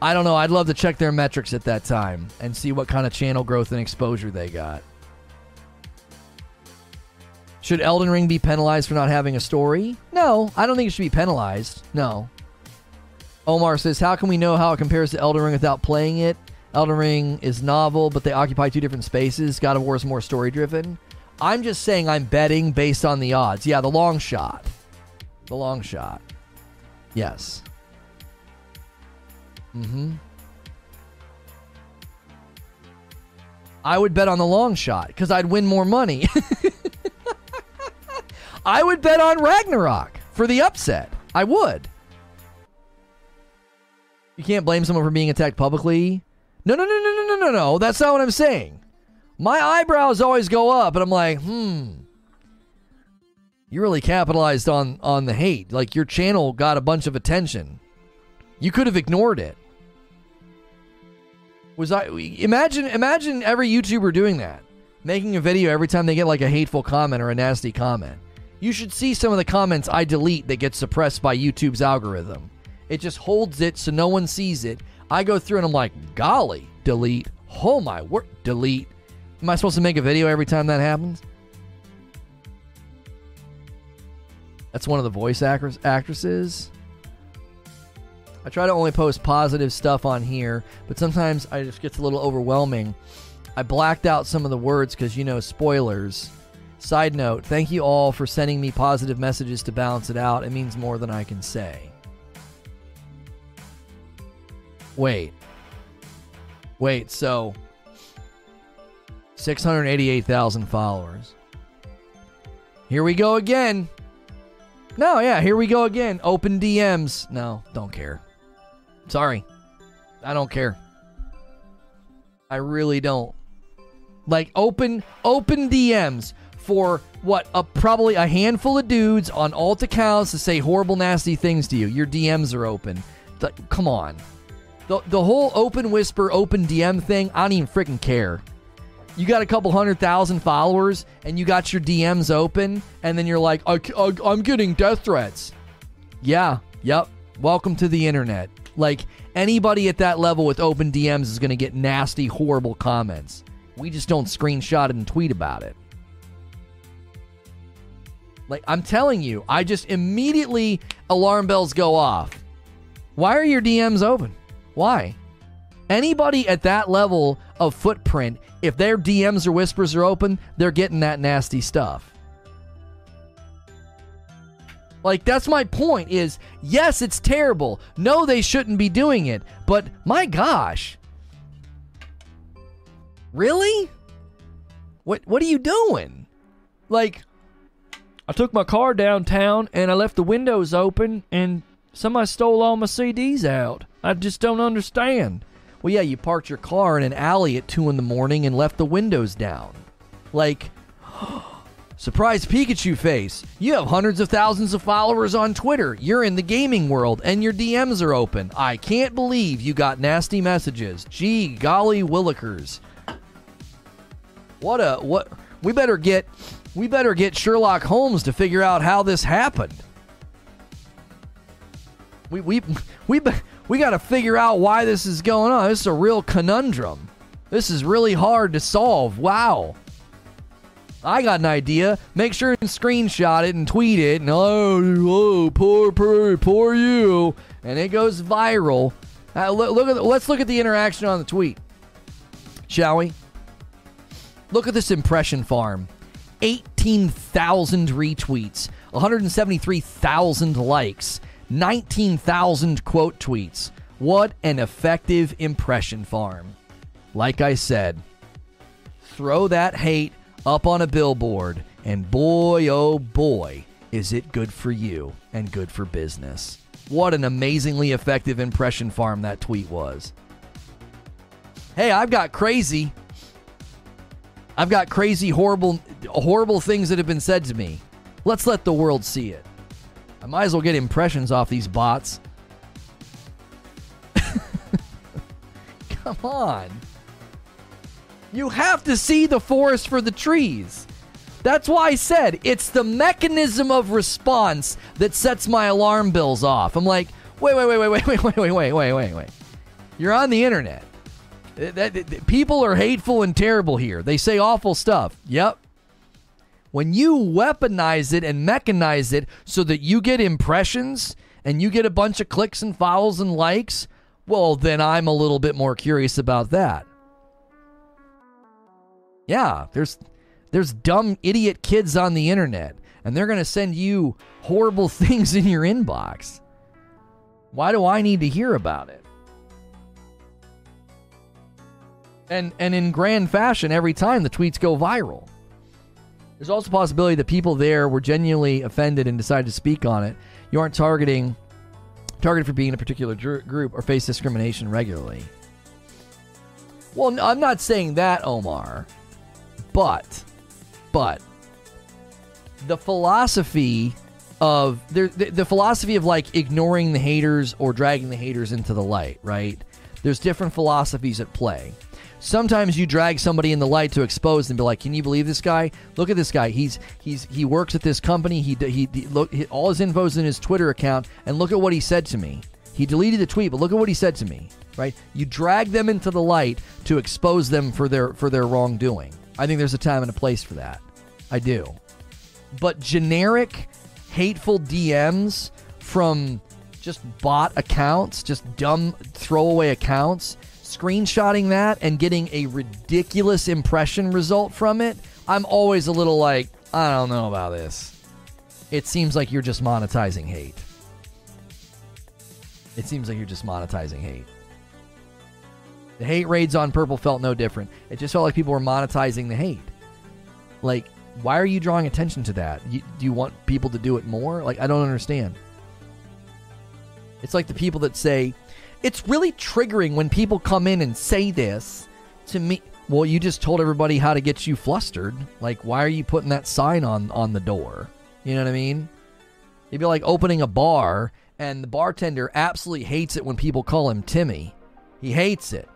I don't know. I'd love to check their metrics at that time and see what kind of channel growth and exposure they got. Should Elden Ring be penalized for not having a story? No, I don't think it should be penalized. No. Omar says, How can we know how it compares to Elden Ring without playing it? Elden Ring is novel, but they occupy two different spaces. God of War is more story driven. I'm just saying I'm betting based on the odds. Yeah, the long shot. The long shot. Yes. Mm-hmm. I would bet on the long shot because I'd win more money. I would bet on Ragnarok for the upset. I would. You can't blame someone for being attacked publicly. No, no, no, no, no, no, no, no. That's not what I'm saying. My eyebrows always go up, and I'm like, hmm. You really capitalized on on the hate. Like your channel got a bunch of attention. You could have ignored it. Was I imagine imagine every YouTuber doing that, making a video every time they get like a hateful comment or a nasty comment. You should see some of the comments I delete that get suppressed by YouTube's algorithm. It just holds it so no one sees it. I go through and I'm like, golly, delete. Oh my word, delete. Am I supposed to make a video every time that happens? That's one of the voice actresses. I try to only post positive stuff on here, but sometimes I just gets a little overwhelming. I blacked out some of the words because you know spoilers. Side note: Thank you all for sending me positive messages to balance it out. It means more than I can say. Wait. Wait, so 688,000 followers. Here we go again. No, yeah, here we go again. Open DMs. No, don't care. Sorry. I don't care. I really don't. Like open open DMs for what a probably a handful of dudes on alt accounts to say horrible nasty things to you. Your DMs are open. Th- come on. The the whole open whisper open DM thing, I don't even freaking care. You got a couple hundred thousand followers and you got your DMs open and then you're like, I, I, I'm getting death threats. Yeah, yep. Welcome to the internet. Like anybody at that level with open DMs is going to get nasty, horrible comments. We just don't screenshot it and tweet about it. Like I'm telling you, I just immediately alarm bells go off. Why are your DMs open? Why? Anybody at that level of footprint, if their DMs or whispers are open, they're getting that nasty stuff. Like that's my point is yes, it's terrible. No, they shouldn't be doing it. But my gosh. Really? What what are you doing? Like I took my car downtown and I left the windows open and somebody stole all my CDs out. I just don't understand. Well, yeah, you parked your car in an alley at 2 in the morning and left the windows down. Like, surprise Pikachu face. You have hundreds of thousands of followers on Twitter. You're in the gaming world and your DMs are open. I can't believe you got nasty messages. Gee, golly willikers. What a what we better get we better get Sherlock Holmes to figure out how this happened. We we we we got to figure out why this is going on. This is a real conundrum. This is really hard to solve. Wow. I got an idea. Make sure and screenshot it and tweet it. And oh, oh poor, poor, poor you. And it goes viral. Uh, look, look at the, let's look at the interaction on the tweet, shall we? Look at this impression farm. 18,000 retweets, 173,000 likes. 19,000 quote tweets. What an effective impression farm. Like I said, throw that hate up on a billboard, and boy, oh boy, is it good for you and good for business. What an amazingly effective impression farm that tweet was. Hey, I've got crazy. I've got crazy, horrible, horrible things that have been said to me. Let's let the world see it. I might as well get impressions off these bots. Come on. You have to see the forest for the trees. That's why I said it's the mechanism of response that sets my alarm bells off. I'm like, wait, wait, wait, wait, wait, wait, wait, wait, wait, wait, wait, wait. You're on the internet. People are hateful and terrible here. They say awful stuff. Yep. When you weaponize it and mechanize it so that you get impressions and you get a bunch of clicks and follows and likes, well, then I'm a little bit more curious about that. Yeah, there's there's dumb idiot kids on the internet and they're going to send you horrible things in your inbox. Why do I need to hear about it? And and in grand fashion every time the tweets go viral. There's also a possibility that people there were genuinely offended and decided to speak on it. You aren't targeting targeted for being in a particular dr- group or face discrimination regularly. Well, I'm not saying that, Omar. But but the philosophy of the, the philosophy of like ignoring the haters or dragging the haters into the light, right? There's different philosophies at play. Sometimes you drag somebody in the light to expose them, be like, "Can you believe this guy? Look at this guy. He's he's he works at this company. He he, he look he, all his info's in his Twitter account, and look at what he said to me. He deleted the tweet, but look at what he said to me. Right? You drag them into the light to expose them for their for their wrongdoing. I think there's a time and a place for that. I do. But generic hateful DMs from just bot accounts, just dumb throwaway accounts, screenshotting that and getting a ridiculous impression result from it, I'm always a little like, I don't know about this. It seems like you're just monetizing hate. It seems like you're just monetizing hate. The hate raids on Purple felt no different. It just felt like people were monetizing the hate. Like, why are you drawing attention to that? You, do you want people to do it more? Like, I don't understand. It's like the people that say, it's really triggering when people come in and say this to me. Well, you just told everybody how to get you flustered. Like, why are you putting that sign on on the door? You know what I mean? It'd be like opening a bar and the bartender absolutely hates it when people call him Timmy. He hates it.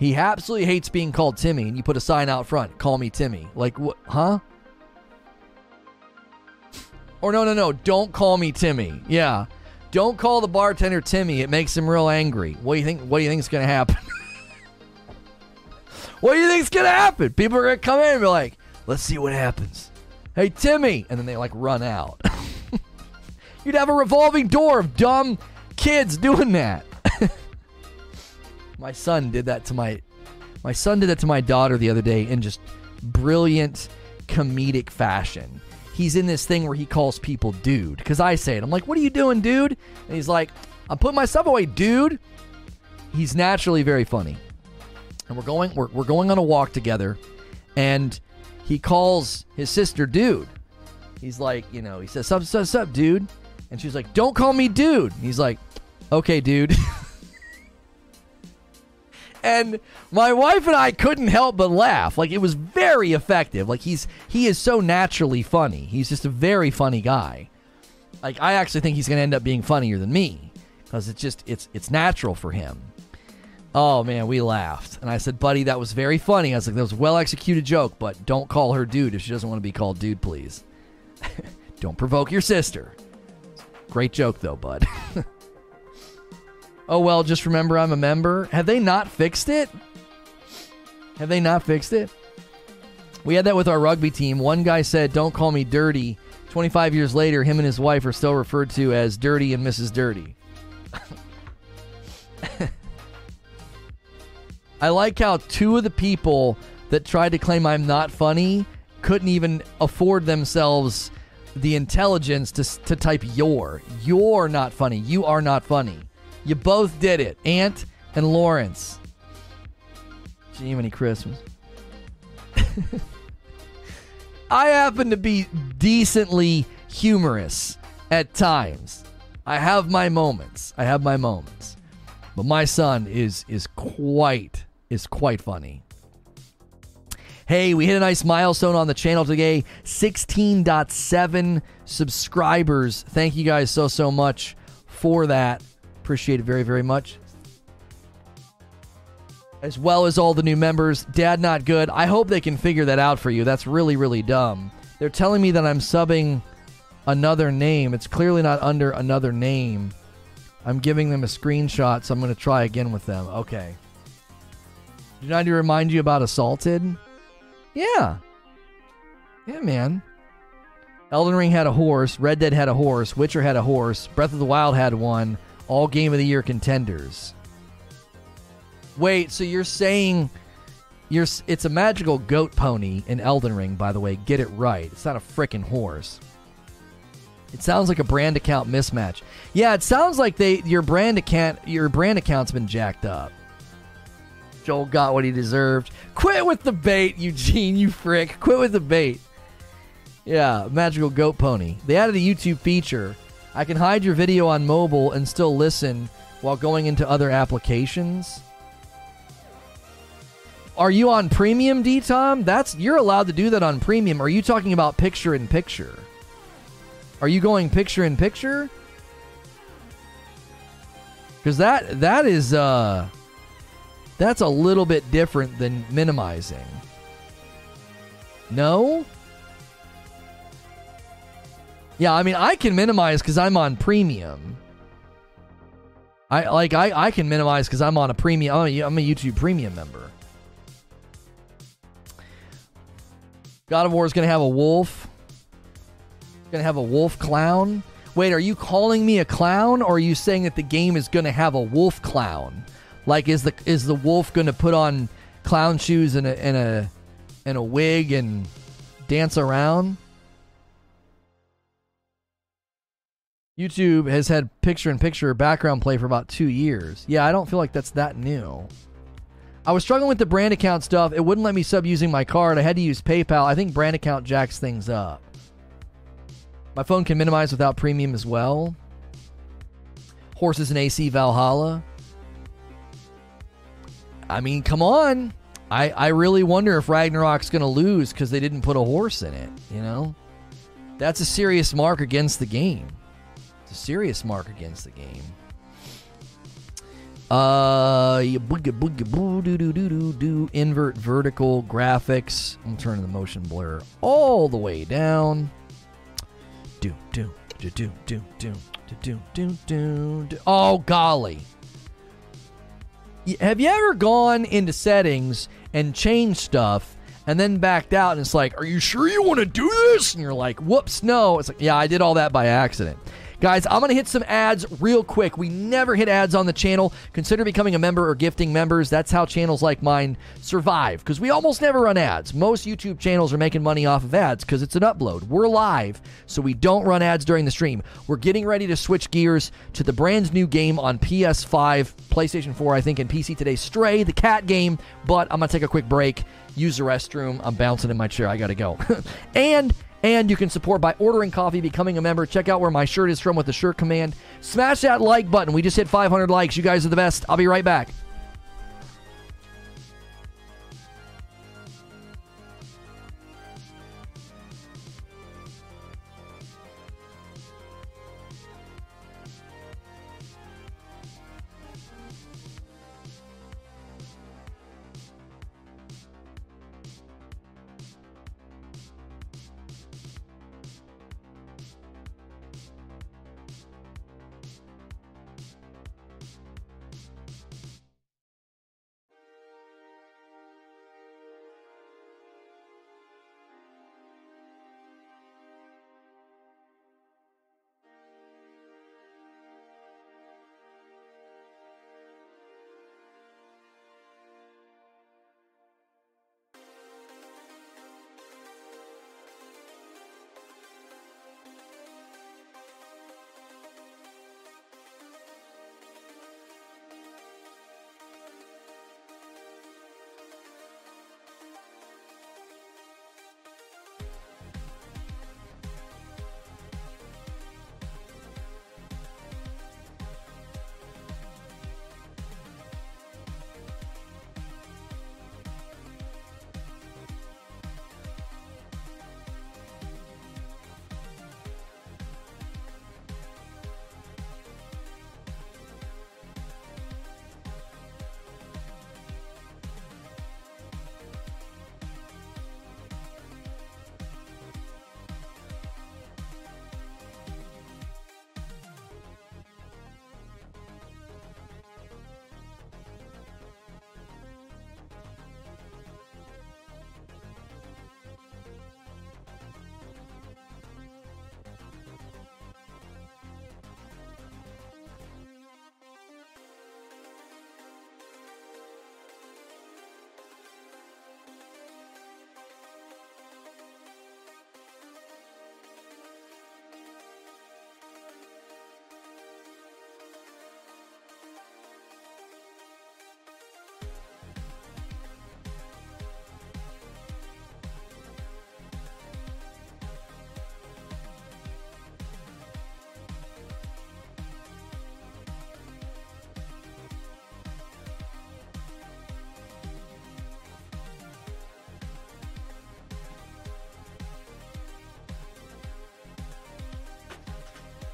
He absolutely hates being called Timmy, and you put a sign out front, call me Timmy. Like, what? Huh? Or no, no, no, don't call me Timmy. Yeah. Don't call the bartender Timmy. It makes him real angry. What do you think? What do you think is going to happen? what do you think is going to happen? People are going to come in and be like, "Let's see what happens." Hey, Timmy, and then they like run out. You'd have a revolving door of dumb kids doing that. my son did that to my my son did that to my daughter the other day in just brilliant comedic fashion he's in this thing where he calls people dude because I say it. I'm like, what are you doing, dude? And he's like, I'm putting my stuff away, dude. He's naturally very funny. And we're going we're, we're going on a walk together and he calls his sister dude. He's like, you know, he says, sup, sup, sup, dude. And she's like, don't call me dude. And he's like, okay, dude. and my wife and I couldn't help but laugh. Like it was very effective. Like he's he is so naturally funny. He's just a very funny guy. Like I actually think he's going to end up being funnier than me because it's just it's it's natural for him. Oh man, we laughed. And I said, "Buddy, that was very funny." I was like, "That was well executed joke, but don't call her dude if she doesn't want to be called dude, please." don't provoke your sister. Great joke though, bud. oh well, just remember I'm a member. Have they not fixed it? Have they not fixed it? We had that with our rugby team. One guy said, "Don't call me dirty." 25 years later, him and his wife are still referred to as Dirty and Mrs. Dirty. I like how two of the people that tried to claim I'm not funny couldn't even afford themselves the intelligence to, to type your. You're not funny. You are not funny. You both did it, Aunt and Lawrence. Jiminy Christmas. I happen to be decently humorous at times. I have my moments. I have my moments. But my son is is quite is quite funny. Hey, we hit a nice milestone on the channel today 16.7 subscribers. Thank you guys so, so much for that. Appreciate it very, very much. As well as all the new members. Dad Not Good. I hope they can figure that out for you. That's really, really dumb. They're telling me that I'm subbing another name. It's clearly not under another name. I'm giving them a screenshot, so I'm going to try again with them. Okay. Did I need to remind you about Assaulted? Yeah. Yeah, man. Elden Ring had a horse. Red Dead had a horse. Witcher had a horse. Breath of the Wild had one. All Game of the Year contenders. Wait, so you're saying You're, it's a magical goat pony in Elden Ring, by the way. Get it right. It's not a freaking horse. It sounds like a brand account mismatch. Yeah, it sounds like they your brand account your brand account's been jacked up. Joel got what he deserved. Quit with the bait, Eugene, you frick. Quit with the bait. Yeah, magical goat pony. They added a YouTube feature. I can hide your video on mobile and still listen while going into other applications. Are you on premium, D Tom? That's you're allowed to do that on premium. Are you talking about picture in picture? Are you going picture in picture? Cuz that that is uh that's a little bit different than minimizing. No? Yeah, I mean I can minimize cuz I'm on premium. I like I, I can minimize cuz I'm on a premium I'm a, YouTube premium member. God of War is to have a wolf. Going to have a wolf clown. Wait, are you calling me a clown or are you saying that the game is to have a wolf clown? Like is the is the wolf to put on clown shoes and a and a and a wig and dance around? YouTube has had picture in picture background play for about 2 years. Yeah, I don't feel like that's that new. I was struggling with the brand account stuff. It wouldn't let me sub using my card. I had to use PayPal. I think brand account jacks things up. My phone can minimize without premium as well. Horses and AC Valhalla. I mean, come on. I, I really wonder if Ragnarok's going to lose because they didn't put a horse in it, you know? That's a serious mark against the game. A serious mark against the game. Uh, boogie boogie boo doo doo doo doo doo. Invert vertical graphics. I'm turning the motion blur all the way down. Do do do do do do do do do do. do. Oh golly! Have you ever gone into settings and changed stuff? And then backed out, and it's like, "Are you sure you want to do this?" And you're like, "Whoops, no!" It's like, "Yeah, I did all that by accident." Guys, I'm going to hit some ads real quick. We never hit ads on the channel. Consider becoming a member or gifting members. That's how channels like mine survive because we almost never run ads. Most YouTube channels are making money off of ads because it's an upload. We're live, so we don't run ads during the stream. We're getting ready to switch gears to the brand new game on PS5, PlayStation 4, I think, and PC today Stray, the cat game. But I'm going to take a quick break, use the restroom. I'm bouncing in my chair. I got to go. and. And you can support by ordering coffee, becoming a member. Check out where my shirt is from with the shirt command. Smash that like button. We just hit 500 likes. You guys are the best. I'll be right back.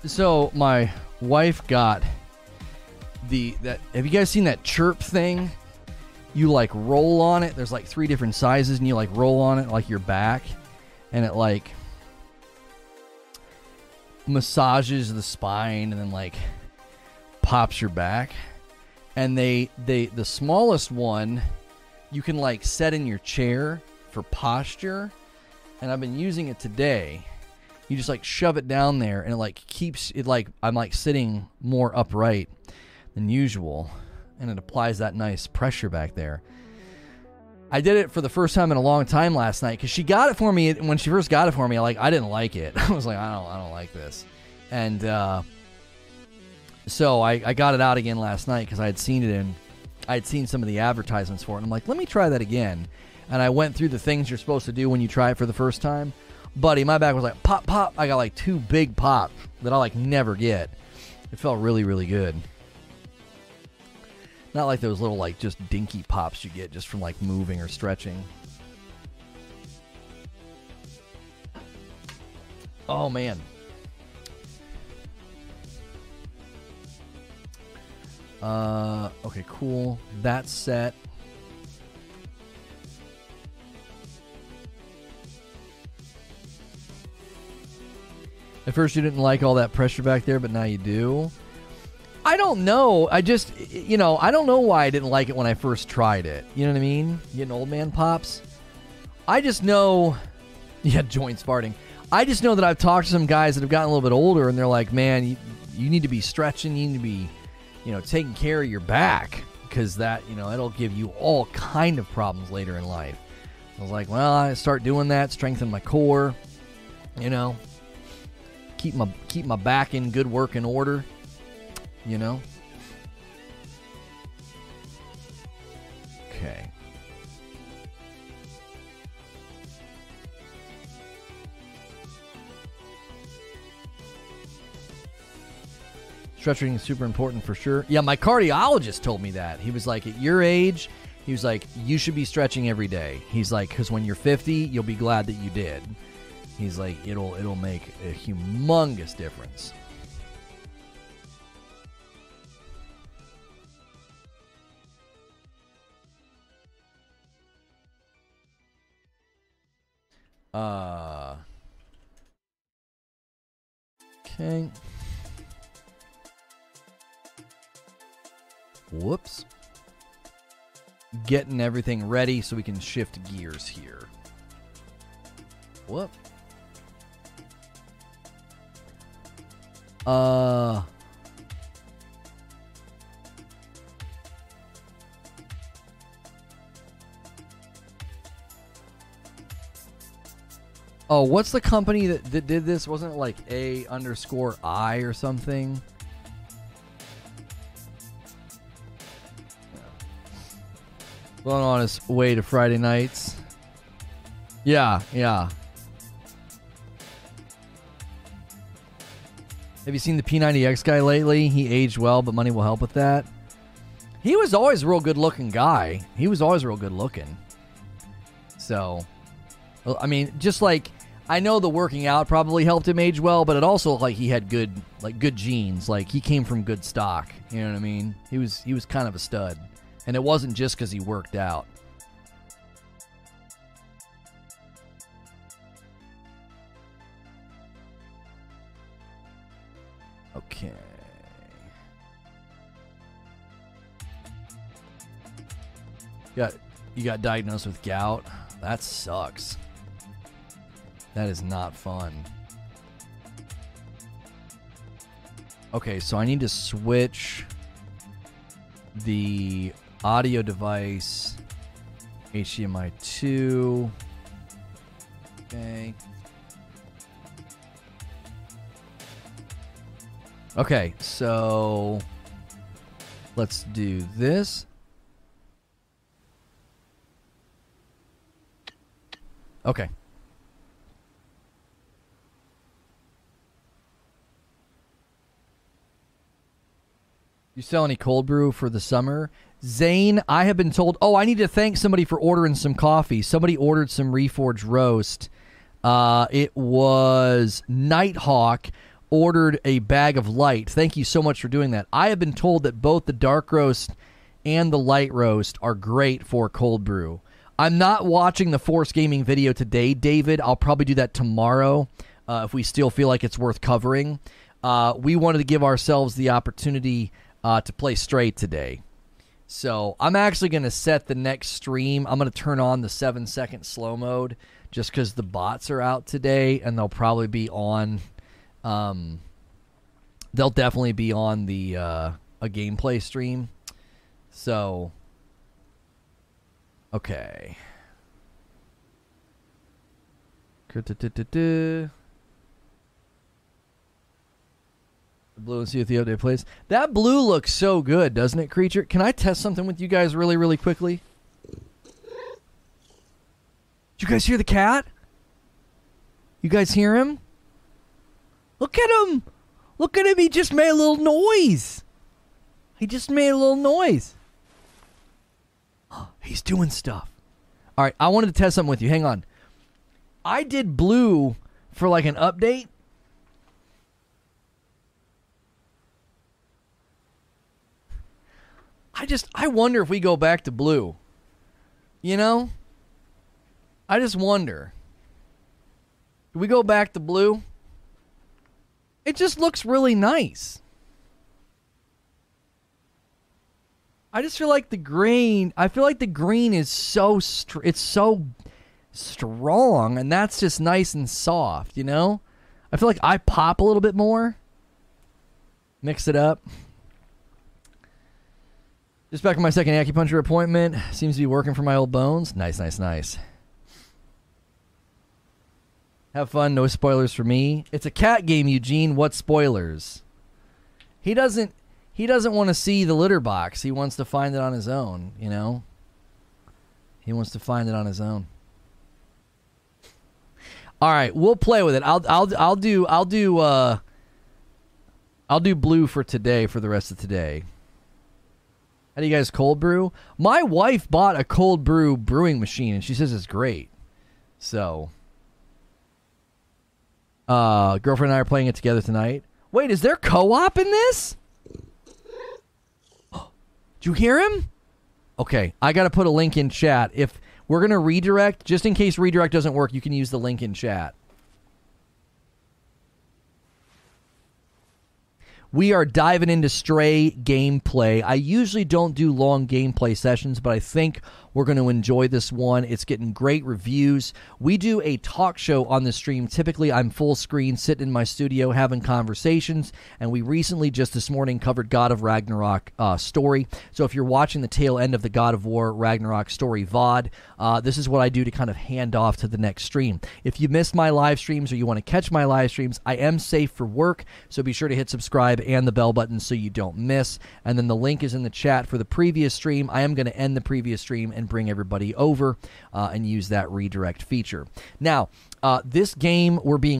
So my wife got the that. Have you guys seen that chirp thing? You like roll on it. There's like three different sizes, and you like roll on it like your back, and it like massages the spine, and then like pops your back. And they they the smallest one you can like set in your chair for posture, and I've been using it today you just like shove it down there and it like keeps it like I'm like sitting more upright than usual and it applies that nice pressure back there. I did it for the first time in a long time last night because she got it for me when she first got it for me. Like I didn't like it. I was like, I don't, I don't like this, and uh, so I, I got it out again last night because I had seen it in, I had seen some of the advertisements for it. And I'm like, let me try that again, and I went through the things you're supposed to do when you try it for the first time buddy, my back was like pop, pop. I got like two big pops that I like never get. It felt really, really good. Not like those little like just dinky pops you get just from like moving or stretching. Oh man. Uh, okay, cool. That's set. At first, you didn't like all that pressure back there, but now you do. I don't know. I just, you know, I don't know why I didn't like it when I first tried it. You know what I mean? Getting old man pops. I just know, yeah, joints farting. I just know that I've talked to some guys that have gotten a little bit older, and they're like, man, you, you need to be stretching. You need to be, you know, taking care of your back because that, you know, it'll give you all kind of problems later in life. I was like, well, I start doing that, strengthen my core, you know, keep my keep my back in good working order. You know. Okay. Stretching is super important for sure. Yeah, my cardiologist told me that. He was like, at your age, he was like, you should be stretching every day. He's like, because when you're 50, you'll be glad that you did. He's like, it'll it'll make a humongous difference. Uh. Okay. Whoops. Getting everything ready so we can shift gears here. Whoop. Uh. Oh, what's the company that, that did this? Wasn't it like A underscore I or something? Going on his way to Friday nights. Yeah, yeah. Have you seen the P90X guy lately? He aged well, but money will help with that. He was always a real good looking guy. He was always real good looking. So, I mean, just like I know the working out probably helped him age well, but it also like he had good like good genes. Like he came from good stock. You know what I mean? He was he was kind of a stud, and it wasn't just because he worked out. Okay. You got you got diagnosed with gout. That sucks. That is not fun. Okay, so I need to switch the audio device HDMI 2. Okay. Okay, so let's do this. Okay. You sell any cold brew for the summer? Zane, I have been told. Oh, I need to thank somebody for ordering some coffee. Somebody ordered some Reforge Roast. Uh, it was Nighthawk ordered a bag of light. Thank you so much for doing that. I have been told that both the dark roast and the light roast are great for cold brew. I'm not watching the Force Gaming video today, David. I'll probably do that tomorrow uh, if we still feel like it's worth covering. Uh, we wanted to give ourselves the opportunity uh, to play straight today. So I'm actually going to set the next stream. I'm going to turn on the seven second slow mode just because the bots are out today and they'll probably be on. Um, they'll definitely be on the uh, a gameplay stream. So, okay. Blue and see if the update plays. That blue looks so good, doesn't it, creature? Can I test something with you guys really, really quickly? Did you guys hear the cat? You guys hear him? Look at him! Look at him! He just made a little noise. He just made a little noise. He's doing stuff. All right, I wanted to test something with you. Hang on. I did blue for like an update. I just I wonder if we go back to blue. You know? I just wonder. Do we go back to blue? It just looks really nice. I just feel like the green. I feel like the green is so str- it's so strong, and that's just nice and soft. You know, I feel like I pop a little bit more. Mix it up. Just back from my second acupuncture appointment. Seems to be working for my old bones. Nice, nice, nice. Have fun. No spoilers for me. It's a cat game, Eugene. What spoilers? He doesn't. He doesn't want to see the litter box. He wants to find it on his own. You know. He wants to find it on his own. All right, we'll play with it. I'll. I'll. I'll do. I'll do. Uh, I'll do blue for today. For the rest of today. How do you guys cold brew? My wife bought a cold brew brewing machine, and she says it's great. So. Uh, girlfriend and I are playing it together tonight. Wait, is there co-op in this? Did you hear him? Okay, I got to put a link in chat. If we're to redirect, just in case redirect doesn't work, you can use the link in chat. We are diving into stray gameplay. I usually don't do long gameplay sessions, but I think we're going to enjoy this one. It's getting great reviews. We do a talk show on the stream. Typically, I'm full screen, sitting in my studio having conversations. And we recently, just this morning, covered God of Ragnarok uh, story. So if you're watching the tail end of the God of War Ragnarok story VOD, uh, this is what I do to kind of hand off to the next stream. If you missed my live streams or you want to catch my live streams, I am safe for work. So be sure to hit subscribe and the bell button so you don't miss. And then the link is in the chat for the previous stream. I am going to end the previous stream and bring everybody over uh, and use that redirect feature. Now, uh, this game we're being